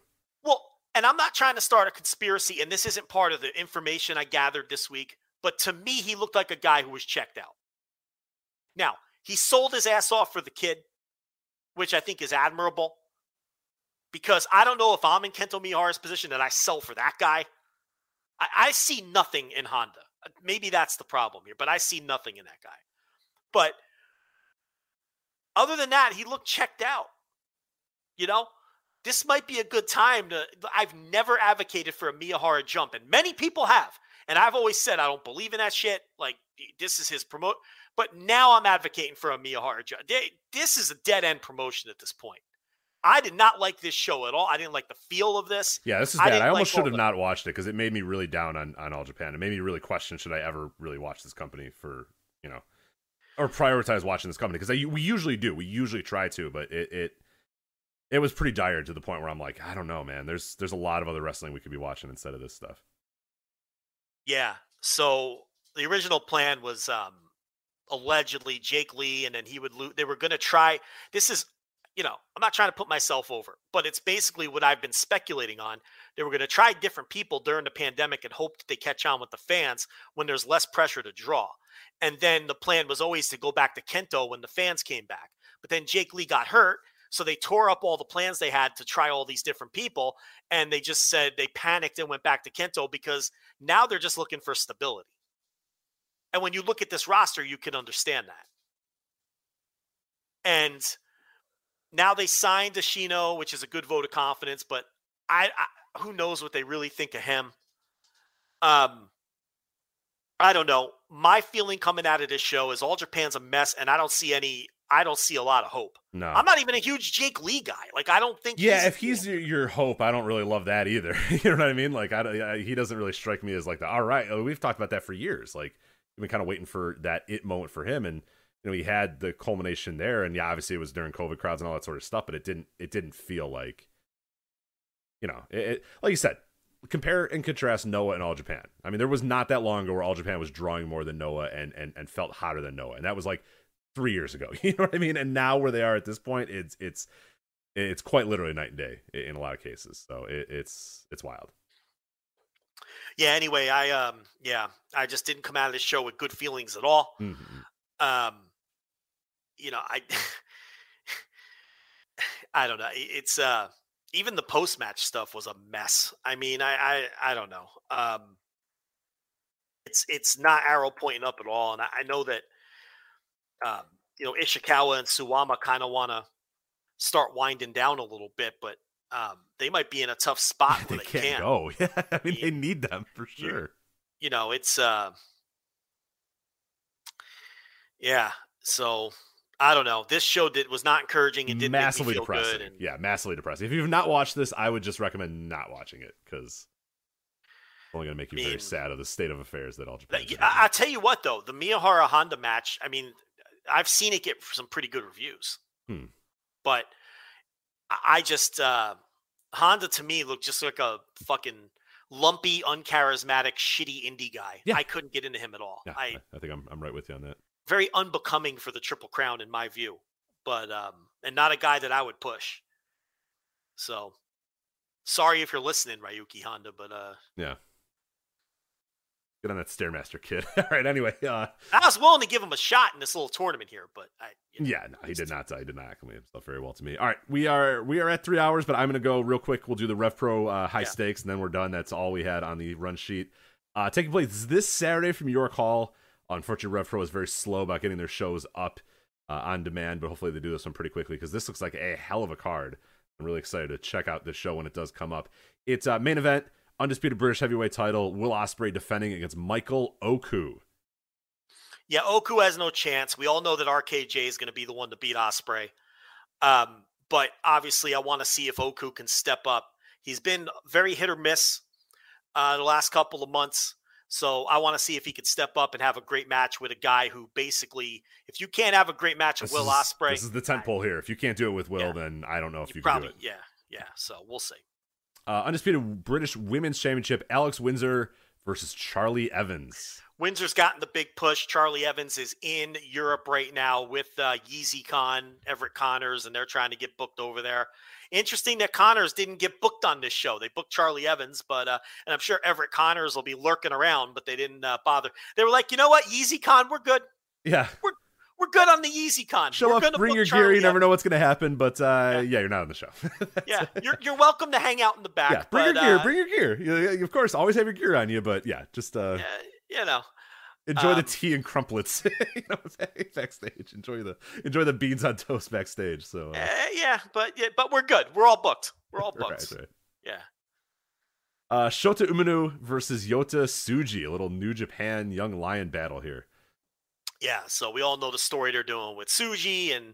And I'm not trying to start a conspiracy, and this isn't part of the information I gathered this week, but to me, he looked like a guy who was checked out. Now, he sold his ass off for the kid, which I think is admirable. Because I don't know if I'm in Kento Miyahara's position that I sell for that guy. I, I see nothing in Honda. Maybe that's the problem here, but I see nothing in that guy. But other than that, he looked checked out. You know, this might be a good time to. I've never advocated for a Miyahara jump, and many people have. And I've always said I don't believe in that shit. Like this is his promote. But now I'm advocating for a Miyahara jump. This is a dead end promotion at this point. I did not like this show at all. I didn't like the feel of this. Yeah, this is bad. didn't I, almost like should have not watched it because it made me really down on, on All Japan. It made me really question should I ever really watch this company for, you know, or prioritize watching this company because we usually do. We usually try to, but it, it it was pretty dire to the point where I'm like, I don't know, man. There's there's a lot of other wrestling we could be watching instead of this stuff. Yeah. So the original plan was um allegedly Jake Lee, and then he would lose. They were going to try. This is, you know, I'm not trying to put myself over, but it's basically what I've been speculating on. They were going to try different people during the pandemic and hope that they catch on with the fans when there's less pressure to draw. And then the plan was always to go back to Kento when the fans came back. But then Jake Lee got hurt. So they tore up all the plans they had to try all these different people. And they just said they panicked and went back to Kento because now they're just looking for stability. And when you look at this roster, you can understand that. And now they signed Ashino, which is a good vote of confidence, but I, I who knows what they really think of him. Um, I don't know. My feeling coming out of this show is all Japan's a mess, and I don't see any. I don't see a lot of hope. No, I'm not even a huge Jake Lee guy. Like I don't think. Yeah, if he's your, your hope, I don't really love that either. you know what I mean? Like, I, don't- I he doesn't really strike me as like the all right. oh, We've talked about that for years. Like, we've been kind of waiting for that it moment for him, and you know, he had the culmination there, and yeah, obviously it was during COVID crowds and all that sort of stuff, but it didn't it didn't feel like, you know, it, it, like you said, compare and contrast Noah and All Japan. I mean, there was not that long ago where All Japan was drawing more than Noah and and and felt hotter than Noah, and that was like three years ago. You know what I mean? And now where they are at this point, it's it's it's quite literally night and day in a lot of cases. So it, it's it's wild. yeah. Anyway, I um yeah, I just didn't come out of this show with good feelings at all. Mhm. um you know i i don't know it's uh even the post match stuff was a mess i mean i i i don't know um it's it's not arrow pointing up at all and i, I know that um you know ishikawa and suwama kind of want to start winding down a little bit but um they might be in a tough spot they where they, can't go. Yeah, I mean Yeah. they need them for sure. you know it's uh yeah so i don't know this show did was not encouraging it didn't massively make me feel depressing. good and Yeah, massively depressing. If you've not watched this, I would just recommend not watching it because it's only going to make you very mean, sad of the state of affairs that all Japan. I, I tell you what though the miyahara honda match i mean i've seen it get some pretty good reviews Hmm. but I- just uh honda to me looked just like a fucking lumpy uncharismatic shitty indie guy Yeah. i couldn't get into him at all yeah, i I think I'm I'm right with you on that. very unbecoming for the triple crown in my view but um and not a guy that i would push so sorry if you're listening ryuki honda but uh Yeah. Get on that stairmaster kid. all right. Anyway, uh, i was willing to give him a shot in this little tournament here but i you know, Yeah, no, he did not. He did not acclimate himself very well to me. All right, we are we are at three hours, but I'm going to go real quick. We'll do the Rev Pro uh, high Yeah. stakes, and then we're done. That's all we had on the run sheet. Uh, taking place this Saturday from York Hall. Unfortunately, Rev Pro is very slow about getting their shows up uh, on demand, but hopefully they do this one pretty quickly because this looks like a hell of a card. I'm really excited to check out this show when it does come up. It's uh, main event, undisputed British heavyweight title. Will Ospreay defending against Michael Oku. Yeah, Oku has no chance. We all know that RKJ is going to be the one to beat Ospreay. Um, but obviously, I want to see if Oku can step up. He's been very hit or miss uh, the last couple of months. So I want to see if he could step up and have a great match with a guy who basically, if you can't have a great match with Will is, Ospreay, This is the tent pole here. If you can't do it with Will, Yeah. then I don't know if you you, can probably, do it. yeah, yeah. So we'll see. Uh, undisputed British Women's Championship. Alex Windsor versus Charlie Evans. Windsor's gotten the big push. Charlie Evans is in Europe right now with uh, Yeezy Con, Everett Connors, and they're trying to get booked over there. Interesting that Connors didn't get booked on this show. They booked Charlie Evans, but uh, and I'm sure Everett Connors will be lurking around, but they didn't uh, bother. They were like, you know what, Yeezy Con, we're good. Yeah, we're we're good on the easy Con. Show we're up, bring your Charlie gear. You never know what's going to happen, but uh, yeah. yeah. you're not on the show. yeah, you're you're welcome to hang out in the back. Yeah, bring but, your gear. Uh, bring your gear. You, of course, always have your gear on you, but yeah, just uh, yeah, you know. Enjoy um, the tea and crumplets, you know, backstage. Enjoy the enjoy the beans on toast backstage. So uh, yeah, but yeah, but we're good. We're all booked. We're all booked. right, right. Yeah. Uh, Shota Umino versus Yota Tsuji, a little New Japan Young Lion battle here. Yeah, so we all know the story they're doing with Tsuji, and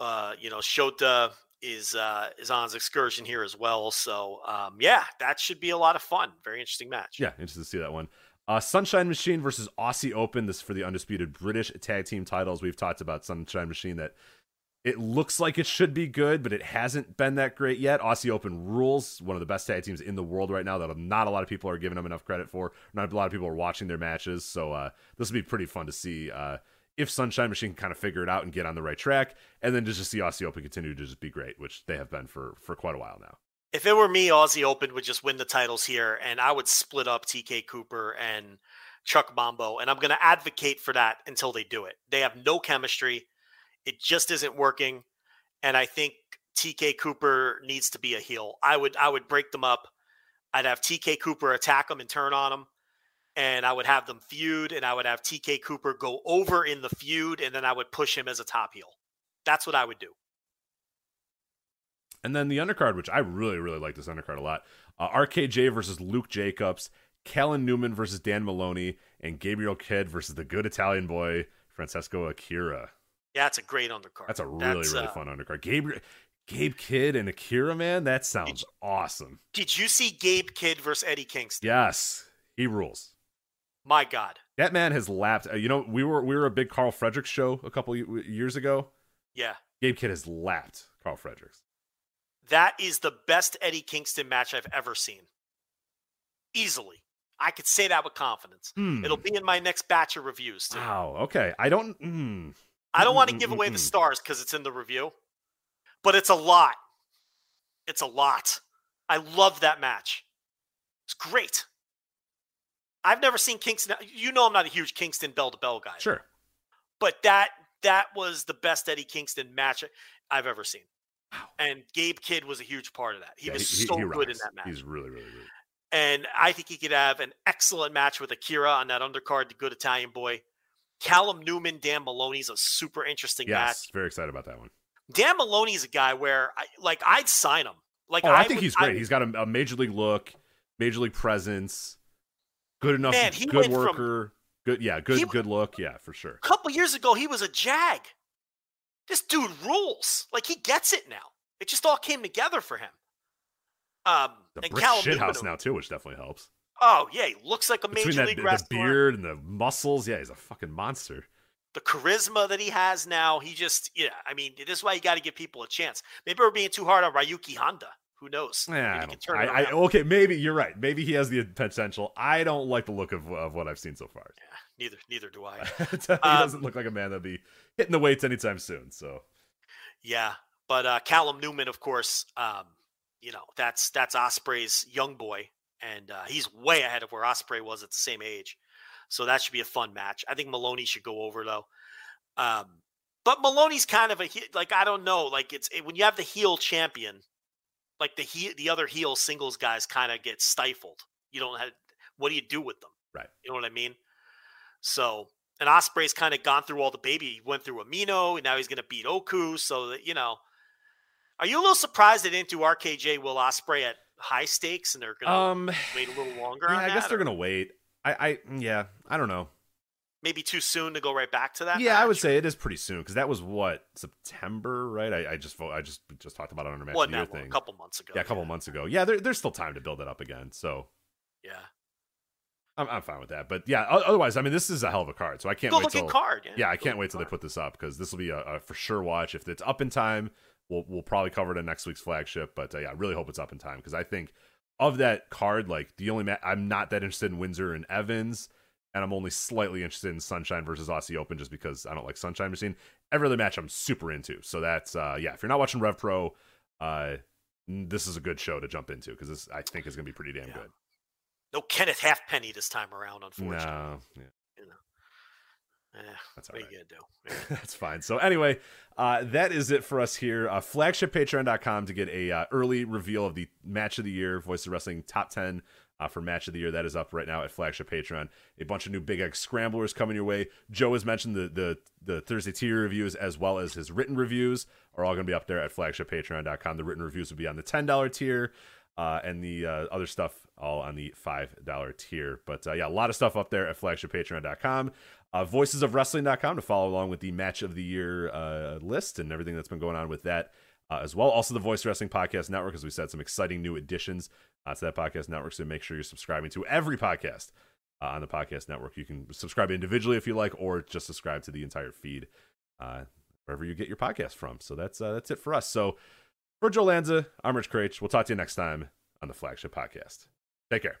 uh, you know Shota is uh, is on his excursion here as well. So um, yeah, that should be a lot of fun. Very interesting match. Yeah, interested to see that one. Uh, Sunshine Machine versus Aussie Open. This is for the undisputed British tag team titles. We've talked about Sunshine Machine that it looks like it should be good, but it hasn't been that great yet. Aussie Open rules, one of the best tag teams in the world right now that not a lot of people are giving them enough credit for. Not a lot of people are watching their matches. So uh, this will be pretty fun to see uh, if Sunshine Machine can kind of figure it out and get on the right track. And then just to see Aussie Open continue to just be great, which they have been for, for quite a while now. If it were me, Aussie Open would just win the titles here, and I would split up TK Cooper and Chuck Mambo. And I'm going to advocate for that until they do it. They have no chemistry. It just isn't working. And I think TK Cooper needs to be a heel. I would I would break them up. I'd have TK Cooper attack them and turn on them. And I would have them feud and I would have TK Cooper go over in the feud and then I would push him as a top heel. That's what I would do. And then the undercard, which I really, really like this undercard a lot. Uh, RKJ versus Luke Jacobs, Callum Newman versus Dan Moloney, and Gabriel Kidd versus the good Italian boy Francesco Akira. Yeah, it's a great undercard. That's a really That's, really uh, fun undercard. Gabe Gabe Kidd and Akira, man, that sounds did, awesome. Did you see Gabe Kidd versus Eddie Kingston? Yes, he rules. My God, that man has lapped. Uh, you know, we were we were a big Karl Fredericks show a couple years ago. Yeah, Gabe Kidd has lapped Karl Fredericks. That is the best Eddie Kingston match I've ever seen. Easily. I could say that with confidence. Hmm. It'll be in my next batch of reviews. Too. Wow. Okay. I don't. Hmm. I don't want to give away the stars because it's in the review, but it's a lot. It's a lot. I love that match. It's great. I've never seen Kingston. You know, I'm not a huge Kingston bell to bell guy. Sure. But that that was the best Eddie Kingston match I've ever seen. Wow. And Gabe Kidd was a huge part of that. He yeah, was he, so he good in that match. He's really, really good. And I think he could have an excellent match with Akira on that undercard, the good Italian boy. Callum Newman, Dan Moloney's a super interesting yes, match. Very excited about that one. Dan Moloney's a guy where, I, like, I'd sign him. Like, oh, I, I think would, he's great. I, he's got a, a, major league look, major league presence, good enough, man, good worker, from, good, yeah, good, he, good look, yeah, for sure. A couple years ago, he was a jag. This dude rules. Like, he gets it now. It just all came together for him. Um, the and Callum shithouse now too, which definitely helps. Oh yeah, he looks like a Between major that, league wrestler. The beard and the muscles, yeah, he's a fucking monster. The charisma that he has now, he just yeah. I mean, this is why you got to give people a chance. Maybe we're being too hard on Ryuki Honda. Who knows? Yeah, I I, I, okay, maybe you're right. Maybe he has the potential. I don't like the look of, of what I've seen so far. Yeah, neither neither do I. he um, doesn't look like a man that'll be hitting the weights anytime soon. So, yeah, but uh, Callum Newman, of course, um, you know that's that's Ospreay's young boy and uh, he's way ahead of where Ospreay was at the same age. So that should be a fun match. I think Moloney should go over though. Um, but Moloney's kind of a like I don't know, like it's it, when you have the heel champion, like the he, the other heel singles guys kind of get stifled. You don't have what do you do with them? Right. You know what I mean? So and Ospreay's kind of gone through all the baby. He went through Umino, and now he's going to beat Oku. So that you know, are you a little surprised they didn't do RKJ Will Ospreay at high stakes and they're gonna um, wait a little longer? Yeah, I guess that, they're or? gonna wait. I, I, mm, yeah, I don't know. Maybe too soon to go right back to that. Yeah, match? I would say it is pretty soon because that was what September, right? I, I just I just just talked about it on our match well, year thing a couple months ago. Yeah, a couple yeah. months ago. Yeah, there, there's still time to build it up again. So yeah, I'm, I'm fine with that. But yeah, otherwise, I mean, this is a hell of a card. So I can't Go wait till card. Yeah, yeah I can't wait till card. they put this up because this will be a, a, for sure watch. If it's up in time, we'll we'll probably cover it in next week's flagship. But uh, yeah, I really hope it's up in time because I think of that card, like the only ma- I'm not that interested in Windsor and Evans, and I'm only slightly interested in Sunshine versus Aussie Open just because I don't like Sunshine Machine. Every other match I'm super into. So that's uh yeah, if you're not watching Rev Pro, uh this is a good show to jump into because this I think is gonna be pretty damn Yeah. good. No Kenneth Halfpenny this time around, unfortunately. No, yeah. Eh, That's all are you gonna do? That's fine. So anyway, uh, that is it for us here. Uh, flagshippatreon.com to get a uh, early reveal of the match of the year, Voice of Wrestling top ten uh, for match of the year. That is up right now at Flagship Patreon. A bunch of new Big X scramblers coming your way. Joe has mentioned the the the Thursday tier reviews as well as his written reviews are all going to be up there at flagshippatreon.com. The written reviews will be on the ten dollar tier. Uh, and the uh, other stuff all on the $5 tier. But uh, yeah, a lot of stuff up there at flagshippatreon.com. Uh, voicesofwrestling.com to follow along with the match of the year uh, list and everything that's been going on with that uh, as well. Also, the Voice Wrestling Podcast Network, as we said, some exciting new additions uh, to that podcast network. So make sure you're subscribing to every podcast uh, on the podcast network. You can subscribe individually if you like, or just subscribe to the entire feed uh, wherever you get your podcast from. So that's uh, that's it for us. So for Joe Lanza, I'm Rich Kraetsch. We'll talk to you next time on the Flagship Podcast. Take care.